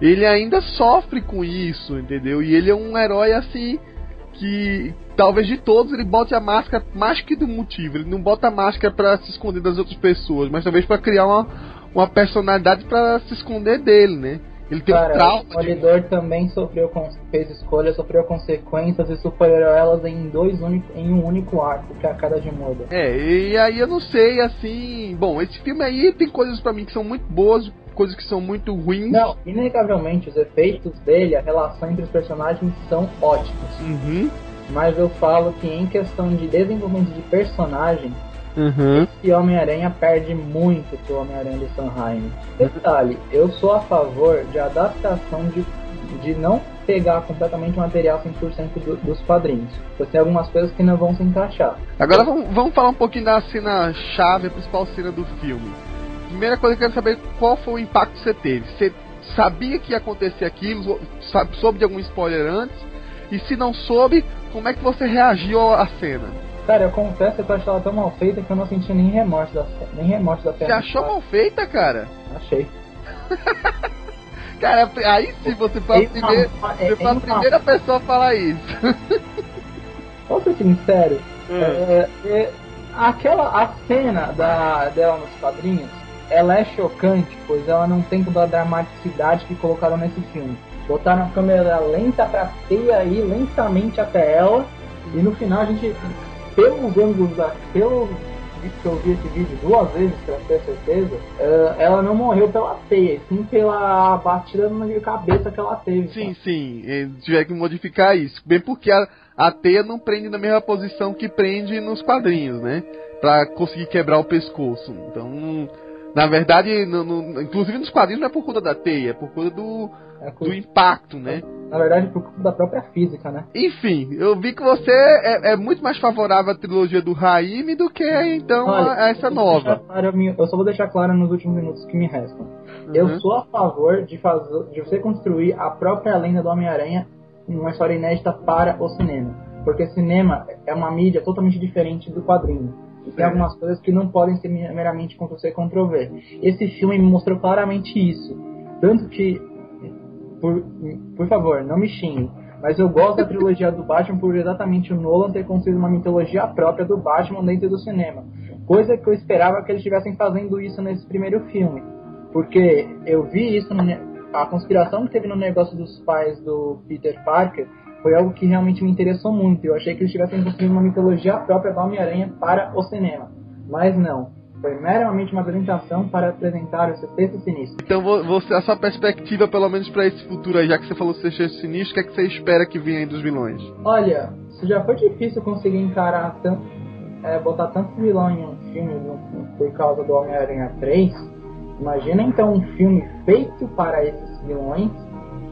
Ele ainda sofre com isso, entendeu? E ele é um herói assim que talvez de todos ele bote a máscara mais que do motivo. Ele não bota a máscara pra se esconder das outras pessoas, mas talvez pra criar uma, uma personalidade pra se esconder dele, né? Ele tem um Cara, trauma. o Demolidor também sofreu fez escolhas, sofreu consequências e superou elas em dois único, em um único arco, que é a cara de Moda. É, e aí eu não sei, assim. Bom, esse filme aí tem coisas pra mim que são muito boas, coisas que são muito ruins. Não, inegavelmente os efeitos dele, a relação entre os personagens são ótimos. Uhum. Mas eu falo que em questão de desenvolvimento de personagem, Uhum. esse Homem-Aranha perde muito pro Homem-Aranha de Sanheim. Detalhe, eu sou a favor de adaptação de, de não pegar completamente o material 100% do, dos quadrinhos. Porque tem algumas coisas que não vão se encaixar. Agora vamos, vamos falar um pouquinho da cena chave, a principal cena do filme. Primeira coisa que eu quero saber qual foi o impacto que você teve. Você sabia que ia acontecer aquilo, soube de algum spoiler antes? E se não soube, como é que você reagiu à cena? Cara, eu confesso que eu achei ela tão mal feita que eu não senti nem remorso da, nem remorso da Você pena. achou mal feita, cara? Achei. Cara, aí sim você foi a É é- você é foi a uma- primeira pessoa a falar isso. Posso ser sincero? É, é, aquela a cena da, dela nos quadrinhos, ela é chocante, pois ela não tem toda a dramaticidade que colocaram nesse filme. Botaram a câmera lenta pra ter aí lentamente até ela, e no final a gente, pelos ângulos da. pelo que eu vi esse vídeo duas vezes pra ter certeza, é, ela não morreu pela teia, e sim pela batida na cabeça que ela teve. Sim, sim, tiveram que modificar isso. Bem porque a, a teia não prende na mesma posição que prende nos quadrinhos, né? Pra conseguir quebrar o pescoço. Então, na verdade, no- no- inclusive nos quadrinhos não é por conta da teia, é por conta do, É do impacto, né? Na verdade, por conta da própria física, né? Enfim, eu vi que você é, é muito mais favorável à trilogia do Raimi do que então a, a essa eu nova. claro eu só vou deixar claro nos últimos minutos que me restam. Eu Uhum. sou a favor de, fazer, de você construir a própria lenda do Homem-Aranha numa história inédita para o cinema. Porque cinema é uma mídia totalmente diferente do quadrinho. E tem algumas coisas que não podem ser meramente Ctrl-C, Ctrl-V. Esse filme me mostrou claramente isso. Tanto que, por, por favor, não me xingue, mas eu gosto da trilogia do Batman por exatamente o Nolan ter construído uma mitologia própria do Batman dentro do cinema. Coisa que eu esperava que eles estivessem fazendo isso nesse primeiro filme. Porque eu vi isso, no a conspiração que teve no negócio dos pais do Peter Parker foi algo que realmente me interessou muito. Eu achei que eles estivessem construindo uma mitologia própria do Homem-Aranha para o cinema. Mas não. Foi meramente uma apresentação para apresentar o Sexteto Sinistro. Então, vo- você, a sua perspectiva, pelo menos pra esse futuro aí, já que você falou Sexteto Sinistro, o que é que você espera que venha aí dos vilões? Olha, se já foi difícil conseguir encarar tanto, é, botar tanto vilão em um filme no- por causa do Homem-Aranha 3, imagina então um filme feito para esses vilões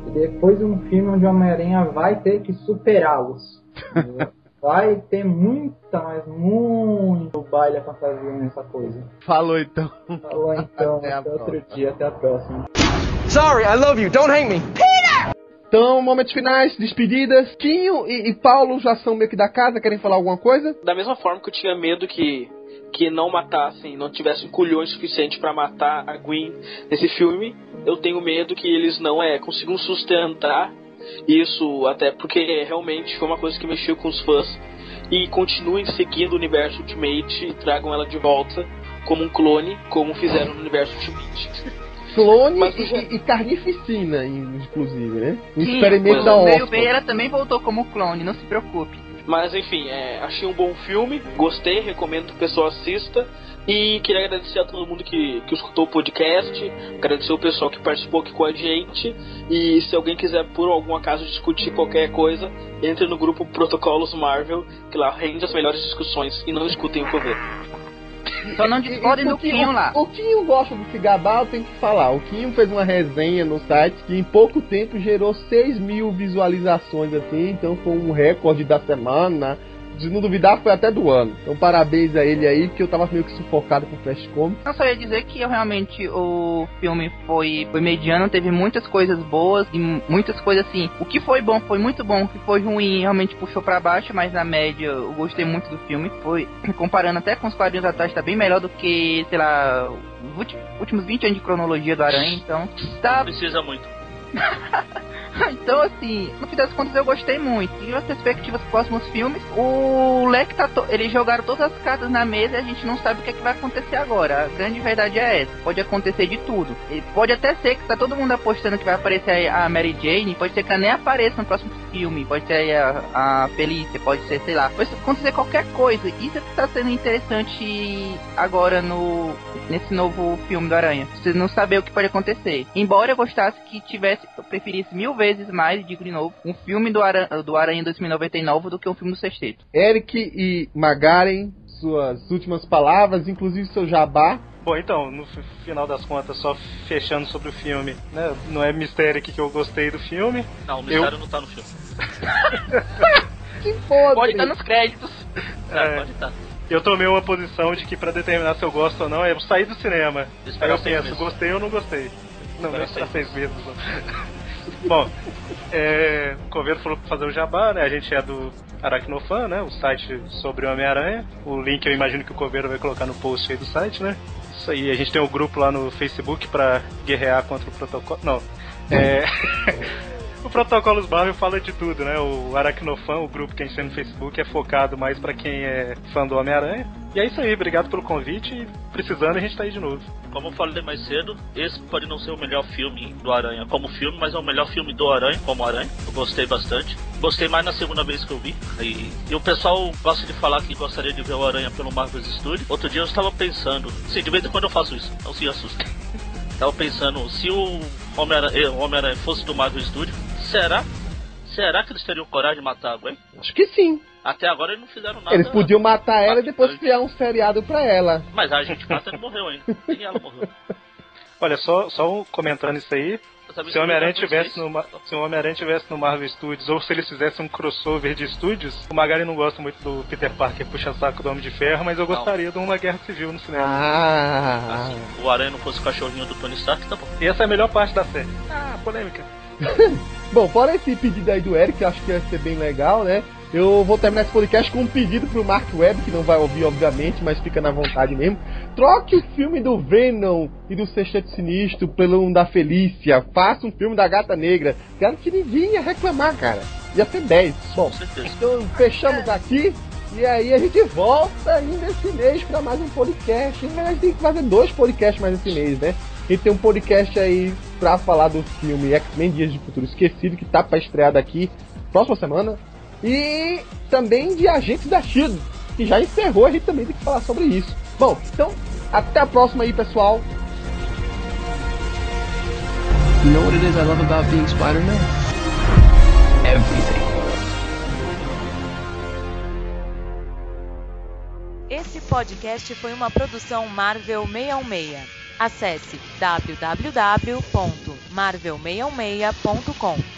e depois um filme onde o Homem-Aranha vai ter que superá-los. vai ter muita, mas muito baile a fantasia nessa coisa. Falou então. Falou então, Até até, outro próxima. dia, até a próxima. Sorry, I love you. Don't hang me. Então, momentos finais, despedidas. Quinho e, e Paulo já são meio que da casa, querem falar alguma coisa? Da mesma forma que eu tinha medo que, que não matassem, não tivessem culhões suficiente pra matar a Gwen nesse filme, eu tenho medo que eles não é, consigam sustentar isso, até porque realmente foi uma coisa que mexeu com os fãs. E continuem seguindo o universo Ultimate e tragam ela de volta como um clone, como fizeram no universo Ultimate. Clone Mas e, e- carnificina, inclusive, né? Um Sim, experimento o da meio ela também voltou como clone, não se preocupe. Mas enfim, é, achei um bom filme, gostei, recomendo que o pessoal assista. E queria agradecer a todo mundo que, que escutou o podcast, agradecer o pessoal que participou aqui com a gente. E se alguém quiser, por algum acaso, discutir qualquer coisa, entre no grupo Protocolos Marvel, que lá rende as melhores discussões e não escutem o governo. Só não discordem do Quinho lá. O Quinho gosta de se gabar, eu tenho que falar. O Quinho fez uma resenha no site que em pouco tempo gerou 6 mil visualizações, assim, então foi um recorde da semana. Se não duvidar, foi até do ano. Então parabéns a ele aí, porque eu tava meio que sufocado com Flash Comics. Eu só ia dizer que eu, realmente o filme foi, foi mediano, teve muitas coisas boas e mu- muitas coisas assim. O que foi bom foi muito bom, o que foi ruim realmente puxou pra baixo, mas na média eu gostei muito do filme. Foi comparando até com os quadrinhos atrás, tá bem melhor do que, sei lá, os últimos 20 anos de cronologia do Aranha, então tá Precisa muito. então, assim, no fim das contas eu gostei muito. E as perspectivas dos próximos filmes, o Leque tá. To... Eles jogaram todas as cartas na mesa e a gente não sabe o que, é que vai acontecer agora. A grande verdade é essa. Pode acontecer de tudo. E pode até ser que tá todo mundo apostando que vai aparecer a Mary Jane, pode ser que ela nem apareça no próximo filme, pode ser a, a Felícia, pode ser, sei lá. Pode acontecer qualquer coisa. Isso é que tá sendo interessante agora no. nesse novo filme do Aranha. Você não saber o que pode acontecer. Embora eu gostasse que tivesse, eu preferisse mil vezes mais, digo de novo, um filme do, Aran do Aranha 2099 do que um filme do Sexteto. Eric e Magaren, suas últimas palavras, inclusive seu jabá. Bom, então, no fi- final das contas, só fechando sobre o filme, né? Não é mistério aqui que eu gostei do filme. Não, o mistério não tá no filme. Que foda! Pode estar nos créditos. É, É. pode estar. Eu tomei uma posição de que pra determinar se eu gosto ou não é eu sair do cinema. Aí eu penso, meses. gostei ou não gostei. Não, esperar seis seis meses. Bom, é, o Coveiro falou pra fazer o jabá, né? A gente é do Aracnofan, né? O site sobre o Homem-Aranha. O link eu imagino que o Coveiro vai colocar no post aí do site, né? Isso aí, a gente tem um grupo lá no Facebook pra guerrear contra o protocolo. Não. É. O Protocolos Marvel fala de tudo, né? O Aracnofan, o grupo que a gente tem no Facebook, é focado mais pra quem é fã do Homem-Aranha. E é isso aí, obrigado pelo convite e precisando a gente tá aí de novo. Como eu falei mais cedo, esse pode não ser o melhor filme do Aranha como filme, mas é o melhor filme do Aranha como Aranha. Eu gostei bastante. Gostei mais na segunda vez que eu vi. E, e o pessoal gosta de falar que gostaria de ver o Aranha pelo Marvel Studios. Outro dia eu estava pensando, sim, de vez em quando eu faço isso, não se assustem. Estava pensando, se o Homem-Aranha o Homem-Aranha fosse do Marvel Studios, será? Será que eles teriam coragem de matar a Gwen? Acho que sim. Até agora eles não fizeram nada. Eles podiam matar ela e depois criar um seriado pra ela. Mas a gente mata e não morreu ainda. Nem ela morreu. Olha, só, só comentando isso aí. Sabia Se o Homem-Aranha tivesse no, se o Homem-Aranha tivesse no Marvel Studios, ou se eles fizessem um crossover de estúdios, o Magari não gosta muito do Peter Parker puxa saco do Homem de Ferro, mas eu Não. gostaria de uma guerra civil no cinema. Ah, Assim, o Aranha não fosse o cachorrinho do Tony Stark, tá bom. E essa é a melhor parte da série. Ah, polêmica. Bom, fora esse pedido aí do Eric, que eu acho que vai ser bem legal, né? Eu vou terminar esse podcast com um pedido pro Mark Webb, que não vai ouvir, obviamente, mas fica na vontade mesmo. Troque o filme do Venom e do Sexteto Sinistro pelo um da Felícia. Faça um filme da Gata Negra. Cara, que ninguém ia reclamar, cara. Ia ser 10. Bom, então fechamos aqui. E aí a gente volta ainda esse mês pra mais um podcast. A gente tem que fazer dois podcasts mais esse mês, né? Gente tem um podcast aí pra falar do filme X-Men Dias de Futuro Esquecido, que tá pra estrear daqui próxima semana. E também de Agentes da Shield, que já encerrou, a gente também tem que falar sobre isso. Bom, então Até a próxima aí, pessoal. You know what it is I love about being Spider-Man? Everything. Esse podcast foi uma produção Marvel 616. Acesse www.marvel616.com.